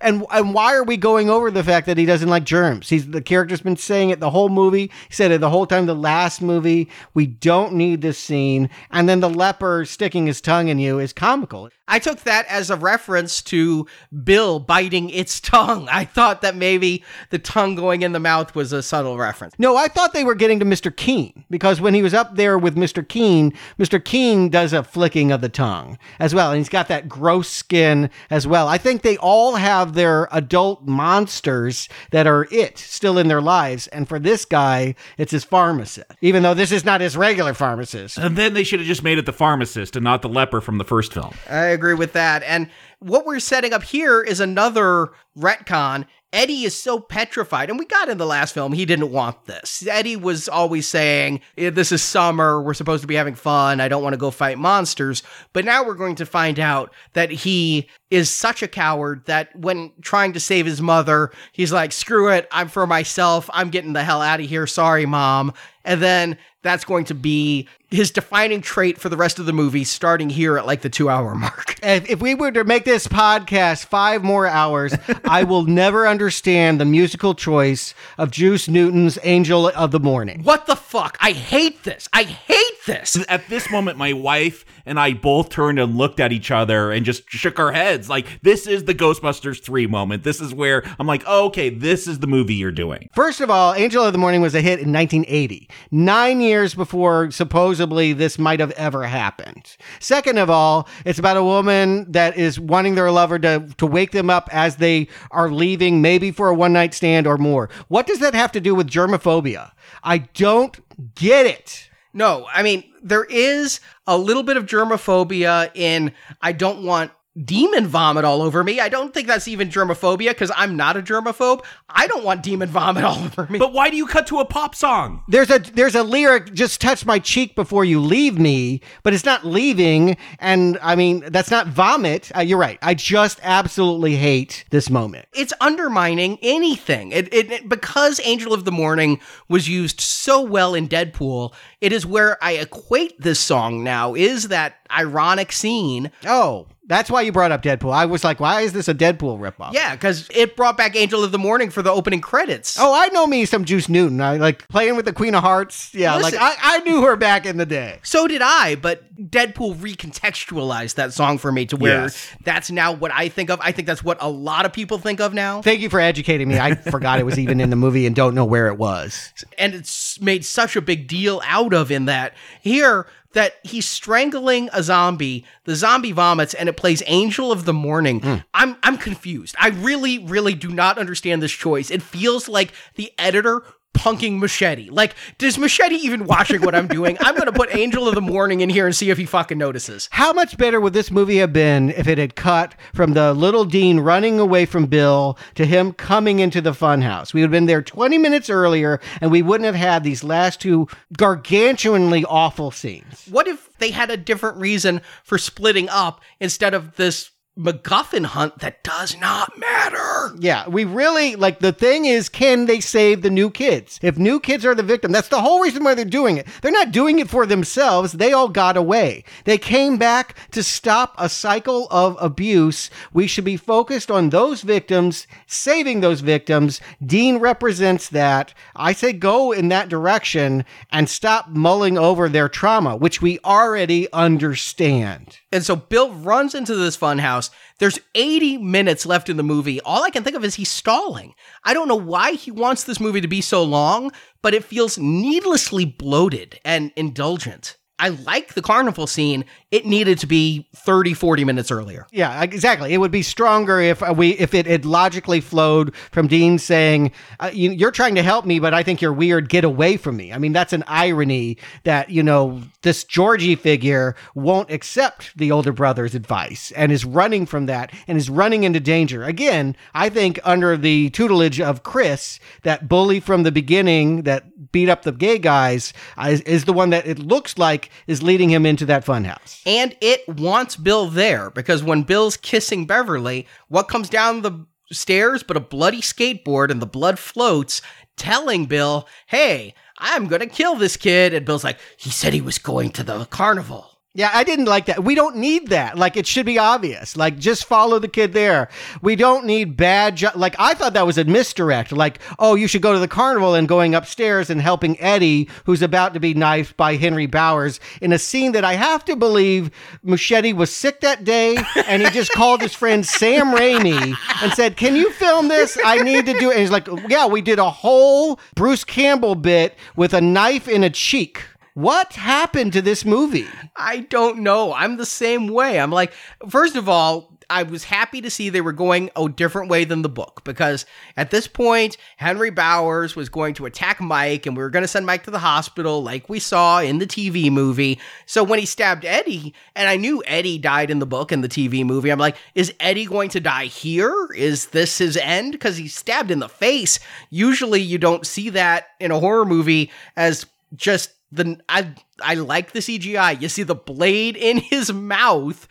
and and why are we going over the fact that he doesn't like germs? He's the character's been saying it the whole movie. He said it the whole time. The last movie, we don't need this scene. And then the leper sticking his tongue in you is comical. I took that as a reference to Bill biting its tongue. I thought that maybe the tongue going in the mouth was a subtle reference. No, I thought they were getting to Mr. Keene because when he was up there with Mr. Keene, Mr. Keene does a flicking of the tongue as well. And he's got that gross skin as well. I think they all have their adult monsters that are it still in their lives. And for this guy, it's his pharmacist, even though this is not his regular pharmacist. And then they should have just made it the pharmacist and not the leper from the first film. I agree with that. And what we're setting up here is another retcon. Eddie is so petrified, and we got in the last film, he didn't want this. Eddie was always saying, This is summer, we're supposed to be having fun, I don't want to go fight monsters. But now we're going to find out that he is such a coward that when trying to save his mother, he's like, Screw it, I'm for myself, I'm getting the hell out of here, sorry, mom. And then that's going to be his defining trait for the rest of the movie, starting here at like the two hour mark. If, if we were to make this podcast five more hours, I will never understand the musical choice of Juice Newton's Angel of the Morning. What the fuck? I hate this. I hate this. At this moment, my wife and I both turned and looked at each other and just shook our heads. Like, this is the Ghostbusters 3 moment. This is where I'm like, oh, okay, this is the movie you're doing. First of all, Angel of the Morning was a hit in 1980, nine years before supposedly this might have ever happened. Second of all, it's about a woman that is wanting their lover to, to wake them up as they are leaving, maybe for a one night stand or more. What does that have to do with germophobia? I don't get it. No, I mean, there is a little bit of germophobia in I don't want demon vomit all over me. I don't think that's even germophobia because I'm not a germaphobe. I don't want demon vomit all over me. But why do you cut to a pop song? There's a there's a lyric just touch my cheek before you leave me, but it's not leaving and I mean that's not vomit. Uh, you're right. I just absolutely hate this moment. It's undermining anything. It, it, it because Angel of the Morning was used so well in Deadpool, it is where I equate this song now is that ironic scene. Oh, that's why you brought up Deadpool. I was like, why is this a Deadpool ripoff? Yeah, because it brought back Angel of the Morning for the opening credits. Oh, I know me some Juice Newton. I like playing with the Queen of Hearts. Yeah, Listen- like I, I knew her back in the day. So did I, but Deadpool recontextualized that song for me to where Yes. that's now what I think of. I think that's what a lot of people think of now. Thank you for educating me. I forgot it was even in the movie and don't know where it was. and it's made such a big deal out of in that here that he's strangling a zombie the zombie vomits and it plays angel of the morning. Hmm. I'm i'm confused. I really really do not understand this choice. It feels like the editor punking Muschietti like does Muschietti even watching what i'm doing i'm gonna put angel of the morning in here and see if he fucking notices How much better would this movie have been if it had cut from the little Dean running away from Bill to him coming into the funhouse? We would have been there 20 minutes earlier and we wouldn't have had these last two gargantuanly awful scenes. what if they had a different reason for splitting up instead of this MacGuffin hunt that does not matter. Yeah, we really like the thing is, can they save the new kids? If new kids are the victim, that's the whole reason why they're doing it. They're not doing it for themselves. They all got away. They came back to stop a cycle of abuse. We should be focused on those victims, saving those victims. Dean represents that. I say go in that direction and stop mulling over their trauma, which we already understand. And so Bill runs into this funhouse. There's 80 minutes left in the movie. All I can think of is he's stalling. I don't know why he wants this movie to be so long, but it feels needlessly bloated and indulgent. I like the carnival scene. It needed to be 30, 40 minutes earlier. Yeah, exactly. It would be stronger if uh, we if it had logically flowed from Dean saying, uh, you, "You're trying to help me, but I think you're weird. Get away from me." I mean, that's an irony that you know this Georgie figure won't accept the older brother's advice and is running from that and is running into danger. Again, I think under the tutelage of Chris, that bully from the beginning that beat up the gay guys uh, is, is the one that it looks like is leading him into that funhouse. And it wants Bill there because when Bill's kissing Beverly, what comes down the stairs but a bloody skateboard and the blood floats, telling Bill, hey, I'm gonna kill this kid. And Bill's like, he said he was going to the carnival. Yeah, I didn't like that. We don't need that. Like, it should be obvious. Like, just follow the kid there. We don't need bad. Ju- like, I thought that was a misdirect. Like, oh, you should go to the carnival and going upstairs and helping Eddie, who's about to be knifed by Henry Bowers, in a scene that I have to believe Muschietti was sick that day and he just called his friend Sam Raimi and said, Can you film this? I need to do it. And he's like, Yeah, we did a whole Bruce Campbell bit with a knife in a cheek. What happened to this movie? I don't know. I'm the same way. I'm like, first of all, I was happy to see they were going a different way than the book because at this point, Henry Bowers was going to attack Mike and we were going to send Mike to the hospital like we saw in the TV movie. So when he stabbed Eddie, and I knew Eddie died in the book and the TV movie, I'm like, is Eddie going to die here? Is this his end? Because he's stabbed in the face. Usually you don't see that in a horror movie as just the I I like the CGI. You see the blade in his mouth,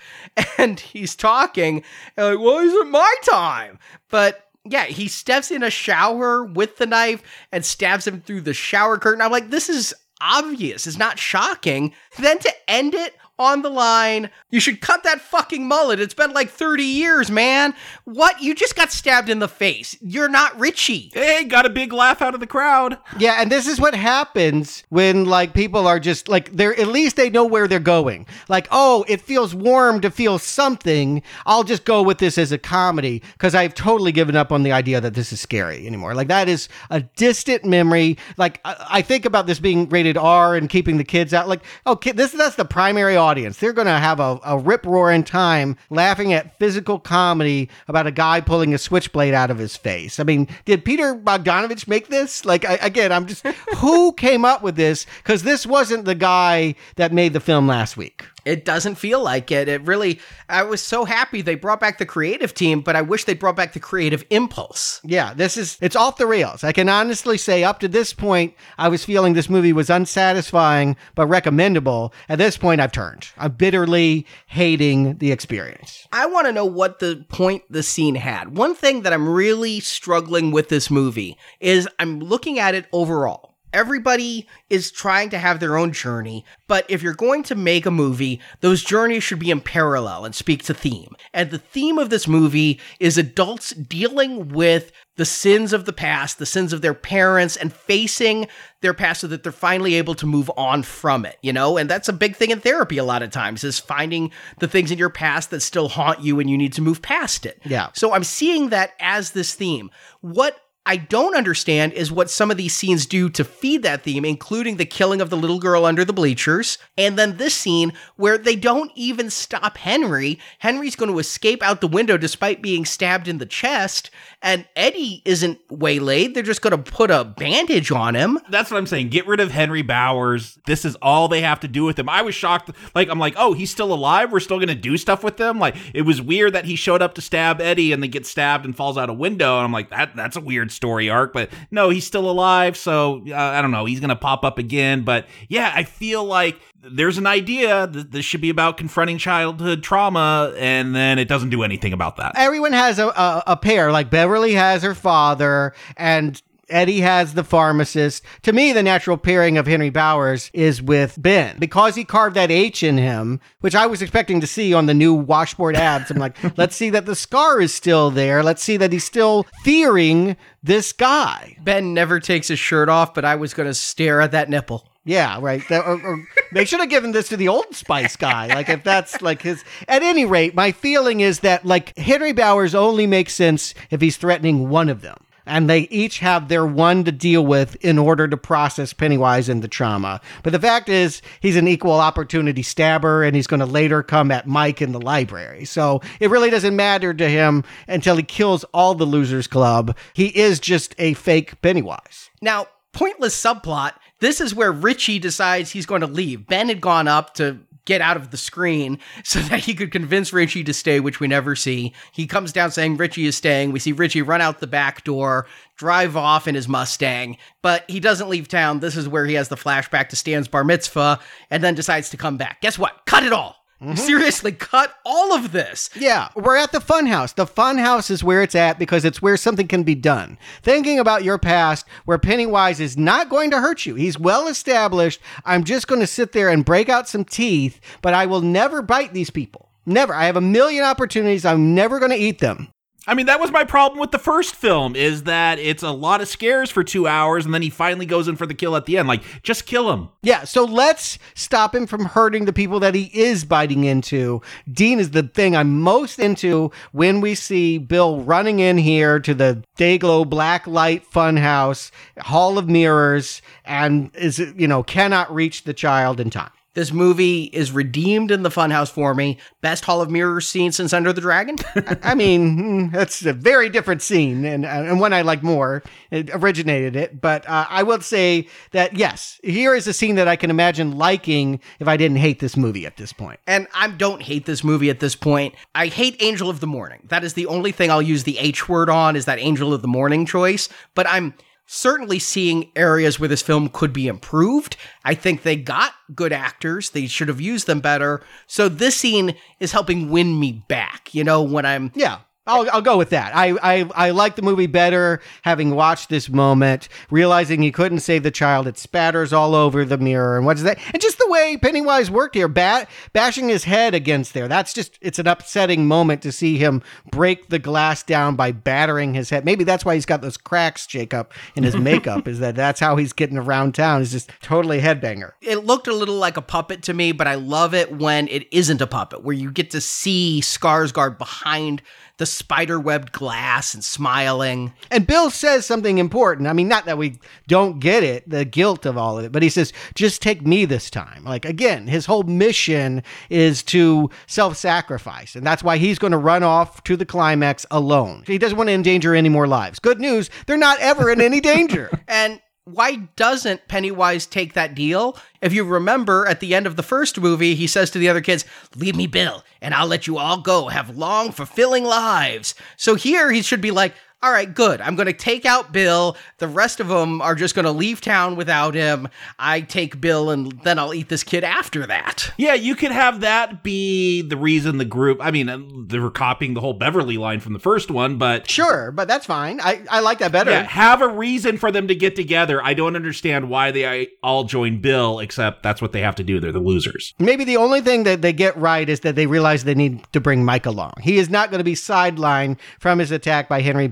and he's talking. And like, well, isn't my time? But yeah, he steps in a shower with the knife and stabs him through the shower curtain. I'm like, this is obvious. It's not shocking. Then to end it on the line. You should cut that fucking mullet. It's been like 30 years, man. What? You just got stabbed in the face. You're not Richie. Hey, got a big laugh out of the crowd. Yeah, and this is what happens when like people are just like they're at least they know where they're going. Like, oh, it feels warm to feel something. I'll just go with this as a comedy because I've totally given up on the idea that this is scary anymore. Like that is a distant memory. Like I, I think about this being rated R and keeping the kids out. Like, okay, this that's the primary audience. They're going to have a, a rip roaring time laughing at physical comedy about a guy pulling a switchblade out of his face. I mean, did Peter Bogdanovich make this? Like, I, again, I'm just, who came up with this? Because this wasn't the guy that made the film last week. It doesn't feel like it. It really, I was so happy they brought back the creative team, but I wish they brought back the creative impulse. Yeah, this is, it's off the rails. I can honestly say up to this point, I was feeling this movie was unsatisfying, but recommendable. At this point, I've turned. I'm bitterly hating the experience. I want to know what the point the scene had. One thing that I'm really struggling with this movie is I'm looking at it overall. Everybody is trying to have their own journey, but if you're going to make a movie, those journeys should be in parallel and speak to theme. And the theme of this movie is adults dealing with the sins of the past, the sins of their parents, and facing their past so that they're finally able to move on from it, you know? And that's a big thing in therapy a lot of times is finding the things in your past that still haunt you and you need to move past it. Yeah. So I'm seeing that as this theme. What I don't understand is what some of these scenes do to feed that theme, including the killing of the little girl under the bleachers, and then this scene where they don't even stop Henry. Henry's going to escape out the window despite being stabbed in the chest, and Eddie isn't waylaid. They're just going to put a bandage on him. That's what I'm saying. Get rid of Henry Bowers. This is all they have to do with him. I was shocked. Like, I'm like, oh, he's still alive. We're still going to do stuff with him. Like, it was weird that he showed up to stab Eddie and then gets stabbed and falls out a window. And I'm like, that that's a weird story arc. But no, he's still alive. So uh, I don't know. He's going to pop up again. But yeah, I feel like there's an idea that this should be about confronting childhood trauma, and then it doesn't do anything about that. Everyone has a, a, a pair. Like Beverly has her father, and Eddie has the pharmacist. To me, the natural pairing of Henry Bowers is with Ben because he carved that H in him, which I was expecting to see on the new washboard abs. I'm like, let's see that the scar is still there. Let's see that he's still fearing this guy. Ben never takes his shirt off, but I was going to stare at that nipple. Yeah, right. That- or, or they should have given this to the Old Spice guy. Like, if that's like his. At any rate, my feeling is that like Henry Bowers only makes sense if he's threatening one of them. And they each have their one to deal with in order to process Pennywise and the trauma. But the fact is, he's an equal opportunity stabber, and he's going to later come at Mike in the library. So it really doesn't matter to him until he kills all the Losers Club. He is just a fake Pennywise. Now, pointless subplot. This is where Richie decides he's going to leave. Ben had gone up to get out of the screen so that he could convince Richie to stay, which we never see. He comes down saying Richie is staying. We see Richie run out the back door, drive off in his Mustang, but he doesn't leave town. This is where he has the flashback to Stan's bar mitzvah and then decides to come back. Guess what? Cut it all. Mm-hmm. Seriously, cut all of this. Yeah, we're at the funhouse. The funhouse is where it's at because it's where something can be done. Thinking about your past, where Pennywise is not going to hurt you. He's well established. I'm just going to sit there and break out some teeth, but I will never bite these people. Never. I have a million opportunities. I'm never going to eat them. I mean, that was my problem with the first film is that it's a lot of scares for two hours and then he finally goes in for the kill at the end. Like, just kill him. Yeah, so let's stop him from hurting the people that he is biting into. Dean is the thing I'm most into when we see Bill running in here to the Dayglow Black Light Funhouse, Hall of Mirrors, and is, you know, cannot reach the child in time. This movie is redeemed in the funhouse for me. Best Hall of Mirrors scene since Enter the Dragon. I mean, mm, that's a very different scene and, and one I like more. It originated it. But uh, I will say that, yes, here is a scene that I can imagine liking if I didn't hate this movie at this point. and I don't hate this movie at this point. I hate Angel of the Morning. That is the only thing I'll use the H word on is that Angel of the Morning choice. But I'm certainly seeing areas where this film could be improved. I think they got good actors. They should have used them better. So this scene is helping win me back. You know, when I'm Yeah. I'll, I'll go with that. I, I, I like the movie better having watched this moment, realizing he couldn't save the child. It spatters all over the mirror. And what's that? And just the way Pennywise worked here, bat, bashing his head against there. That's just, it's an upsetting moment to see him break the glass down by battering his head. Maybe that's why he's got those cracks, Jacob, in his makeup, is that that's how he's getting around town. He's just totally headbanger. it looked a little like a puppet to me, but I love it when it isn't a puppet, where you get to see Skarsgård behind the spider webbed glass and smiling. And Bill says something important. I mean, not that we don't get it, the guilt of all of it, but he says, just take me this time. Like, again, his whole mission is to self sacrifice. And that's why he's going to run off to the climax alone. He doesn't want to endanger any more lives. Good news, they're not ever in any danger. And why doesn't Pennywise take that deal? If you remember at the end of the first movie, he says to the other kids, Leave me, Bill, and I'll let you all go have long, fulfilling lives. So here he should be like, all right, good. I'm going to take out Bill. The rest of them are just going to leave town without him. I take Bill and then I'll eat this kid after that. Yeah, you could have that be the reason the group. I mean, uh, they were copying the whole Beverly line from the first one, but Sure, but that's fine. I, I like that better. yeah, have a reason for them to get together. I don't understand why they all join Bill, except that's what they have to do. They're the losers. Maybe the only thing that they get right is that they realize they need to bring Mike along. He is not going to be sidelined from his attack by Henry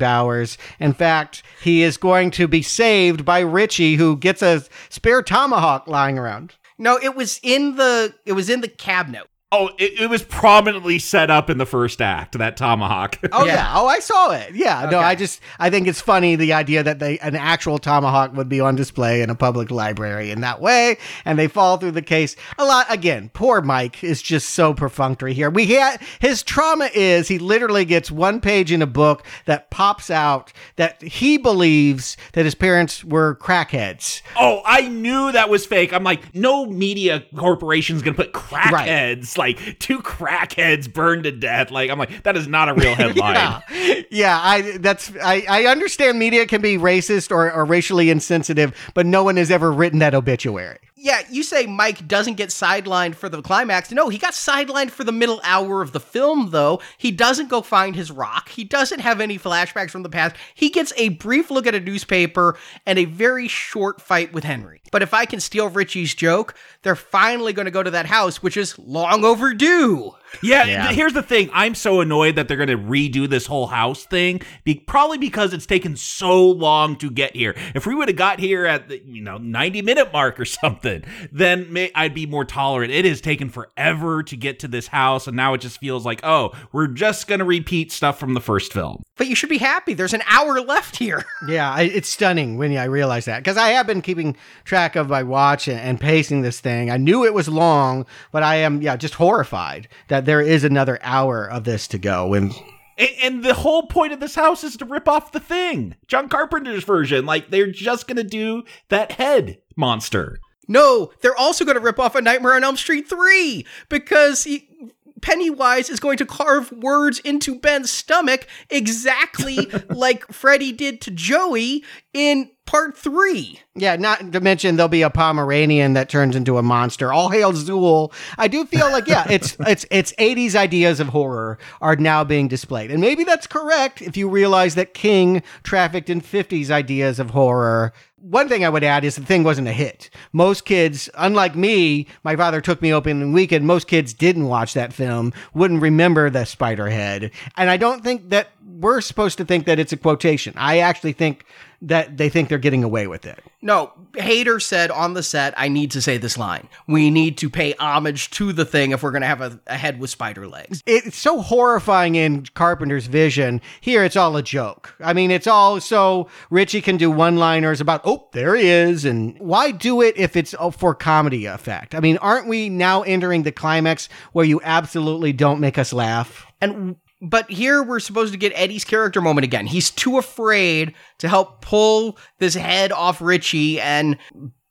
In fact, he is going to be saved by Richie, who gets a spare tomahawk lying around. No, it was in the it was in the cabinet. Oh, it, it was prominently set up in the first act. That tomahawk. Oh yeah. Oh, I saw it. Yeah. No, I just I think it's funny the idea that they an actual tomahawk would be on display in a public library in that way, and they fall through the case a lot. Again, poor Mike is just so perfunctory here. We had his trauma is he literally gets one page in a book that pops out that he believes that his parents were crackheads. Oh, I knew that was fake. I'm like, no media corporation's gonna put crackheads, like two crackheads burned to death. Like, I'm like, that is not a real headline. Yeah, yeah. I that's I, I understand media can be racist or, or racially insensitive, but no one has ever written that obituary. Yeah, you say Mike doesn't get sidelined for the climax. No, he got sidelined for the middle hour of the film, though. He doesn't go find his rock. He doesn't have any flashbacks from the past. He gets a brief look at a newspaper and a very short fight with Henry. But if I can steal Richie's joke, they're finally going to go to that house, which is long overdue. Yeah, Yeah. th- here's the thing. I'm so annoyed that they're going to redo this whole house thing, be- probably because it's taken so long to get here. If we would have got here at the you know 90 minute mark or something, then may- I'd be more tolerant. It has taken forever to get to this house, and now it just feels like, oh, we're just going to repeat stuff from the first film. But you should be happy. There's an hour left here. Yeah, I, it's stunning when I realize that because I have been keeping track of my watch and, and pacing this thing. I knew it was long, but I am yeah just horrified that there is another hour of this to go. And And the whole point of this house is to rip off the thing. John Carpenter's version. Like, they're just going to do that head monster. No, they're also going to rip off a Nightmare on Elm Street 3 because he, Pennywise is going to carve words into Ben's stomach exactly like Freddy did to Joey in part 3. yeah, not to mention there'll be a Pomeranian that turns into a monster. All hail Zuul. I do feel like yeah, it's it's it's 80s ideas of horror are now being displayed, and maybe that's correct if you realize that King trafficked in 50s ideas of horror. One thing I would add is the thing wasn't a hit. Most kids, unlike me, my father took me opening weekend. Most kids didn't watch that film, wouldn't remember the spider head. And I don't think that we're supposed to think that it's a quotation. I actually think that they think they're getting away with it. No, Hader said on the set, I need to say this line. We need to pay homage to the thing if we're going to have a, a head with spider legs. It's so horrifying in Carpenter's vision. Here, it's all a joke. I mean, it's all so Richie can do one liners about, oh, there he is. And why do it if it's for comedy effect? I mean, aren't we now entering the climax where you absolutely don't make us laugh? And but here we're supposed to get Eddie's character moment again. He's too afraid to help pull this head off Richie, and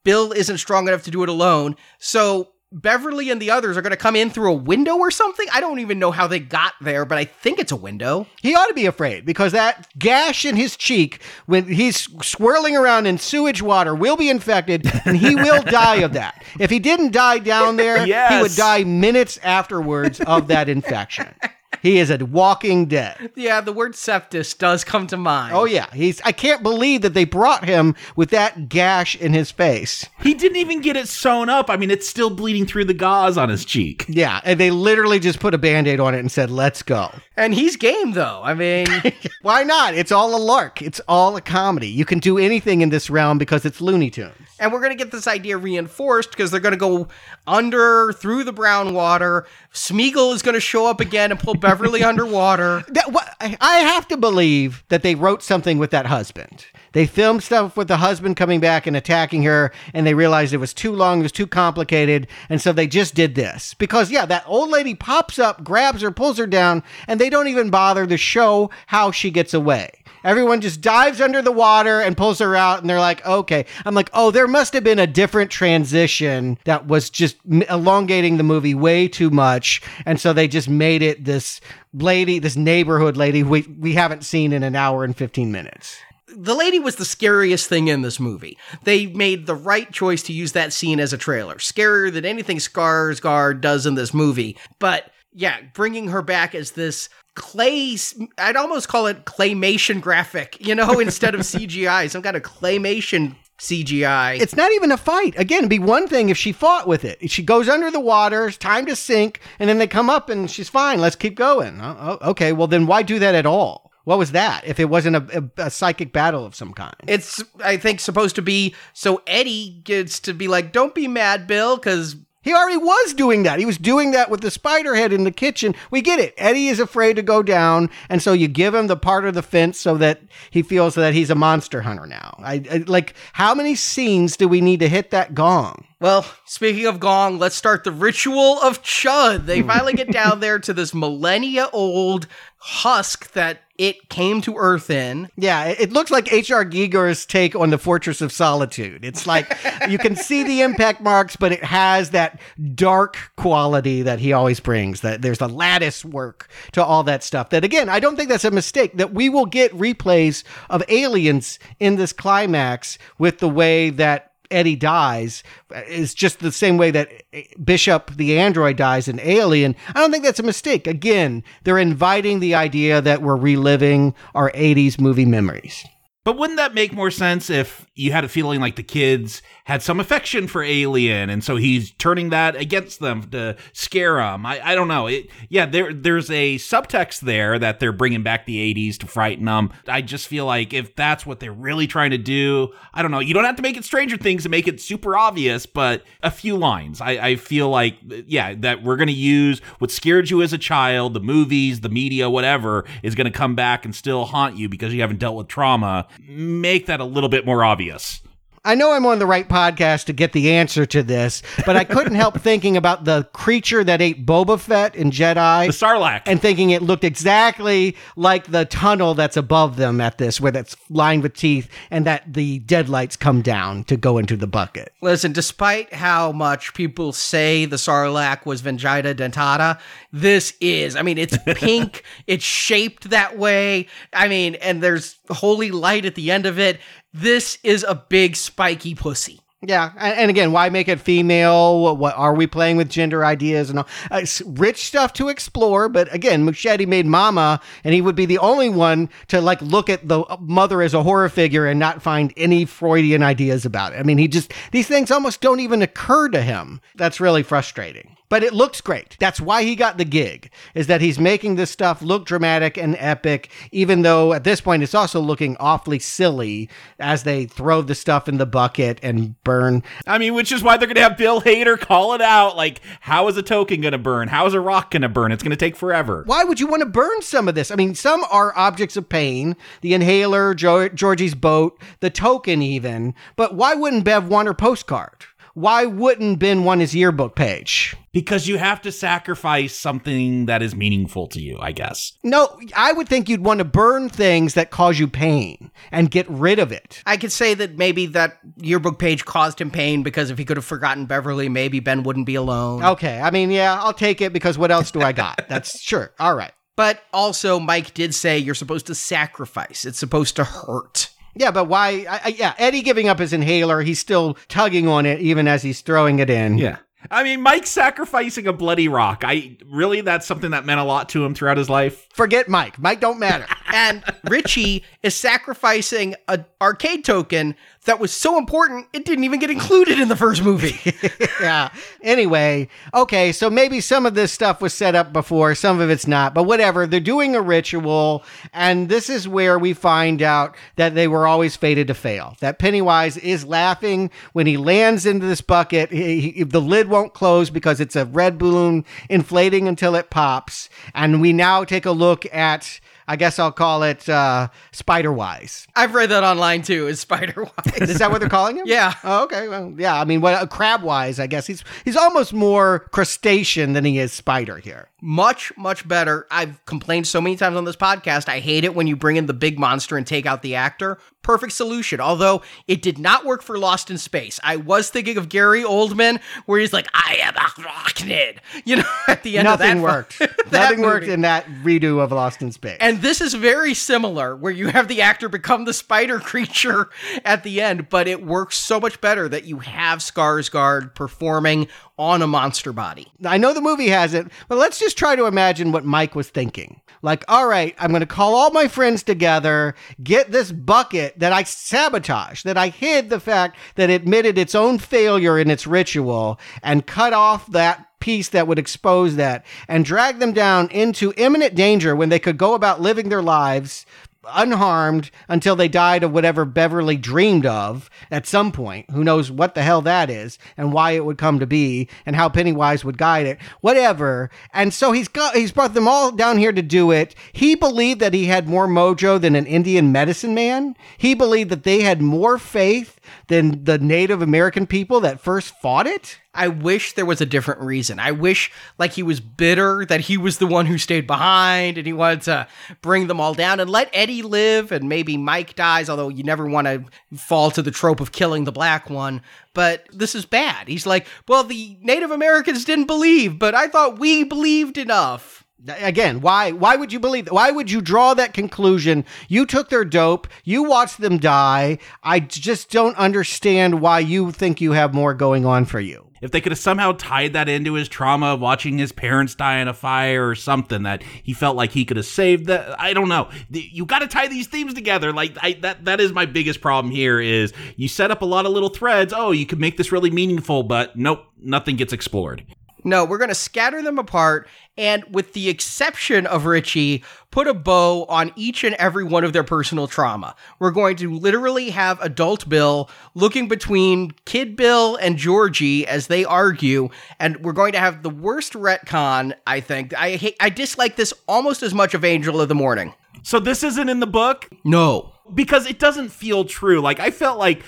Bill isn't strong enough to do it alone. So Beverly and the others are going to come in through a window or something. I don't even know how they got there, but I think it's a window. He ought to be afraid because that gash in his cheek when he's swirling around in sewage water will be infected and he will die of that. If he didn't die down there, he would die minutes afterwards of that infection. He is a walking dead. Yeah, the word septus does come to mind. Oh yeah, he's I can't believe that they brought him with that gash in his face. He didn't even get it sewn up. I mean, it's still bleeding through the gauze on his cheek. Yeah, and they literally just put a band-aid on it and said, "Let's go." And he's game though. I mean, Why not? It's all a lark. It's all a comedy. You can do anything in this realm because it's Looney Tunes. And we're going to get this idea reinforced because they're going to go under through the brown water. Smeagol is going to show up again and pull Beverly underwater. That, what, I I have to believe that they wrote something with that husband. They filmed stuff with the husband coming back and attacking her, and they realized it was too long, it was too complicated, and so they just did this. Because, yeah, that old lady pops up, grabs her, pulls her down, and they don't even bother to show how she gets away. Everyone just dives under the water and pulls her out, and they're like, okay. I'm like, oh, there must have been a different transition that was just elongating the movie way too much. And so they just made it this lady, this neighborhood lady we, we haven't seen in an hour and 15 minutes. the lady was the scariest thing in this movie. They made the right choice to use that scene as a trailer. Scarier than anything Skarsgård does in this movie. But yeah, bringing her back as this clay, I'd almost call it claymation graphic, you know, instead of CGI, some kind of claymation CGI. It's not even a fight. Again, it'd be one thing if she fought with it. She goes under the water, it's time to sink, and then they come up and she's fine. Let's keep going. Oh, oh, okay, well, then why do that at all? What was that if it wasn't a, a, a psychic battle of some kind? It's, I think, supposed to be so Eddie gets to be like, don't be mad, Bill, because He already was doing that. He was doing that with the spider head in the kitchen. We get it. Eddie is afraid to go down, and so you give him the part of the fence so that he feels that he's a monster hunter now. I, I like how many scenes do we need to hit that gong? Well, speaking of Gong, let's start the ritual of Chud. They finally get down there to this millennia old husk that it came to Earth in. Yeah, it looks like H.R. Giger's take on the Fortress of Solitude. It's like you can see the impact marks, but it has that dark quality that he always brings. That there's a lattice work to all that stuff. That again, I don't think that's a mistake. That we will get replays of aliens in this climax with the way that Eddie dies uh, is just the same way that uh, Bishop the android dies in Alien. I don't think that's a mistake. Again, they're inviting the idea that we're reliving our 80s movie memories. But wouldn't that make more sense if you had a feeling like the kids had some affection for Alien, and so he's turning that against them to scare them? I, I don't know. It, yeah, there there's a subtext there that they're bringing back the '80s to frighten them. I just feel like if that's what they're really trying to do, I don't know. You don't have to make it Stranger Things and make it super obvious, but a few lines. I, I feel like yeah that we're gonna use what scared you as a child, the movies, the media, whatever, is gonna come back and still haunt you because you haven't dealt with trauma make that a little bit more obvious. I know I'm on the right podcast to get the answer to this, but I couldn't help thinking about the creature that ate Boba Fett in Jedi. The Sarlacc. And thinking it looked exactly like the tunnel that's above them at this, where that's lined with teeth, and that the deadlights come down to go into the bucket. Listen, despite how much people say the Sarlacc was vagina dentata, this is, I mean, it's pink, it's shaped that way. I mean, and there's holy light at the end of it. This is a big spiky pussy. Yeah, and, again, why make it female? What, are we playing with gender ideas and all? Uh, rich stuff to explore, but again, Muschietti made Mama, and he would be the only one to like look at the mother as a horror figure and not find any Freudian ideas about it. I mean, he just these things almost don't even occur to him. That's really frustrating but it looks great. That's why he got the gig, is that he's making this stuff look dramatic and epic, even though at this point it's also looking awfully silly as they throw the stuff in the bucket and burn. I mean, which is why they're going to have Bill Hader call it out. Like, how is a token going to burn? How is a rock going to burn? It's going to take forever. Why would you want to burn some of this? I mean, some are objects of pain, the inhaler, jo- Georgie's boat, the token, even, but why wouldn't Bev want her postcard? Why wouldn't Ben want his yearbook page? Because you have to sacrifice something that is meaningful to you, I guess. No, I would think you'd want to burn things that cause you pain and get rid of it. I could say that maybe that yearbook page caused him pain because if he could have forgotten Beverly, maybe Ben wouldn't be alone. Okay, I mean, yeah, I'll take it because what else do I got? That's sure. All right. But also, Mike did say you're supposed to sacrifice, it's supposed to hurt. Yeah, but why? I, I, yeah, Eddie giving up his inhaler, he's still tugging on it even as he's throwing it in. Yeah. I mean, Mike sacrificing a bloody rock. I really that's something that meant a lot to him throughout his life. Forget Mike. Mike don't matter. and Richie is sacrificing an arcade token that was so important it didn't even get included in the first movie. yeah. Anyway, okay, so maybe some of this stuff was set up before, some of it's not, but whatever. They're doing a ritual, and this is where we find out that they were always fated to fail. That Pennywise is laughing when he lands into this bucket. He, he, the lid won't close because it's a red balloon inflating until it pops. And we now take a look at I guess I'll call it uh, Spider Wise. I've read that online too. Is Spider Wise? Is that what they're calling him? yeah. Oh, okay. Well, yeah. I mean, what uh, Crab Wise? I guess he's he's almost more crustacean than he is spider here much much better. I've complained so many times on this podcast. I hate it when you bring in the big monster and take out the actor. Perfect solution. Although it did not work for lost in space. I was thinking of gary oldman where he's like i am a arachnid. You know at the end nothing of that worked. that nothing movie. worked in that redo of lost in space. And this is very similar where you have the actor become the spider creature at the end but it works so much better that you have skarsgård performing on a monster body. I know the movie has it, but let's just try to imagine what Mike was thinking. Like, all right, I'm going to call all my friends together, get this bucket that I sabotaged, that I hid the fact that it admitted its own failure in its ritual, and cut off that piece that would expose that and drag them down into imminent danger when they could go about living their lives unharmed until they died of whatever Beverly dreamed of at some point. Who knows what the hell that is and why it would come to be and how Pennywise would guide it. Whatever. And so he's got he's brought them all down here to do it. He believed that he had more mojo than an Indian medicine man. He believed that they had more faith than the Native American people that first fought it? I wish there was a different reason. I wish, like, he was bitter that he was the one who stayed behind and he wanted to bring them all down and let Eddie live and maybe Mike dies, although you never want to fall to the trope of killing the black one. But this is bad. He's like, well, the Native Americans didn't believe, but I thought we believed enough. Again, why why would you believe? Why would you draw that conclusion? You took their dope, you watched them die. I just don't understand why you think you have more going on for you. If they could have somehow tied that into his trauma of watching his parents die in a fire or something that he felt like he could have saved that I don't know. You got to tie these themes together. Like I, that that is my biggest problem here is you set up a lot of little threads. Oh, you could make this really meaningful, but nope, nothing gets explored. No, we're going to scatter them apart and, with the exception of Richie, put a bow on each and every one of their personal trauma. We're going to literally have adult Bill looking between Kid Bill and Georgie as they argue, and we're going to have the worst retcon, I think. I hate, I dislike this almost as much of Angel of the Morning. So this isn't in the book? No. Because it doesn't feel true. Like I felt like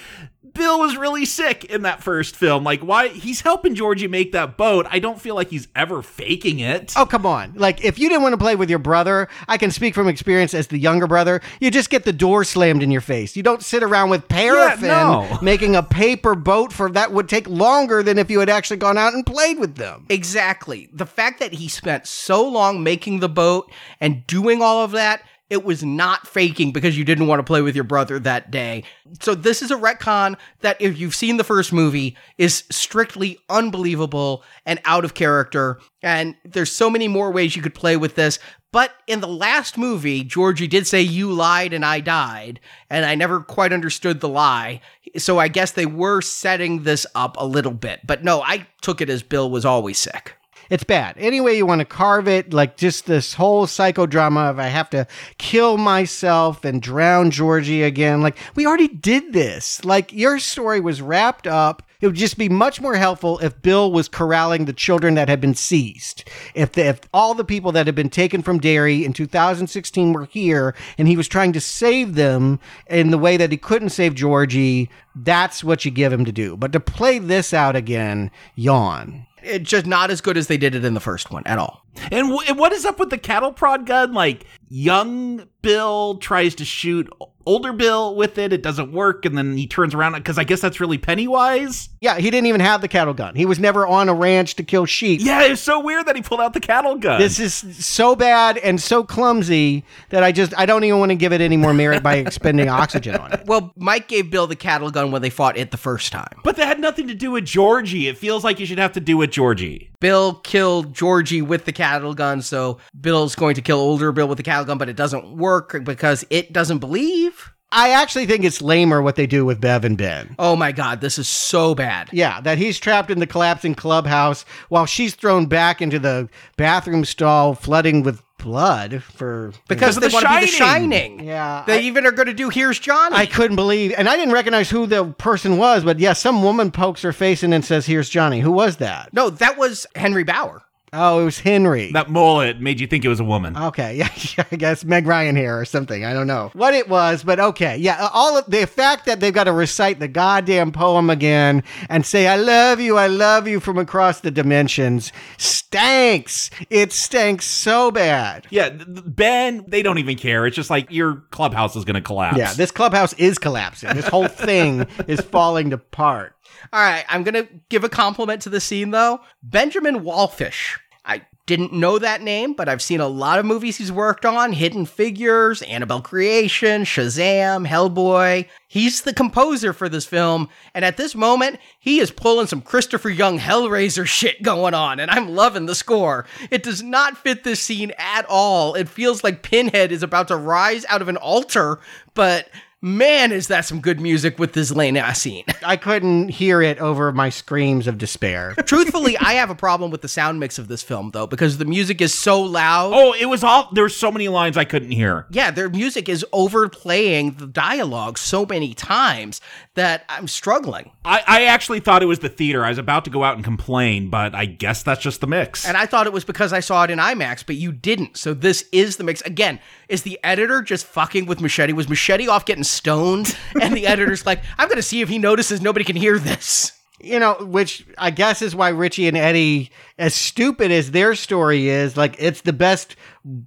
Bill was really sick in that first film. Like, why? He's helping Georgie make that boat. I don't feel like he's ever faking it. Oh, come on. Like, if you didn't want to play with your brother, I can speak from experience as the younger brother. You just get the door slammed in your face. You don't sit around with paraffin Yeah, no. making a paper boat for that would take longer than if you had actually gone out and played with them. Exactly. The fact that he spent so long making the boat and doing all of that, it was not faking because you didn't want to play with your brother that day. So this is a retcon that if you've seen the first movie is strictly unbelievable and out of character and there's so many more ways you could play with this. But in the last movie, Georgie did say you lied and I died, and I never quite understood the lie. So I guess they were setting this up a little bit. But no, I took it as Bill was always sick. It's bad. Any way you want to carve it, like just this whole psychodrama of I have to kill myself and drown Georgie again. Like, we already did this. Like, your story was wrapped up. It would just be much more helpful if Bill was corralling the children that had been seized. If, the, if all the people that had been taken from Derry in 2016 were here and he was trying to save them in the way that he couldn't save Georgie, that's what you give him to do. But to play this out again, yawn. It's just not as good as they did it in the first one at all. And, w- and what is up with the cattle prod gun? Like, young Bill tries to shoot older Bill with it. It doesn't work. And then he turns around because I guess that's really Pennywise. Yeah, he didn't even have the cattle gun. He was never on a ranch to kill sheep. Yeah, it's so weird that he pulled out the cattle gun. This is so bad and so clumsy that I just I don't even want to give it any more merit by expending oxygen on it. Well, Mike gave Bill the cattle gun when they fought it the first time. but that had nothing to do with Georgie. It feels like you should have to do with Georgie. Bill killed Georgie with the cattle gun, so Bill's going to kill older Bill with the cattle gun, but it doesn't work because it doesn't believe. I actually think it's lamer what they do with Bev and Ben. Oh my god, this is so bad. Yeah, that he's trapped in the collapsing clubhouse while she's thrown back into the bathroom stall, flooding with blood for Because of they The want to be the Shining. shining. Yeah, They I- even are going to do Here's Johnny. I couldn't believe, and I didn't recognize who the person was, but yeah, some woman pokes her face in and says, "Here's Johnny." Who was that? no, that was Henry Bowers. Oh, it was Henry. That mullet made you think it was a woman. Okay, yeah, I guess Meg Ryan hair or something. I don't know what it was, but okay, yeah. Uh, all of the fact that they've got to recite the goddamn poem again and say "I love you, I love you" from across the dimensions stanks. It stanks so bad. Yeah, Ben, they don't even care. It's just like your clubhouse is going to collapse. Yeah, this clubhouse is collapsing. This whole thing is falling apart. All right, I'm going to give a compliment to the scene though. Benjamin Wallfisch. I didn't know that name, but I've seen a lot of movies he's worked on Hidden Figures, Annabelle Creation, Shazam, Hellboy. He's the composer for this film, and at this moment, he is pulling some Christopher Young Hellraiser shit going on, and I'm loving the score. It does not fit this scene at all. It feels like Pinhead is about to rise out of an altar, but man, is that some good music with this lane ass scene. I couldn't hear it over my screams of despair. Truthfully, I have a problem with the sound mix of this film though, because the music is so loud. Oh, it was all. There were so many lines I couldn't hear. Yeah, their music is overplaying the dialogue so many times that I'm struggling. I, I actually thought it was the theater. I was about to go out and complain, but I guess that's just the mix. And I thought it was because I saw it in IMAX, but you didn't. So this is the mix. Again, is the editor just fucking with Muschietti? Was Muschietti off getting stoned? And the editor's like, I'm going to see if he notices nobody can hear this. you know, which I guess is why Richie and Eddie, as stupid as their story is, like it's the best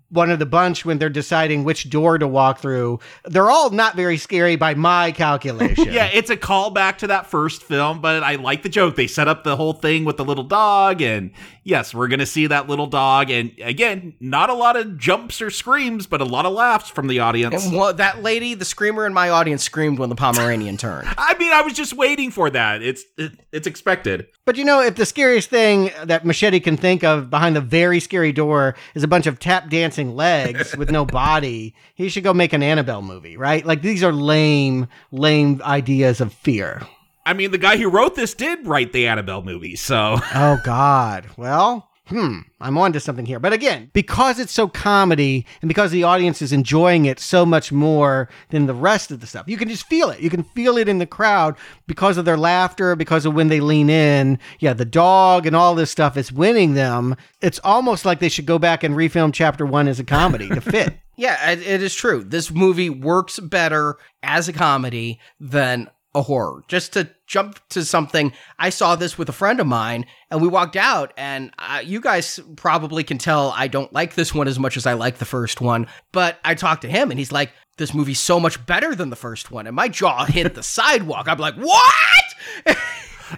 one of the bunch when they're deciding which door to walk through. They're all not very scary by my calculation. yeah, it's a callback to that first film, but I like the joke. They set up the whole thing with the little dog, and yes, we're gonna see that little dog. And again, not a lot of jumps or screams, but a lot of laughs from the audience. And what, that lady, the screamer in my audience, screamed when the Pomeranian turned. I mean, I was just waiting for that. It's it, it's expected. But you know, if the scariest thing that Muschietti can think of behind the very scary door is a bunch of tap dancing legs with no body, he should go make an Annabelle movie, right? Like these are lame, lame ideas of fear. I mean, the guy who wrote this did write the Annabelle movie, so. Oh, God. Well, hmm, I'm on to something here. But again, because it's so comedy and because the audience is enjoying it so much more than the rest of the stuff, you can just feel it. You can feel it in the crowd because of their laughter, because of when they lean in. Yeah, the dog and all this stuff is winning them. It's almost like they should go back and refilm chapter one as a comedy to fit. Yeah, it is true. This movie works better as a comedy than a horror. Just to jump to something, I saw this with a friend of mine, and we walked out. And uh, you guys probably can tell I don't like this one as much as I like the first one. But I talked to him, and he's like, "This movie's so much better than the first one." And my jaw hit the sidewalk. I'm like, "What?"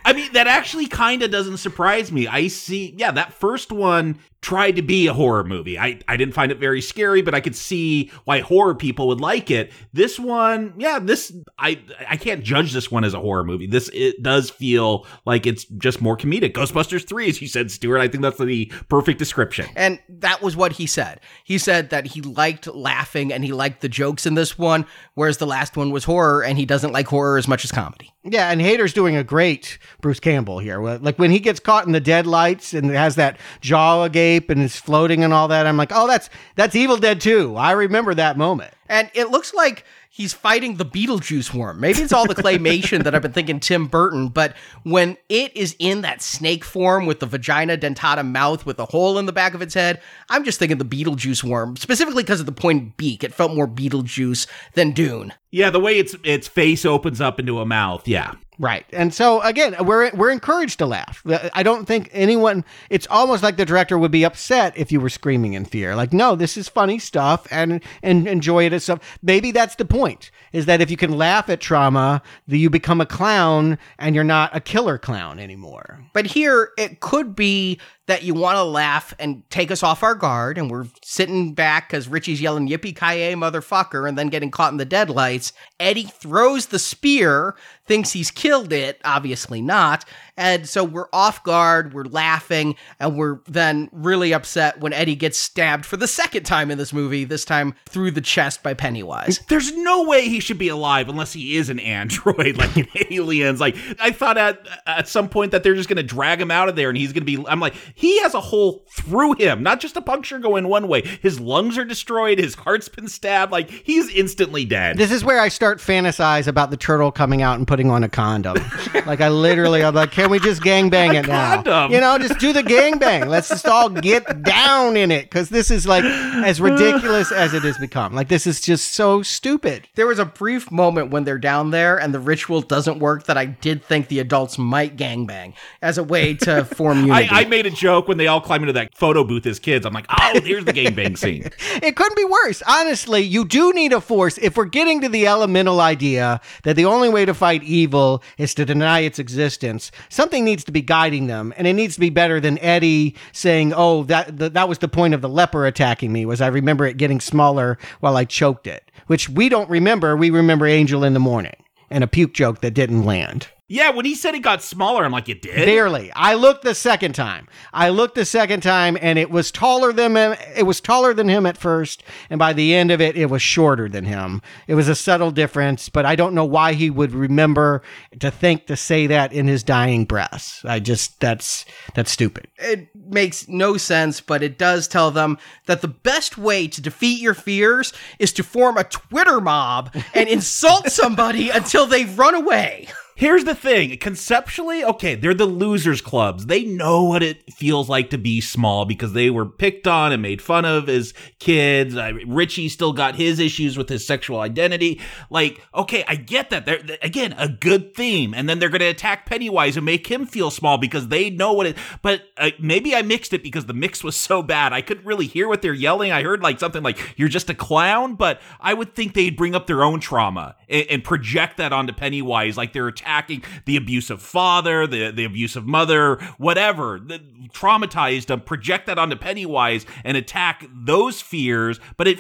I mean, that actually kind of doesn't surprise me. I see, yeah, that first one tried to be a horror movie. I, I didn't find it very scary, but I could see why horror people would like it. This one, yeah, this I I can't judge this one as a horror movie. This it does feel like it's just more comedic. Ghostbusters 3, as you said, Stuart, I think that's the perfect description. And that was what he said. He said that he liked laughing and he liked the jokes in this one, whereas the last one was horror and he doesn't like horror as much as comedy. Yeah, and Hader's doing a great Bruce Campbell here. Like when he gets caught in the deadlights and has that jaw agape and is floating and all that, I'm like, oh, that's that's Evil Dead 2. I remember that moment. And it looks like he's fighting the Beetlejuice worm. Maybe it's all the claymation that I've been thinking Tim Burton, but when it is in that snake form with the vagina dentata mouth with a hole in the back of its head, I'm just thinking the Beetlejuice worm, specifically because of the pointed beak. It felt more Beetlejuice than Dune. Yeah, the way its its face opens up into a mouth. Yeah. Right. And so again, we're we're encouraged to laugh. Uh, I don't think anyone it's almost like the director would be upset if you were screaming in fear. Like, no, this is funny stuff and and enjoy it as stuff. Maybe that's the point. Is that if you can laugh at trauma, that you become a clown and you're not a killer clown anymore. But here it could be that you want to laugh and take us off our guard, and we're sitting back because Richie's yelling "Yippee ki yay, motherfucker!" and then getting caught in the deadlights. Eddie throws the spear, thinks he's killed it, obviously not, and so we're off guard, we're laughing, and we're then really upset when Eddie gets stabbed for the second time in this movie. This time through the chest by Pennywise. There's no way he should be alive unless he is an android, like in Aliens. Like I thought at at some point that they're just gonna drag him out of there, and he's gonna be. I'm like he has a hole through him, not just a puncture going one way. His lungs are destroyed. His heart's been stabbed. Like he's instantly dead. This is where I start fantasize about the turtle coming out and putting on a condom. like I literally, I'm like, can we just gang bang it now? You know, just do the gang bang. Let's just all get down in it because this is like as ridiculous as it has become. Like this is just so stupid. There was a brief moment when they're down there and the ritual doesn't work that I did think the adults might gangbang as a way to form unity. I, I made a joke when they all climb into that photo booth as kids. I'm like, oh, here's the gangbang scene. It couldn't be worse. Honestly, you do need a force. If we're getting to the elemental idea that the only way to fight evil is to deny its existence, something needs to be guiding them, and it needs to be better than Eddie saying, "Oh, that th- that was the point of the leper attacking me." Was I remember it getting smaller while I choked it, which we don't remember. We remember Angel in the Morning and a puke joke that didn't land. Yeah, when he said it got smaller, I'm like, it did. Barely. I looked the second time. I looked the second time, and it was taller than him. It was taller than him at first, and by the end of it, it was shorter than him. It was a subtle difference, but I don't know why he would remember to think to say that in his dying breaths. I just that's that's stupid. it makes no sense, but it does tell them that the best way to defeat your fears is to form a Twitter mob and insult somebody until they run away. Here's the thing conceptually, okay, they're the losers clubs. They know what it feels like to be small because they were picked on and made fun of as kids. Richie still got his issues with his sexual identity. Like, okay, I get that. They're, again, a good theme. And then they're going to attack Pennywise and make him feel small because they know what it, but uh, maybe I mixed it because the mix was so bad. I couldn't really hear what they're yelling. I heard like something like, you're just a clown, but I would think they'd bring up their own trauma and, and project that onto Pennywise. Like they're attacking the abusive father, the, the abusive mother, whatever. The, traumatized them, project that onto Pennywise and attack those fears. But it,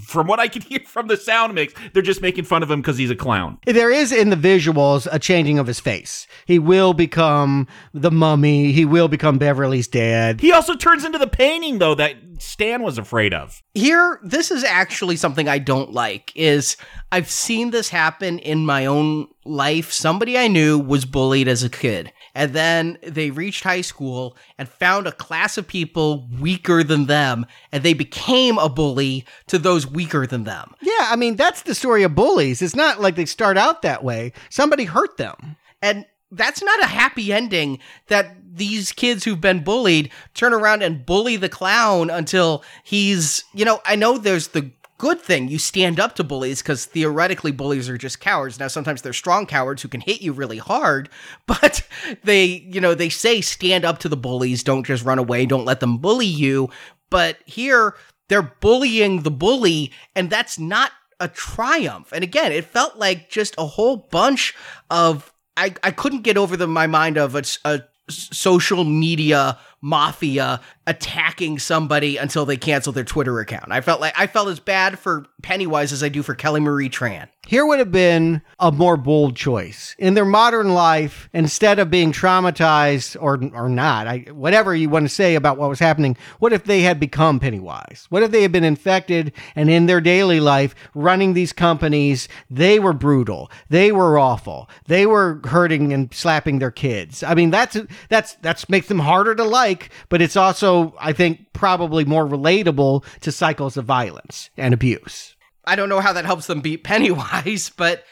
from what I can hear from the sound mix, they're just making fun of him because he's a clown. There is in the visuals a changing of his face. He will become the mummy. He will become Beverly's dad. He also turns into the painting though that Stan was afraid of. Here, this is actually something I don't like is I've seen this happen in my own life. Somebody I knew was bullied as a kid. And then they reached high school and found a class of people weaker than them, and they became a bully to those weaker than them. Yeah, I mean, that's the story of bullies. It's not like they start out that way. Somebody hurt them. And that's not a happy ending that these kids who've been bullied turn around and bully the clown until he's, you know, I know there's the good thing. You stand up to bullies because theoretically bullies are just cowards. Now sometimes they're strong cowards who can hit you really hard but they you know they say stand up to the bullies. Don't just run away. Don't let them bully you. But here they're bullying the bully and that's not a triumph. And again it felt like just a whole bunch of i, I couldn't get over the my mind of a, a social media mafia attacking somebody until they cancel their Twitter account. I felt like I felt as bad for Pennywise as I do for Kelly Marie Tran. Here would have been a more bold choice. In their modern life, instead of being traumatized or or not, I, whatever you want to say about what was happening, what if they had become Pennywise? What if they had been infected and in their daily life running these companies, they were brutal, they were awful, they were hurting and slapping their kids. I mean, that's that's that's makes them harder to like, but it's also, I think, probably more relatable to cycles of violence and abuse. I don't know how that helps them beat Pennywise, but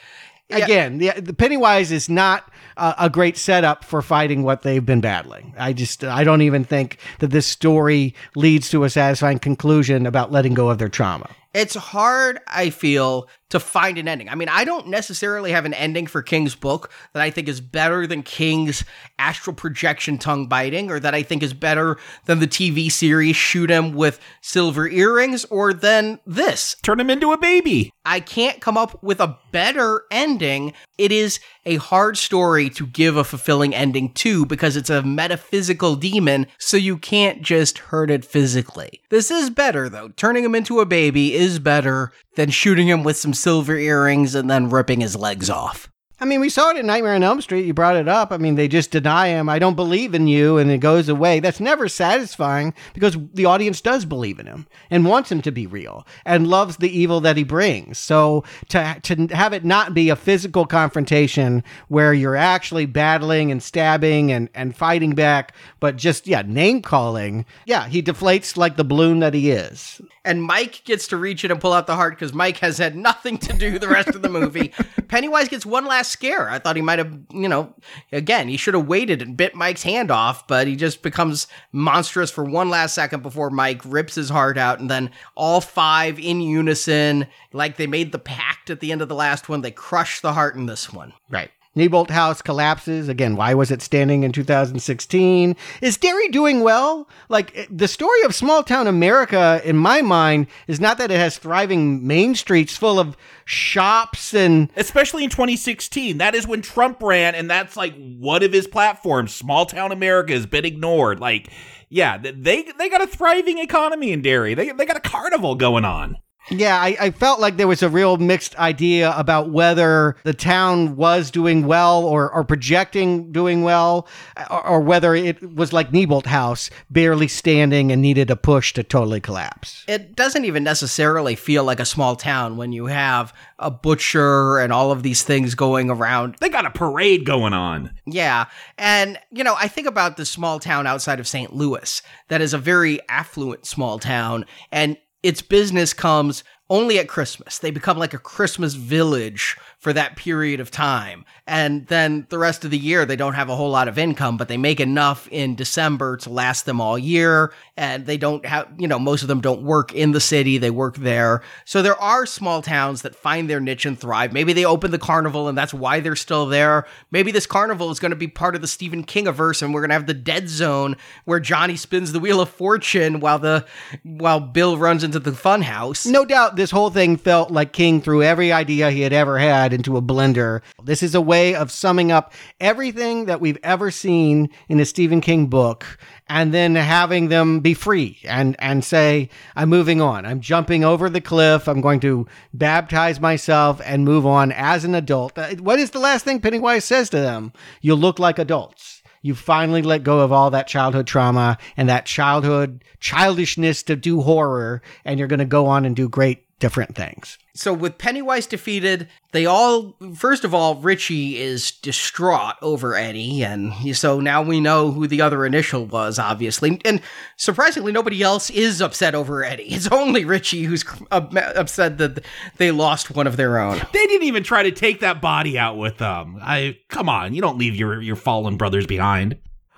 yeah. again, the, the, Pennywise is not uh, a great setup for fighting what they've been battling. I just I don't even think that this story leads to a satisfying conclusion about letting go of their trauma. It's hard, I feel, to find an ending. I mean, I don't necessarily have an ending for King's book that I think is better than King's astral projection tongue biting, or that I think is better than the TV series Shoot Him with Silver Earrings, or than this Turn him into a baby. I can't come up with a better ending. It is a hard story to give a fulfilling ending to because it's a metaphysical demon, so you can't just hurt it physically. This is better, though. Turning him into a baby is better than shooting him with some silver earrings and then ripping his legs off. I mean, we saw it in Nightmare on Elm Street. You brought it up. I mean, they just deny him. I don't believe in you, and it goes away. That's never satisfying because the audience does believe in him and wants him to be real and loves the evil that he brings. So to to have it not be a physical confrontation where you're actually battling and stabbing and and fighting back, but just yeah, name calling. Yeah, he deflates like the balloon that he is. And Mike gets to reach it and pull out the heart because Mike has had nothing to do the rest of the movie. Pennywise gets one last scare. I thought he might have, you know, again, he should have waited and bit Mike's hand off, but he just becomes monstrous for one last second before Mike rips his heart out. And then all five in unison, like they made the pact at the end of the last one, they crush the heart in this one. Right. Neibolt House collapses. Again, why was it standing in 2016? Is Derry doing well? Like, eh, the story of small town America, in my mind, is not that it has thriving main streets full of shops and. Especially in 2016. That is when Trump ran, and that's like one of his platforms. Small town America has been ignored. Like, yeah, they they got a thriving economy in Derry. They, they got a carnival going on. Yeah, I, I, felt like there was a real mixed idea about whether the town was doing well or, or projecting doing well, or, or whether it was like Neibolt House, barely standing and needed a push to totally collapse. It doesn't even necessarily feel like a small town when you have a butcher and all of these things going around. They got a parade going on. Yeah. And, you know, I think about the small town outside of St. Louis that is a very affluent small town. And its business comes only at Christmas. They become like a Christmas village for that period of time. And then the rest of the year, they don't have a whole lot of income, but they make enough in December to last them all year. And they don't have, you know, most of them don't work in the city, they work there. So there are small towns that find their niche and thrive. Maybe they open the carnival and that's why they're still there. Maybe this carnival is going to be part of the Stephen King averse and we're going to have the dead zone where Johnny spins the wheel of fortune while the while Bill runs into the funhouse. No doubt this whole thing felt like King threw every idea he had ever had into a blender. This is a way of summing up everything that we've ever seen in a Stephen King book and then having them be free and and say I'm moving on. I'm jumping over the cliff. I'm going to baptize myself and move on as an adult. Uh, What is the last thing Pennywise says to them? You look like adults. You finally let go of all that childhood trauma and that childhood childishness to do horror and you're going to go on and do great different things. So with Pennywise defeated, they all first of all Richie is distraught over Eddie and so now we know who the other initial was obviously. And surprisingly nobody else is upset over Eddie. It's only Richie who's uh, upset that they lost one of their own. They didn't even try to take that body out with them. I come on, you don't leave your your fallen brothers behind.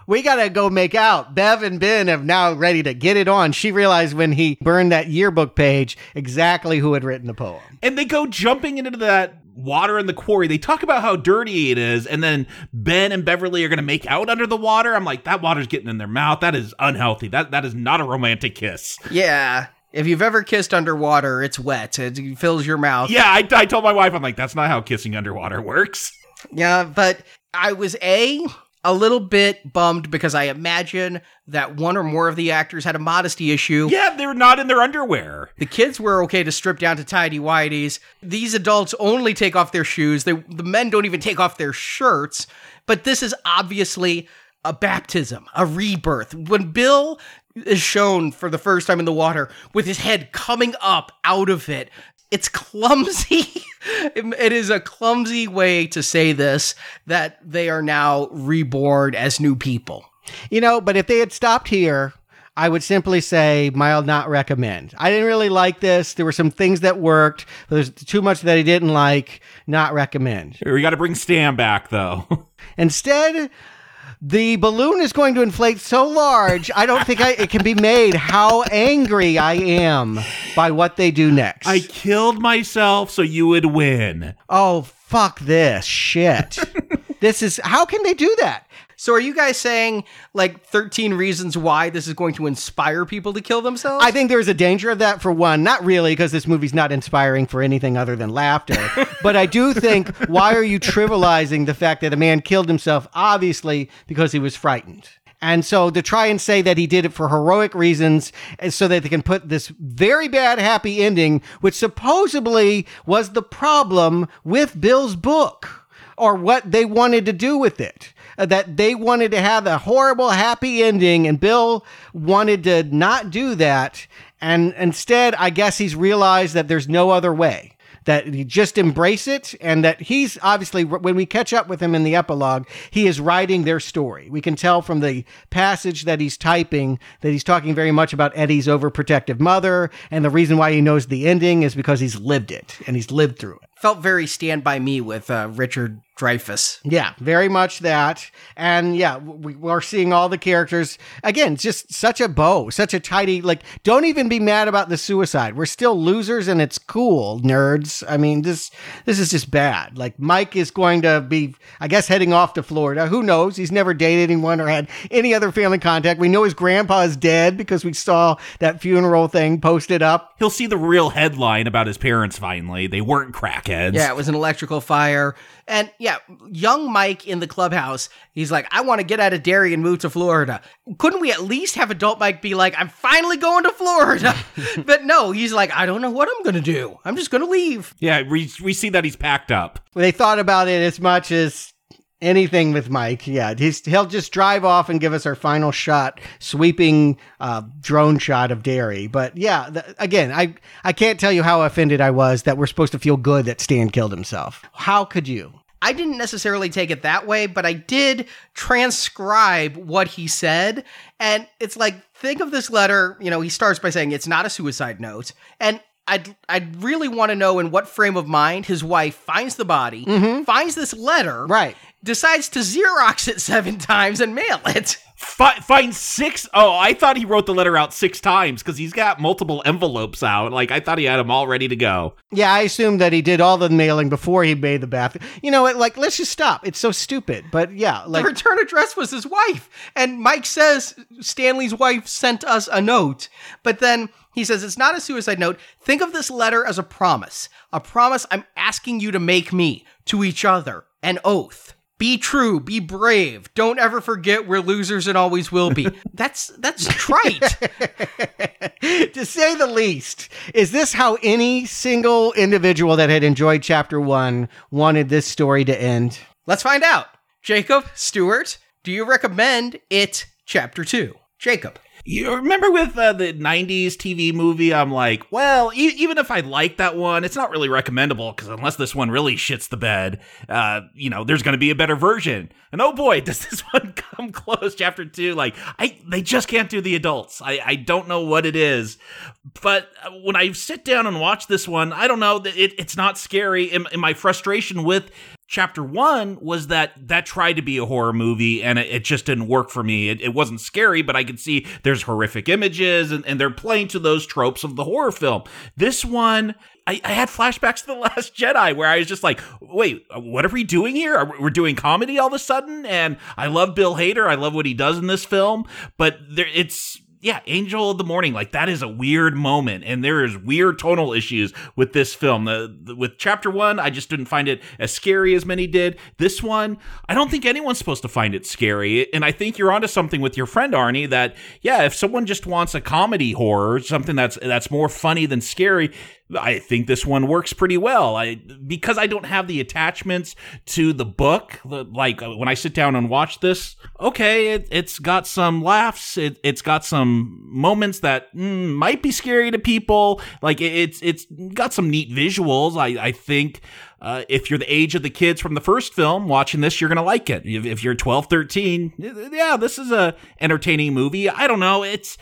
We gotta go make out. Bev and Ben have now ready to get it on. She realized when he burned that yearbook page exactly who had written the poem. And they go jumping into that water in the quarry. They talk about how dirty it is, and then Ben and Beverly are gonna make out under the water. I'm like, that water's getting in their mouth. That is unhealthy. That that is not a romantic kiss. Yeah. If you've ever kissed underwater, it's wet. It fills your mouth. Yeah, I, I told my wife, I'm like, that's not how kissing underwater works. Yeah, but I was A, a little bit bummed because I imagine that one or more of the actors had a modesty issue. Yeah, they're not in their underwear. The kids were okay to strip down to tidy whities. These adults only take off their shoes. They, the men don't even take off their shirts. But this is obviously a baptism, a rebirth. When Bill is shown for the first time in the water with his head coming up out of it, it's clumsy. it is a clumsy way to say this that they are now reborn as new people. You know, but if they had stopped here, I would simply say mild not recommend. I didn't really like this. There were some things that worked, but there's too much that I didn't like. Not recommend. We got to bring Stan back though. Instead, the balloon is going to inflate so large, I don't think I, it can be made how angry I am by what they do next. I killed myself so you would win. oh, fuck this shit. this is, how can they do that? So are you guys saying like 13 reasons why this is going to inspire people to kill themselves? I think there's a danger of that for one. Not really, because this movie's not inspiring for anything other than laughter. but I do think, why are you trivializing the fact that a man killed himself, obviously, because he was frightened? And so to try and say that he did it for heroic reasons eh, so that they can put this very bad happy ending, which supposedly was the problem with Bill's book or what they wanted to do with it. That they wanted to have a horrible happy ending, and Bill wanted to not do that. And instead, I guess he's realized that there's no other way. That he just embrace it, and that he's obviously, when we catch up with him in the epilogue, he is writing their story. We can tell from the passage that he's typing that he's talking very much about Eddie's overprotective mother, and the reason why he knows the ending is because he's lived it and he's lived through it. Felt very Stand By Me with uh, Richard Dreyfuss. Yeah, very much that. And yeah, we, we're seeing all the characters. Again, just such a bow, such a tidy, like, don't even be mad about the suicide. We're still losers and it's cool, nerds. I mean, this, this is just bad. Like, Mike is going to be, I guess, heading off to Florida. Who knows? He's never dated anyone or had any other family contact. We know his grandpa is dead because we saw that funeral thing posted up. He'll see the real headline about his parents finally. They weren't crackheads. Yeah, it was an electrical fire. And yeah, young Mike in the clubhouse, he's like, I want to get out of Derry and move to Florida. Couldn't we at least have adult Mike be like, I'm finally going to Florida? but no, he's like, I don't know what I'm going to do. I'm just going to leave. Yeah, we, we see that he's packed up. They thought about it as much as anything with Mike. Yeah, he's, he'll just drive off and give us our final shot, sweeping uh, drone shot of Derry. But yeah, th- again, I I can't tell you how offended I was that we're supposed to feel good that Stan killed himself. How could you? I didn't necessarily take it that way, but I did transcribe what he said. And it's like, think of this letter. You know, he starts by saying it's not a suicide note. And I'd I'd really want to know in what frame of mind his wife finds the body, mm-hmm. finds this letter, Right. decides to Xerox it seven times and mail it. Fi- find six oh I thought he wrote the letter out six times because he's got multiple envelopes out. Like I thought he had them all ready to go. Yeah, I assume that he did all the mailing before he made the bath. You know, it, like let's just stop. It's so stupid. But yeah, like the return address was his wife. And Mike says Stanley's wife sent us a note. But then he says it's not a suicide note. Think of this letter as a promise. A promise I'm asking you to make me, to each other, an oath. Be true, be brave. Don't ever forget we're losers and always will be. That's that's trite. to say the least. Is this how any single individual that had enjoyed chapter one wanted this story to end? Let's find out. Jacob, Stewart, do you recommend it chapter 2? Jacob. You remember with uh, the 90s TV movie, I'm like, well, e- even if I like that one, it's not really recommendable because unless this one really shits the bed, uh, you know, there's going to be a better version. And oh boy, does this one come close, chapter two. Like, I, they just can't do the adults. I, I don't know what it is. But uh, when I sit down and watch this one, I don't know, it, it's not scary. And, and my frustration with chapter one was that that tried to be a horror movie and it, it just didn't work for me. It, it, wasn't scary, but I could see there's horrific images and, and they're playing to those tropes of the horror film. This one, I, I, had flashbacks to The Last Jedi where I was just like, wait, what are we doing here? We're doing comedy all of a sudden? And I love Bill Hader. I love what he does in this film, but there, it's, yeah, Angel of the Morning, like that is a weird moment, and there is weird tonal issues with this film. The, the, with chapter one, I just didn't find it as scary as many did. This one, I don't think anyone's supposed to find it scary, and I think you're onto something with your friend Arnie. That yeah, if someone just wants a comedy horror, something that's that's more funny than scary, I think this one works pretty well. I because I don't have the attachments to the book. Like when I sit down and watch this, okay, it, has got some laughs. It, has got some moments that mm, might be scary to people. Like it, it's it's got some neat visuals. I I think. Uh, if you're the age of the kids from the first film watching this you're gonna like it if, if you're 12 13 yeah this is a entertaining movie i don't know it's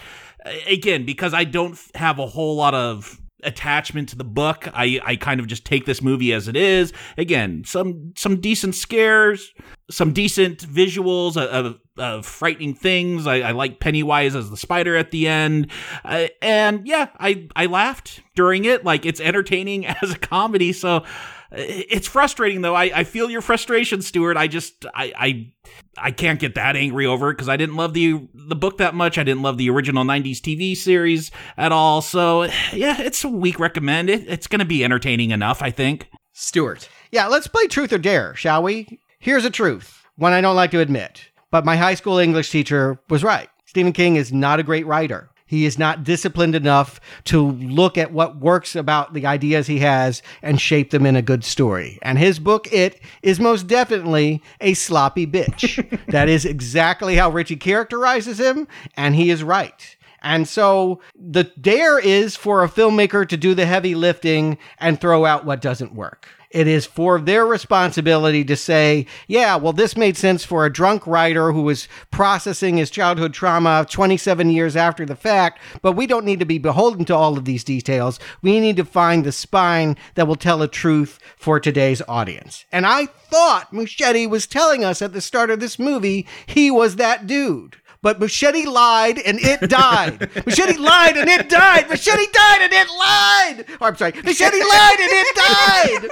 again because i don't have a whole lot of attachment to the book. I, I kind of just take this movie as it is. Again, some some decent scares, some decent visuals of, of frightening things. I, I, like Pennywise as the spider at the end, uh, and yeah, I I laughed during it. Like it's entertaining as a comedy. So it's frustrating though. I, I feel your frustration, Stuart. I just I I, I can't get that angry over it because I didn't love the the book that much. I didn't love the original '90s TV series at all. So yeah, it's a weak recommend. It, it's going to be entertaining enough, I think. Stuart. Yeah, let's play truth or dare, shall we? Here's a truth, one I don't like to admit, but my high school English teacher was right. Stephen King is not a great writer. He is not disciplined enough to look at what works about the ideas he has and shape them in a good story. And his book, It, is most definitely a sloppy bitch. that is exactly how Richie characterizes him, and he is right. And so the dare is for a filmmaker to do the heavy lifting and throw out what doesn't work. It is for their responsibility to say, yeah, well, this made sense for a drunk writer who was processing his childhood trauma 27 years after the fact, but we don't need to be beholden to all of these details. We need to find the spine that will tell a truth for today's audience. And I thought Muschietti was telling us at the start of this movie he was that dude but Muschietti lied and it died. Muschietti lied and it died. Muschietti died and it lied. Oh, I'm sorry. Muschietti lied and it died.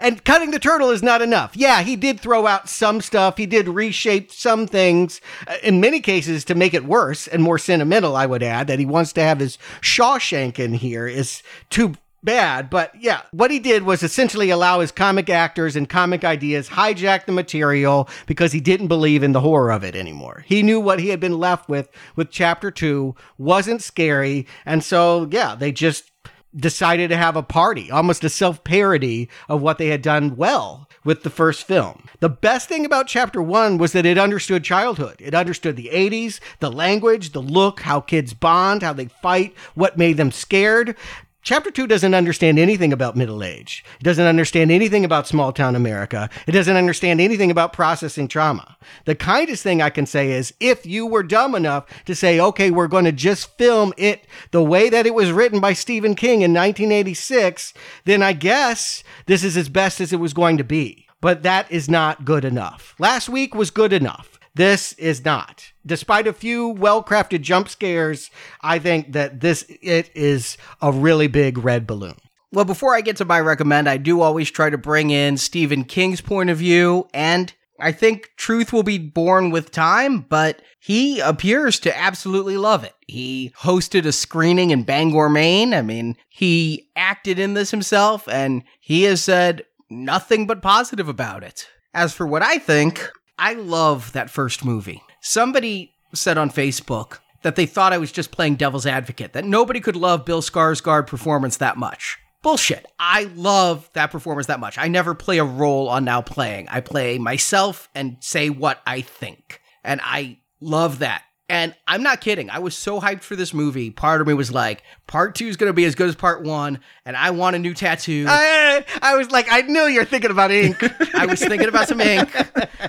And cutting the turtle is not enough. Yeah, he did throw out some stuff. He did reshape some things, uh, in many cases, to make it worse and more sentimental, I would add. That he wants to have his Shawshank in here is too bad, but yeah, what he did was essentially allow his comic actors and comic ideas hijack the material because he didn't believe in the horror of it anymore. He knew what he had been left with with chapter 2 wasn't scary, and so yeah, they just decided to have a party, almost a self-parody of what they had done well with the first film. The best thing about chapter 1 was that it understood childhood. It understood the 80s, the language, the look, how kids bond, how they fight, what made them scared Chapter 2 doesn't understand anything about middle age. It doesn't understand anything about small town America. It doesn't understand anything about processing trauma. The kindest thing I can say is if you were dumb enough to say, okay, we're going to just film it the way that it was written by Stephen King in 1986, then I guess this is as best as it was going to be. But that is not good enough. Last week was good enough. This is not. Despite a few well-crafted jump scares, I think that this it is a really big red balloon. Well, before I get to my recommend, I do always try to bring in Stephen King's point of view, and I think truth will be born with time, but he appears to absolutely love it. He hosted a screening in Bangor, Maine. I mean, he acted in this himself, and he has said nothing but positive about it. As for what I think, I love that first movie. Somebody said on Facebook that they thought I was just playing devil's advocate, that nobody could love Bill Skarsgård performance that much. Bullshit. I love that performance that much. I never play a role on Now Playing. I play myself and say what I think. And I love that. And I'm not kidding. I was so hyped for this movie. Part of me was like, part two is going to be as good as part one, and I want a new tattoo. I, I was like, I knew you're thinking about ink. I was thinking about some ink.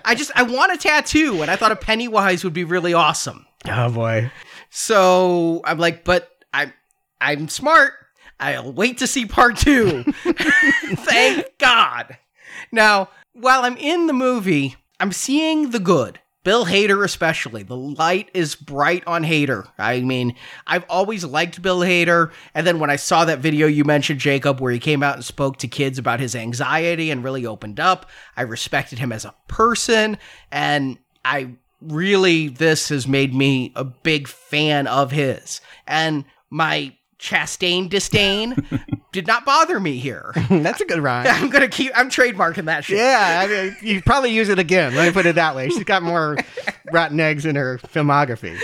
I just, I want a tattoo, and I thought a Pennywise would be really awesome. Oh boy. So I'm like, but I'm, I'm smart. I'll wait to see part two. Thank God. Now, while I'm in the movie, I'm seeing the good. Bill Hader, especially. The light is bright on Hader. I mean, I've always liked Bill Hader. And then when I saw that video you mentioned, Jacob, where he came out and spoke to kids about his anxiety and really opened up, I respected him as a person. And I really, this has made me a big fan of his. And my Chastain disdain did not bother me here. That's a good rhyme. I'm gonna keep. I'm trademarking that shit. Yeah, I mean, you probably use it again. Let me put it that way. She's got more rotten eggs in her filmography.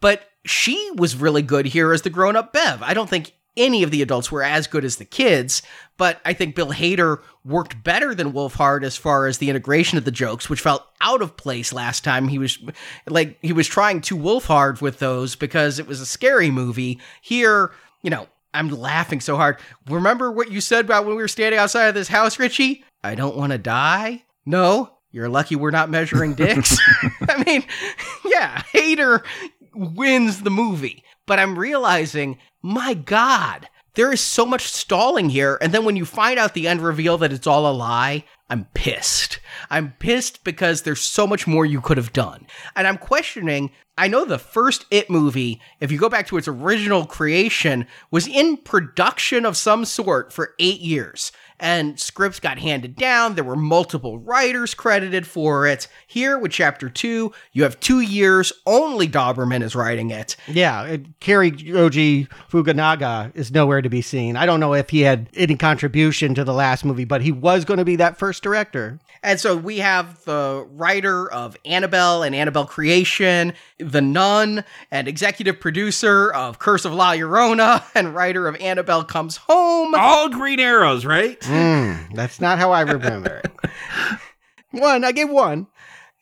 But she was really good here as the grown-up Bev. I don't think any of the adults were as good as the kids, but I think Bill Hader worked better than Wolfhard as far as the integration of the jokes, which felt out of place last time. He was like he was trying too Wolfhard with those because it was a scary movie. Here, you know, I'm laughing so hard. Remember what you said about when we were standing outside of this house, Richie? I don't want to die. No, you're lucky we're not measuring dicks. I mean, yeah, Hader wins the movie, but I'm realizing, my God, there is so much stalling here. And then when you find out the end reveal that it's all a lie, I'm pissed. I'm pissed because there's so much more you could have done. And I'm questioning. I know the first It movie, if you go back to its original creation, was in production of some sort for eight years and scripts got handed down. There were multiple writers credited for it. Here with chapter two, you have two years. Only Dauberman is writing it. Yeah, it, Cary Joji Fukunaga is nowhere to be seen. I don't know if he had any contribution to the last movie, but he was going to be that first director. And so we have the writer of Annabelle and Annabelle Creation, The Nun, and executive producer of Curse of La Llorona, and writer of Annabelle Comes Home. All green arrows, right? Mm, that's not how I remember it. one, I gave one.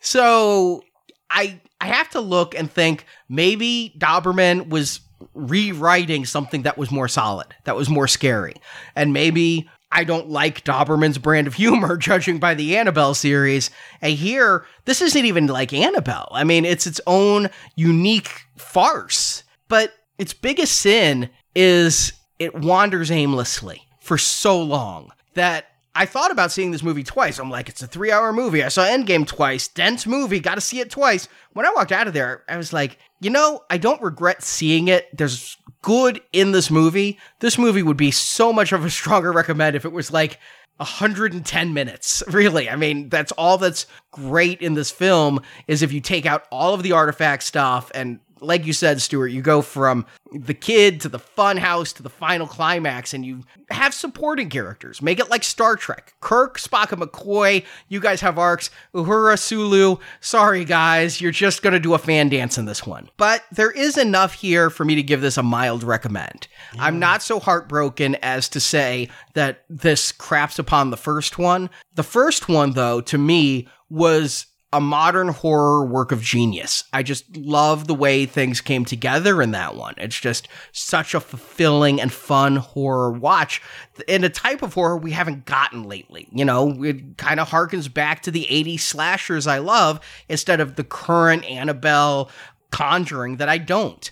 So I I have to look and think maybe Dauberman was rewriting something that was more solid, that was more scary. And maybe I don't like Dauberman's brand of humor, judging by the Annabelle series. And here, this isn't even like Annabelle. I mean, it's its own unique farce. But its biggest sin is it wanders aimlessly for so long that I thought about seeing this movie twice. I'm like, it's a three hour movie. I saw Endgame twice, dense movie, got to see it twice. When I walked out of there, I was like, you know, I don't regret seeing it. There's good in this movie. This movie would be so much of a stronger recommend if it was like 110 minutes. Really. I mean, that's all that's great in this film is if you take out all of the artifact stuff and like you said, Stuart, you go from the kid to the fun house to the final climax, and you have supporting characters. Make it like Star Trek. Kirk, Spock, and McCoy, you guys have arcs. Uhura, Sulu, sorry guys, you're just gonna do a fan dance in this one. But there is enough here for me to give this a mild recommend. I'm not so heartbroken as to say that this craps upon the first one. The first one, though, to me, was a modern horror work of genius. I just love the way things came together in that one. It's just such a fulfilling and fun horror watch in a type of horror we haven't gotten lately. You know, it kind of harkens back to the 80s slashers I love instead of the current Annabelle conjuring that I don't.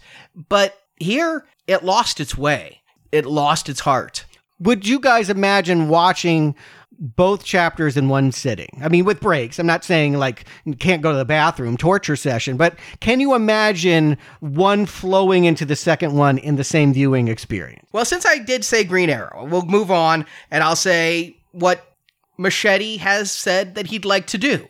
But here, it lost its way. It lost its heart. Would you guys imagine watching both chapters in one sitting? I mean, with breaks. I'm not saying like can't go to the bathroom, torture session, but can you imagine one flowing into the second one in the same viewing experience? Well, since I did say Green Arrow, we'll move on and I'll say what Muschietti has said that he'd like to do.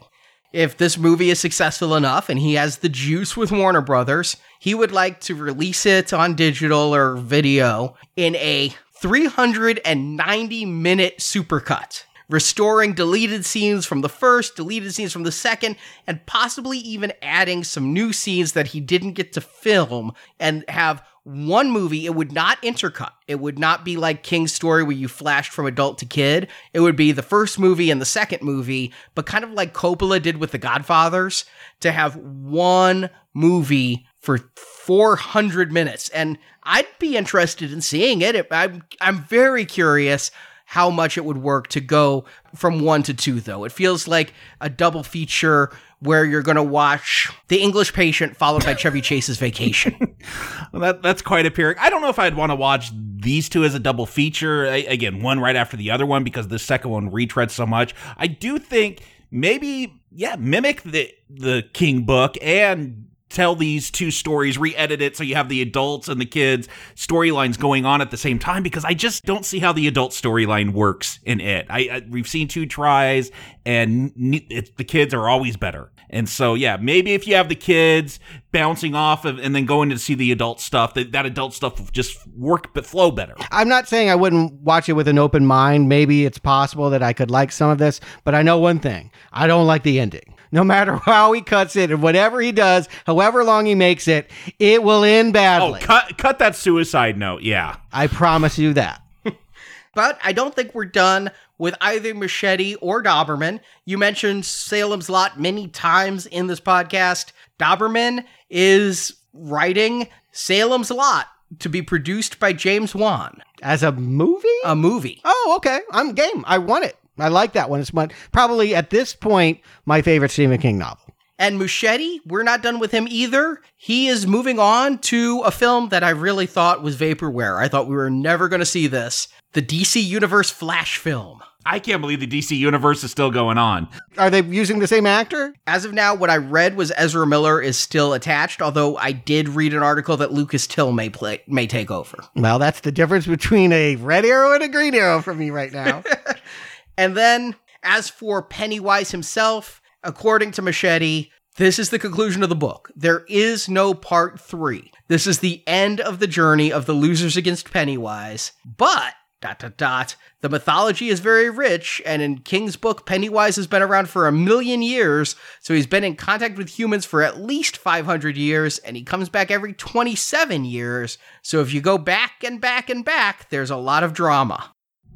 If this movie is successful enough and he has the juice with Warner Brothers, he would like to release it on digital or video in a 390 minute supercut, restoring deleted scenes from the first, deleted scenes from the second, and possibly even adding some new scenes that he didn't get to film and have one movie. It would not intercut. It would not be like King's story where you flashed from adult to kid. It would be the first movie and the second movie, but kind of like Coppola did with The Godfathers to have one movie for 400 minutes. And I'd be interested in seeing it. I'm, I'm very curious how much it would work to go from one to two, though. It feels like a double feature where you're going to watch The English Patient followed by Chevy Chase's Vacation. well, that, that's quite appearing. I don't know if I'd want to watch these two as a double feature. I, again, one right after the other one because the second one retreads so much. I do think maybe, yeah, mimic the the King book and tell these two stories, re-edit it so you have the adults and the kids storylines going on at the same time because I just don't see how the adult storyline works in it. I, I we've seen two tries and it, the kids are always better. And so yeah, maybe if you have the kids bouncing off of and then going to see the adult stuff, that that adult stuff will just work but flow better. I'm not saying I wouldn't watch it with an open mind. Maybe it's possible that I could like some of this, but I know one thing. I don't like the ending no matter how he cuts it and whatever he does, however long he makes it, it will end oh, badly. Oh, cut cut that suicide note. Yeah. I promise you that. but I don't think we're done with either Muschietti or Dauberman. You mentioned Salem's Lot many times in this podcast. Dauberman is writing Salem's Lot to be produced by James Wan. As a movie? A movie. Oh, okay. I'm game. I want it. I like that one. It's my, probably at this point my favorite Stephen King novel. And Muschietti, we're not done with him either. He is moving on to a film that I really thought was vaporware. I thought we were never going to see this. The DC Universe Flash film. I can't believe the DC Universe is still going on. Are they using the same actor? As of now, what I read was Ezra Miller is still attached, although I did read an article that Lucas Till may play may take over. Well, that's the difference between a red arrow and a green arrow for me right now. And then, as for Pennywise himself, according to Muschietti, this is the conclusion of the book. There is no part three. This is the end of the journey of the losers against Pennywise. But, dot, dot, dot, the mythology is very rich, and in King's book, Pennywise has been around for a million years, so he's been in contact with humans for at least 500 years, and he comes back every 27 years. So if you go back and back and back, there's a lot of drama.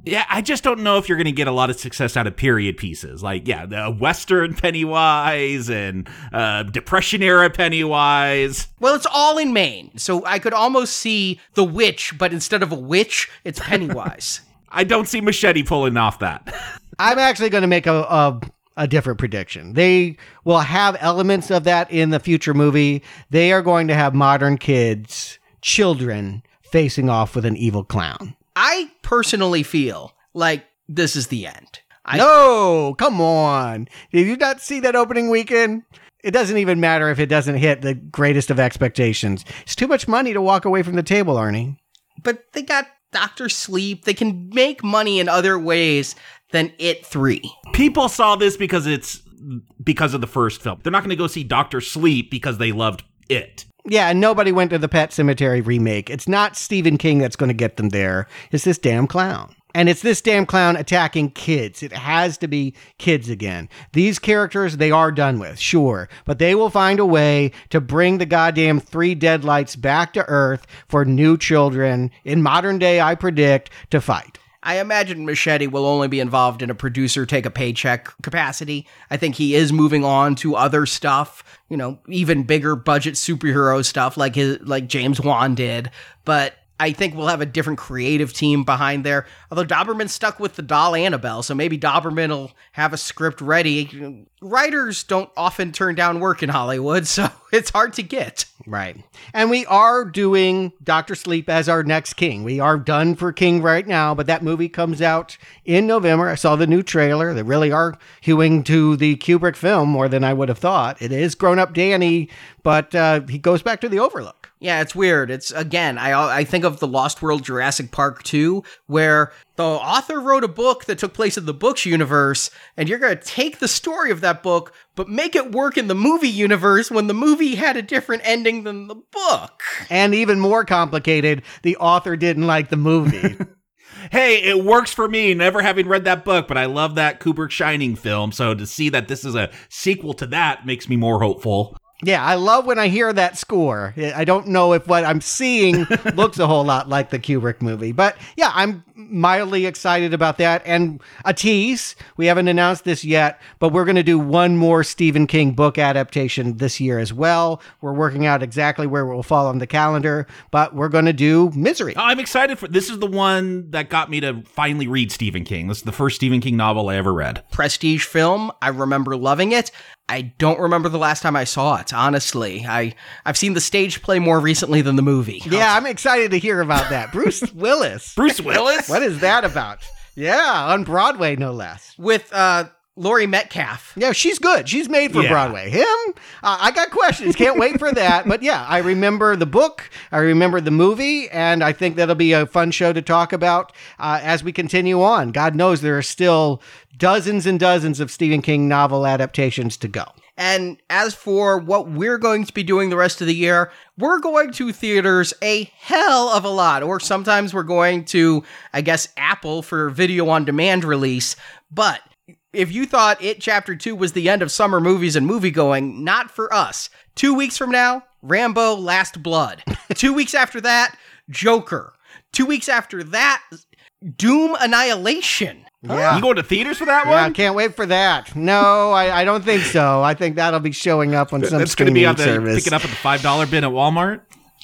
Yeah, I just don't know if you're going to get a lot of success out of period pieces. Like, yeah, the Western Pennywise and uh, Depression era Pennywise. Well, it's all in Maine. So I could almost see the witch, but instead of a witch, it's Pennywise. I don't see Muschietti pulling off that. I'm actually going to make a, a a different prediction. They will have elements of that in the future movie. They are going to have modern kids, children, facing off with an evil clown. I personally feel like this is the end. I- no, come on. Did you not see that opening weekend? It doesn't even matter if it doesn't hit the greatest of expectations. It's too much money to walk away from the table, Arnie. But they got Doctor Sleep. They can make money in other ways than It 3. People saw this because it's because of the first film. They're not going to go see Doctor Sleep because they loved It. Yeah, nobody went to the Pet Sematary remake. It's not Stephen King that's going to get them there. It's this damn clown. And it's this damn clown attacking kids. It has to be kids again. These characters, they are done with, sure, but they will find a way to bring the goddamn three deadlights back to Earth for new children in modern day, I predict, to fight. I imagine Muschietti will only be involved in a producer take a paycheck capacity. I think he is moving on to other stuff, you know, even bigger budget superhero stuff like his like James Wan did. But I think we'll have a different creative team behind there. Although Dauberman's stuck with the doll Annabelle, so maybe Dauberman will have a script ready. Writers don't often turn down work in Hollywood, so it's hard to get. Right. And we are doing Dr. Sleep as our next King. We are done for King right now, but that movie comes out in November. I saw the new trailer. They really are hewing to the Kubrick film more than I would have thought. It is grown up Danny, but uh, he goes back to the Overlook. Yeah, it's weird. It's again, I I think of the Lost World Jurassic Park 2 where the author wrote a book that took place in the books universe and you're going to take the story of that book but make it work in the movie universe when the movie had a different ending than the book. And even more complicated, the author didn't like the movie. hey, it works for me, never having read that book, but I love that Kubrick Shining film. So to see that this is a sequel to that makes me more hopeful. Yeah, I love when I hear that score. I don't know if what I'm seeing looks a whole lot like the Kubrick movie, but yeah, I'm mildly excited about that. And a tease, we haven't announced this yet, but we're going to do one more Stephen King book adaptation this year as well. We're working out exactly where it will fall on the calendar, but we're going to do Misery. I'm excited for this is the one that got me to finally read Stephen King. This is the first Stephen King novel I ever read. Prestige film. I remember loving it. I don't remember the last time I saw it, honestly. I, I've seen the stage play more recently than the movie. Yeah, I'm excited to hear about that. Bruce Willis. Bruce Willis? what is that about? Yeah, on Broadway, no less. With uh, Laurie Metcalf. Yeah, she's good. She's made for Yeah. Broadway. Him, uh, I got questions. Can't wait for that. But yeah, I remember the book. I remember the movie, and I think that'll be a fun show to talk about uh, as we continue on. God knows there are still dozens and dozens of Stephen King novel adaptations to go. And as for what we're going to be doing the rest of the year, we're going to theaters a hell of a lot. Or sometimes we're going to, I guess, Apple for video on demand release. But if you thought It Chapter 2 was the end of summer movies and movie going, not for us. Two weeks from now, Rambo Last Blood. Two weeks after that, Joker. Two weeks after that, Doom Annihilation. Yeah. You going to theaters for that one? Yeah, I can't wait for that. No, I, I don't think so. I think that'll be showing up on some That's going to be streaming on the service. pick it up at the five dollar bin at Walmart.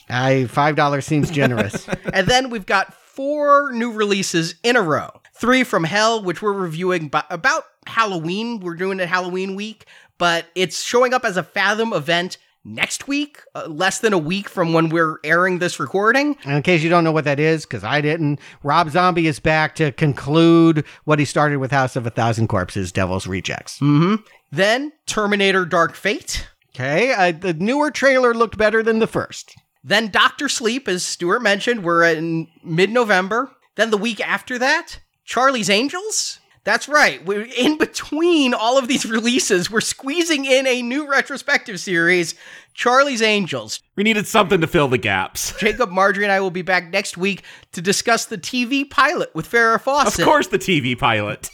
I five dollars seems generous. and then we've got four new releases in a row. Three from Hell, which we're reviewing by, about Halloween. We're doing it Halloween week, but it's showing up as a Fathom event next week, uh, less than a week from when we're airing this recording. And in case you don't know what that is, because I didn't, Rob Zombie is back to conclude what he started with House of a Thousand Corpses, Devil's Rejects. Mm-hmm. Then Terminator Dark Fate. Okay, uh, the newer trailer looked better than the first. Then Doctor Sleep, as Stuart mentioned, we're in mid November. Then the week after that, Charlie's Angels. That's right. We're in between all of these releases. We're squeezing in a new retrospective series, Charlie's Angels. We needed something to fill the gaps. Jacob, Marjorie, and I will be back next week to discuss the TV pilot with Farrah Fawcett. Of course, the TV pilot.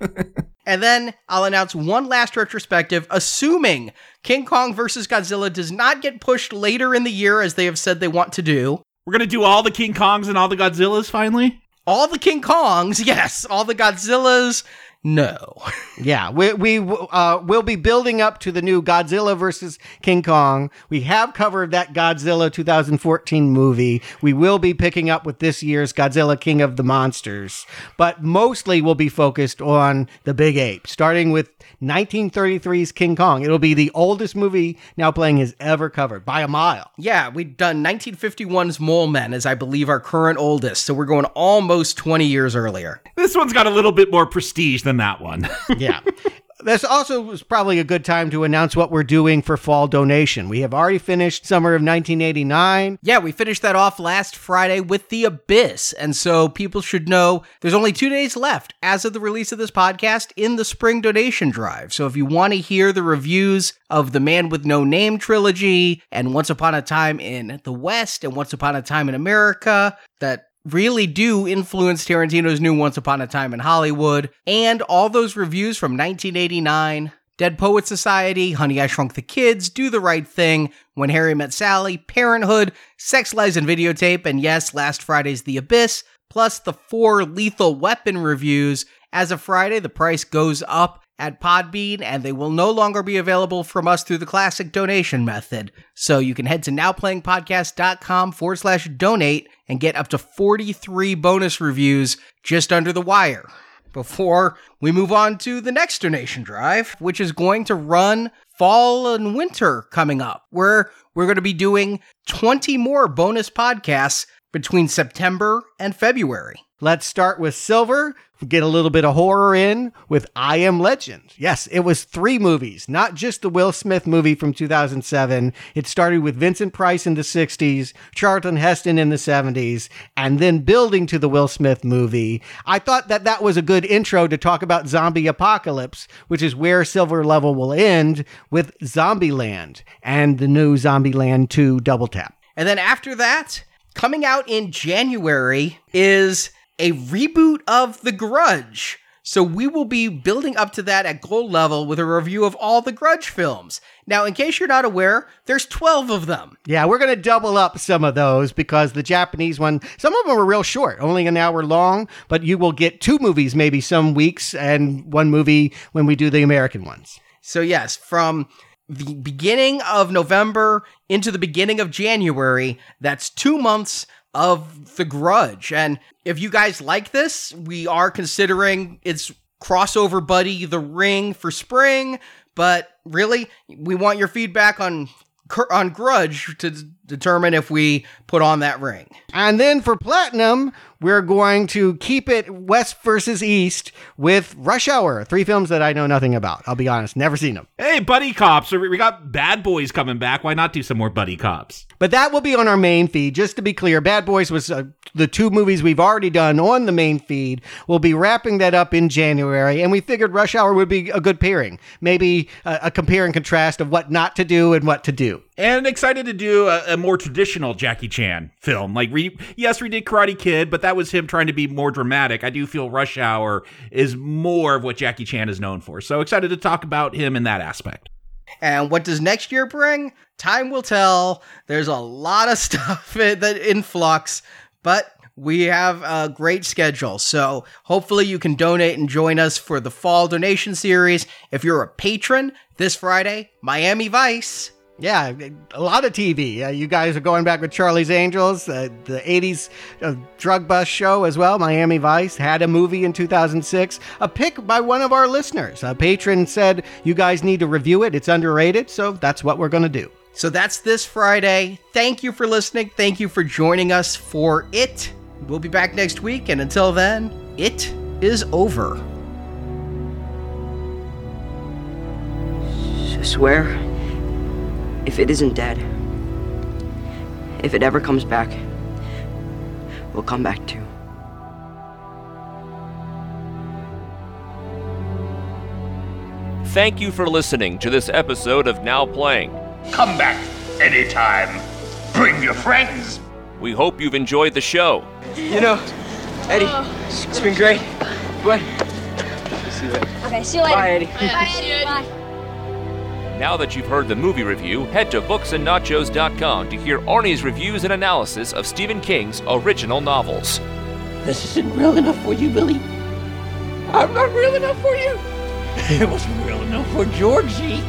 And then I'll announce one last retrospective, assuming King Kong vs. Godzilla does not get pushed later in the year as they have said they want to do. We're gonna do all the King Kongs and all the Godzillas finally. All the King Kongs, yes. All the Godzillas, no. Yeah, we we uh, will be building up to the new Godzilla versus King Kong. We have covered that Godzilla 2014 movie. We will be picking up with this year's Godzilla King of the Monsters, but mostly we'll be focused on the big ape, starting with 1933's King Kong. It'll be the oldest movie now playing has ever covered by a mile. Yeah, we've done 1951's Mole Men as I believe our current oldest, so we're going almost 20 years earlier. This one's got a little bit more prestige than that one. yeah. This also was probably a good time to announce what we're doing for fall donation. We have already finished summer of 1989. Yeah, we finished that off last Friday with The Abyss. And so people should know there's only two days left as of the release of this podcast in the spring donation drive. So if you want to hear the reviews of the Man with No Name trilogy and Once Upon a Time in the West and Once Upon a Time in America, that really do influence Tarantino's new Once Upon a Time in Hollywood, and all those reviews from 1989. Dead Poet Society, Honey I Shrunk the Kids, Do the Right Thing, When Harry Met Sally, Parenthood, Sex Lies and Videotape, and yes, last Friday's The Abyss. plus the four Lethal Weapon reviews. As of Friday, the price goes up at Podbean, and they will no longer be available from us through the classic donation method. So you can head to nowplayingpodcast.com forward slash donate and get up to 43 bonus reviews just under the wire. Before we move on to the next donation drive, which is going to run fall and winter coming up, where we're going to be doing 20 more bonus podcasts between September and February. Let's start with Silver. Get a little bit of horror in with I Am Legend. Yes, it was three movies, not just the Will Smith movie from 2007. It started with Vincent Price in the 60s, Charlton Heston in the 70s, and then building to the Will Smith movie. I thought that that was a good intro to talk about Zombie Apocalypse, which is where Silver Level will end with Zombieland and the new Zombieland 2 Double Tap. And then after that, coming out in January is a reboot of The Grudge. So we will be building up to that at gold level with a review of all the Grudge films. Now, in case you're not aware, there's 12 of them. Yeah, we're going to double up some of those because the Japanese one, some of them are real short, only an hour long, but you will get two movies maybe some weeks and one movie when we do the American ones. So, yes, from the beginning of November into the beginning of January, that's two months of The Grudge. And if you guys like this, we are considering its crossover buddy, The Ring, for spring. But really, we want your feedback on on Grudge to determine if we put on that ring. And then for Platinum, we're going to keep it West versus East with Rush Hour, three films that I know nothing about. I'll be honest, never seen them. Hey, Buddy Cops. We got Bad Boys coming back. Why not do some more Buddy Cops? But that will be on our main feed. Just to be clear, Bad Boys was uh, the two movies we've already done on the main feed. We'll be wrapping that up in January, and we figured Rush Hour would be a good pairing. Maybe a, a compare and contrast of what not to do and what to do. And excited to do a, a more traditional Jackie Chan film. Like, we, yes, we did Karate Kid, but that was him trying to be more dramatic. I do feel Rush Hour is more of what Jackie Chan is known for. So excited to talk about him in that aspect. And what does next year bring? Time will tell. There's a lot of stuff that in flux, but we have a great schedule. So hopefully you can donate and join us for the fall donation series. If you're a patron, this Friday, Miami Vice. Yeah, a lot of TV. Uh, you guys are going back with Charlie's Angels, uh, the 80s uh, drug bust show as well. Miami Vice had a movie in 2006. A pick by one of our listeners. A patron said, You guys need to review it. It's underrated. So that's what we're going to do. So that's this Friday. Thank you for listening. Thank you for joining us for it. We'll be back next week. And until then, it is over. swear if it isn't dead, if it ever comes back, we'll come back too. Thank you for listening to this episode of Now Playing. Come back anytime. Bring your friends. We hope you've enjoyed the show. You know, Eddie, it's been great. What? See you later. Okay, see you later. Bye, Eddie. Bye, Eddie. Bye. Now that you've heard the movie review, head to booksandnachos.com to hear Arnie's reviews and analysis of Stephen King's original novels. This isn't real enough for you, Billy. I'm not real enough for you. It wasn't real enough for Georgie.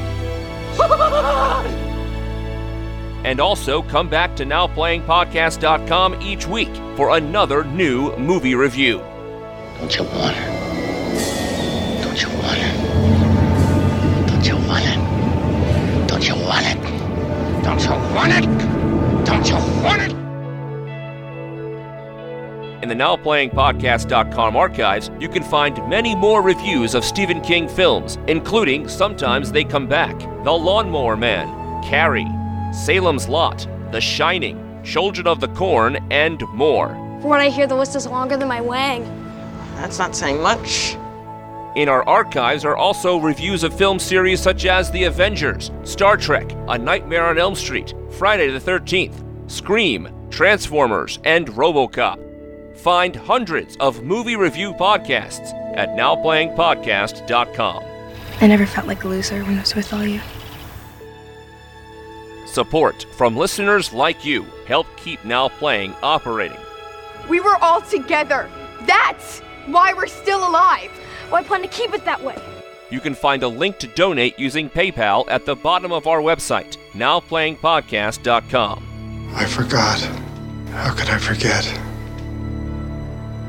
and also come back to nowplayingpodcast.com each week for another new movie review. Don't you want her? Don't you want her? Want it? Don't you want it? Don't you want it? In the NowPlayingPodcast.com archives, you can find many more reviews of Stephen King films, including Sometimes They Come Back, The Lawnmower Man, Carrie, Salem's Lot, The Shining, Children of the Corn, and more. From what I hear, the list is longer than my wang. That's not saying much. In our archives are also reviews of film series such as The Avengers, Star Trek, A Nightmare on Elm Street, Friday the 13th, Scream, Transformers, and Robocop. Find hundreds of movie review podcasts at nowplayingpodcast.com. I never felt like a loser when I was with all you. Support from listeners like you help keep Now Playing operating. We were all together. That's why we're still alive. Well, I plan to keep it that way. You can find a link to donate using PayPal at the bottom of our website, nowplayingpodcast.com. I forgot. How could I forget?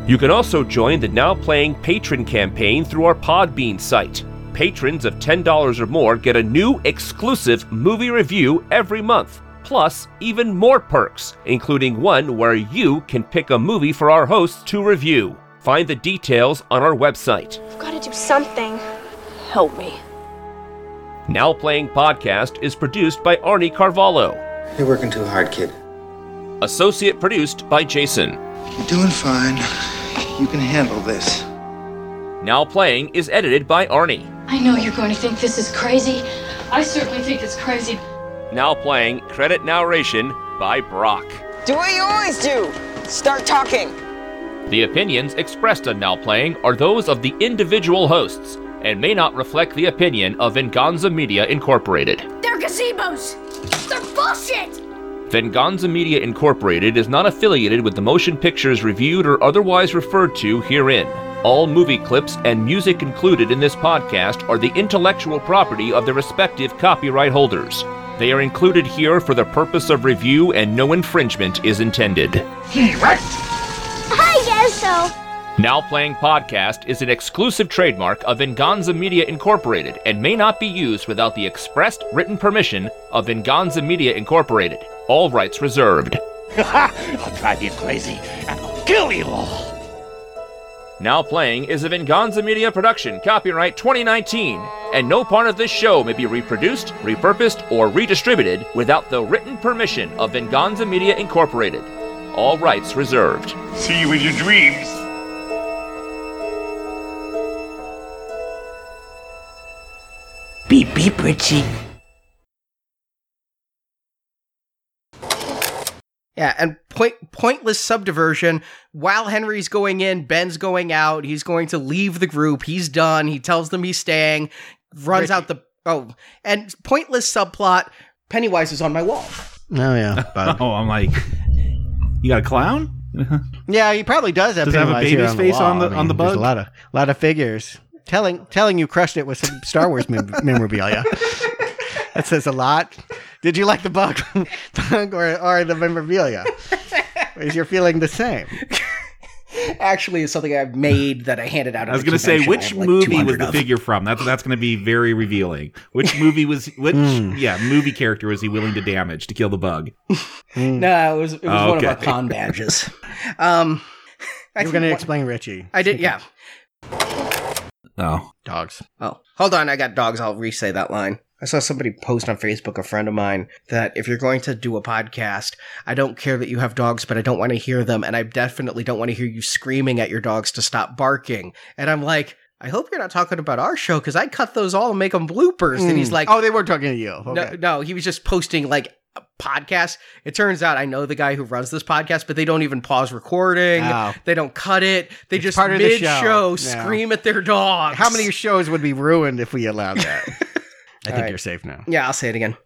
You can also join the Now Playing patron campaign through our Podbean site. Patrons of $10 or more get a new exclusive movie review every month, plus even more perks, including one where you can pick a movie for our hosts to review. Find the details on our website. I've got to do something. Help me. Now Playing Podcast is produced by Arnie Carvalho. You're working too hard, kid. Associate produced by Jason. You're doing fine. You can handle this. Now Playing is edited by Arnie. I know you're going to think this is crazy. I certainly think it's crazy. Now Playing credit narration by Brock. Do what you always do. Start talking. The opinions expressed on Now Playing are those of the individual hosts and may not reflect the opinion of Venganza Media Incorporated. They're gazebos. They're bullshit. Venganza Media Incorporated is not affiliated with the motion pictures reviewed or otherwise referred to herein. All movie clips and music included in this podcast are the intellectual property of their respective copyright holders. They are included here for the purpose of review and no infringement is intended. I guess so. Now Playing Podcast is an exclusive trademark of Venganza Media Incorporated and may not be used without the expressed written permission of Venganza Media Incorporated. All rights reserved. I'll drive you crazy and I'll kill you all. Now Playing is a Venganza Media production, copyright 2019, and no part of this show may be reproduced, repurposed, or redistributed without the written permission of Venganza Media Incorporated. All rights reserved. See you in your dreams. Beep beep, Richie. Yeah, and point pointless subdiversion. While Henry's going in, Ben's going out. He's going to leave the group. He's done. He tells them he's staying. Runs Ricky. out the oh, and pointless subplot. Pennywise is on my wall. Oh yeah, oh, I'm like, you got a clown? yeah, he probably does have. Does it have a baby's on face on the- I mean, on the there's bug? A lot of lot of figures. Telling telling you crushed it with some Star Wars mem- memorabilia. that says a lot. Did you like the bug, bug or, or the memorabilia? Is your feeling the same? Actually, is something I've made that I handed out. I was going to say, which movie was the figure from? That's that's going to be very revealing. Which movie was which? Hmm. Yeah, movie character was he willing to damage to kill the bug? No, it was it was Oh, one of our con badges. Um, I You were think going to explain Richie. I did, yeah. Oh, dogs. Oh, hold on. I got dogs. I'll re-say that line. I saw somebody post on Facebook, a friend of mine, that if you're going to do a podcast, I don't care that you have dogs, but I don't want to hear them. And I definitely don't want to hear you screaming at your dogs to stop barking. And I'm like, I hope you're not talking about our show because I cut those all and make them bloopers. And he's Mm. like, oh, they weren't talking to you. Okay. no, no, he was just posting like a podcast. It turns out I know the guy who runs this podcast, but they don't even pause recording. Oh. They don't cut it. They just of the mid show. show scream at their dogs. How many shows would be ruined if we allowed that? I think right. you're safe now. Yeah, I'll say it again.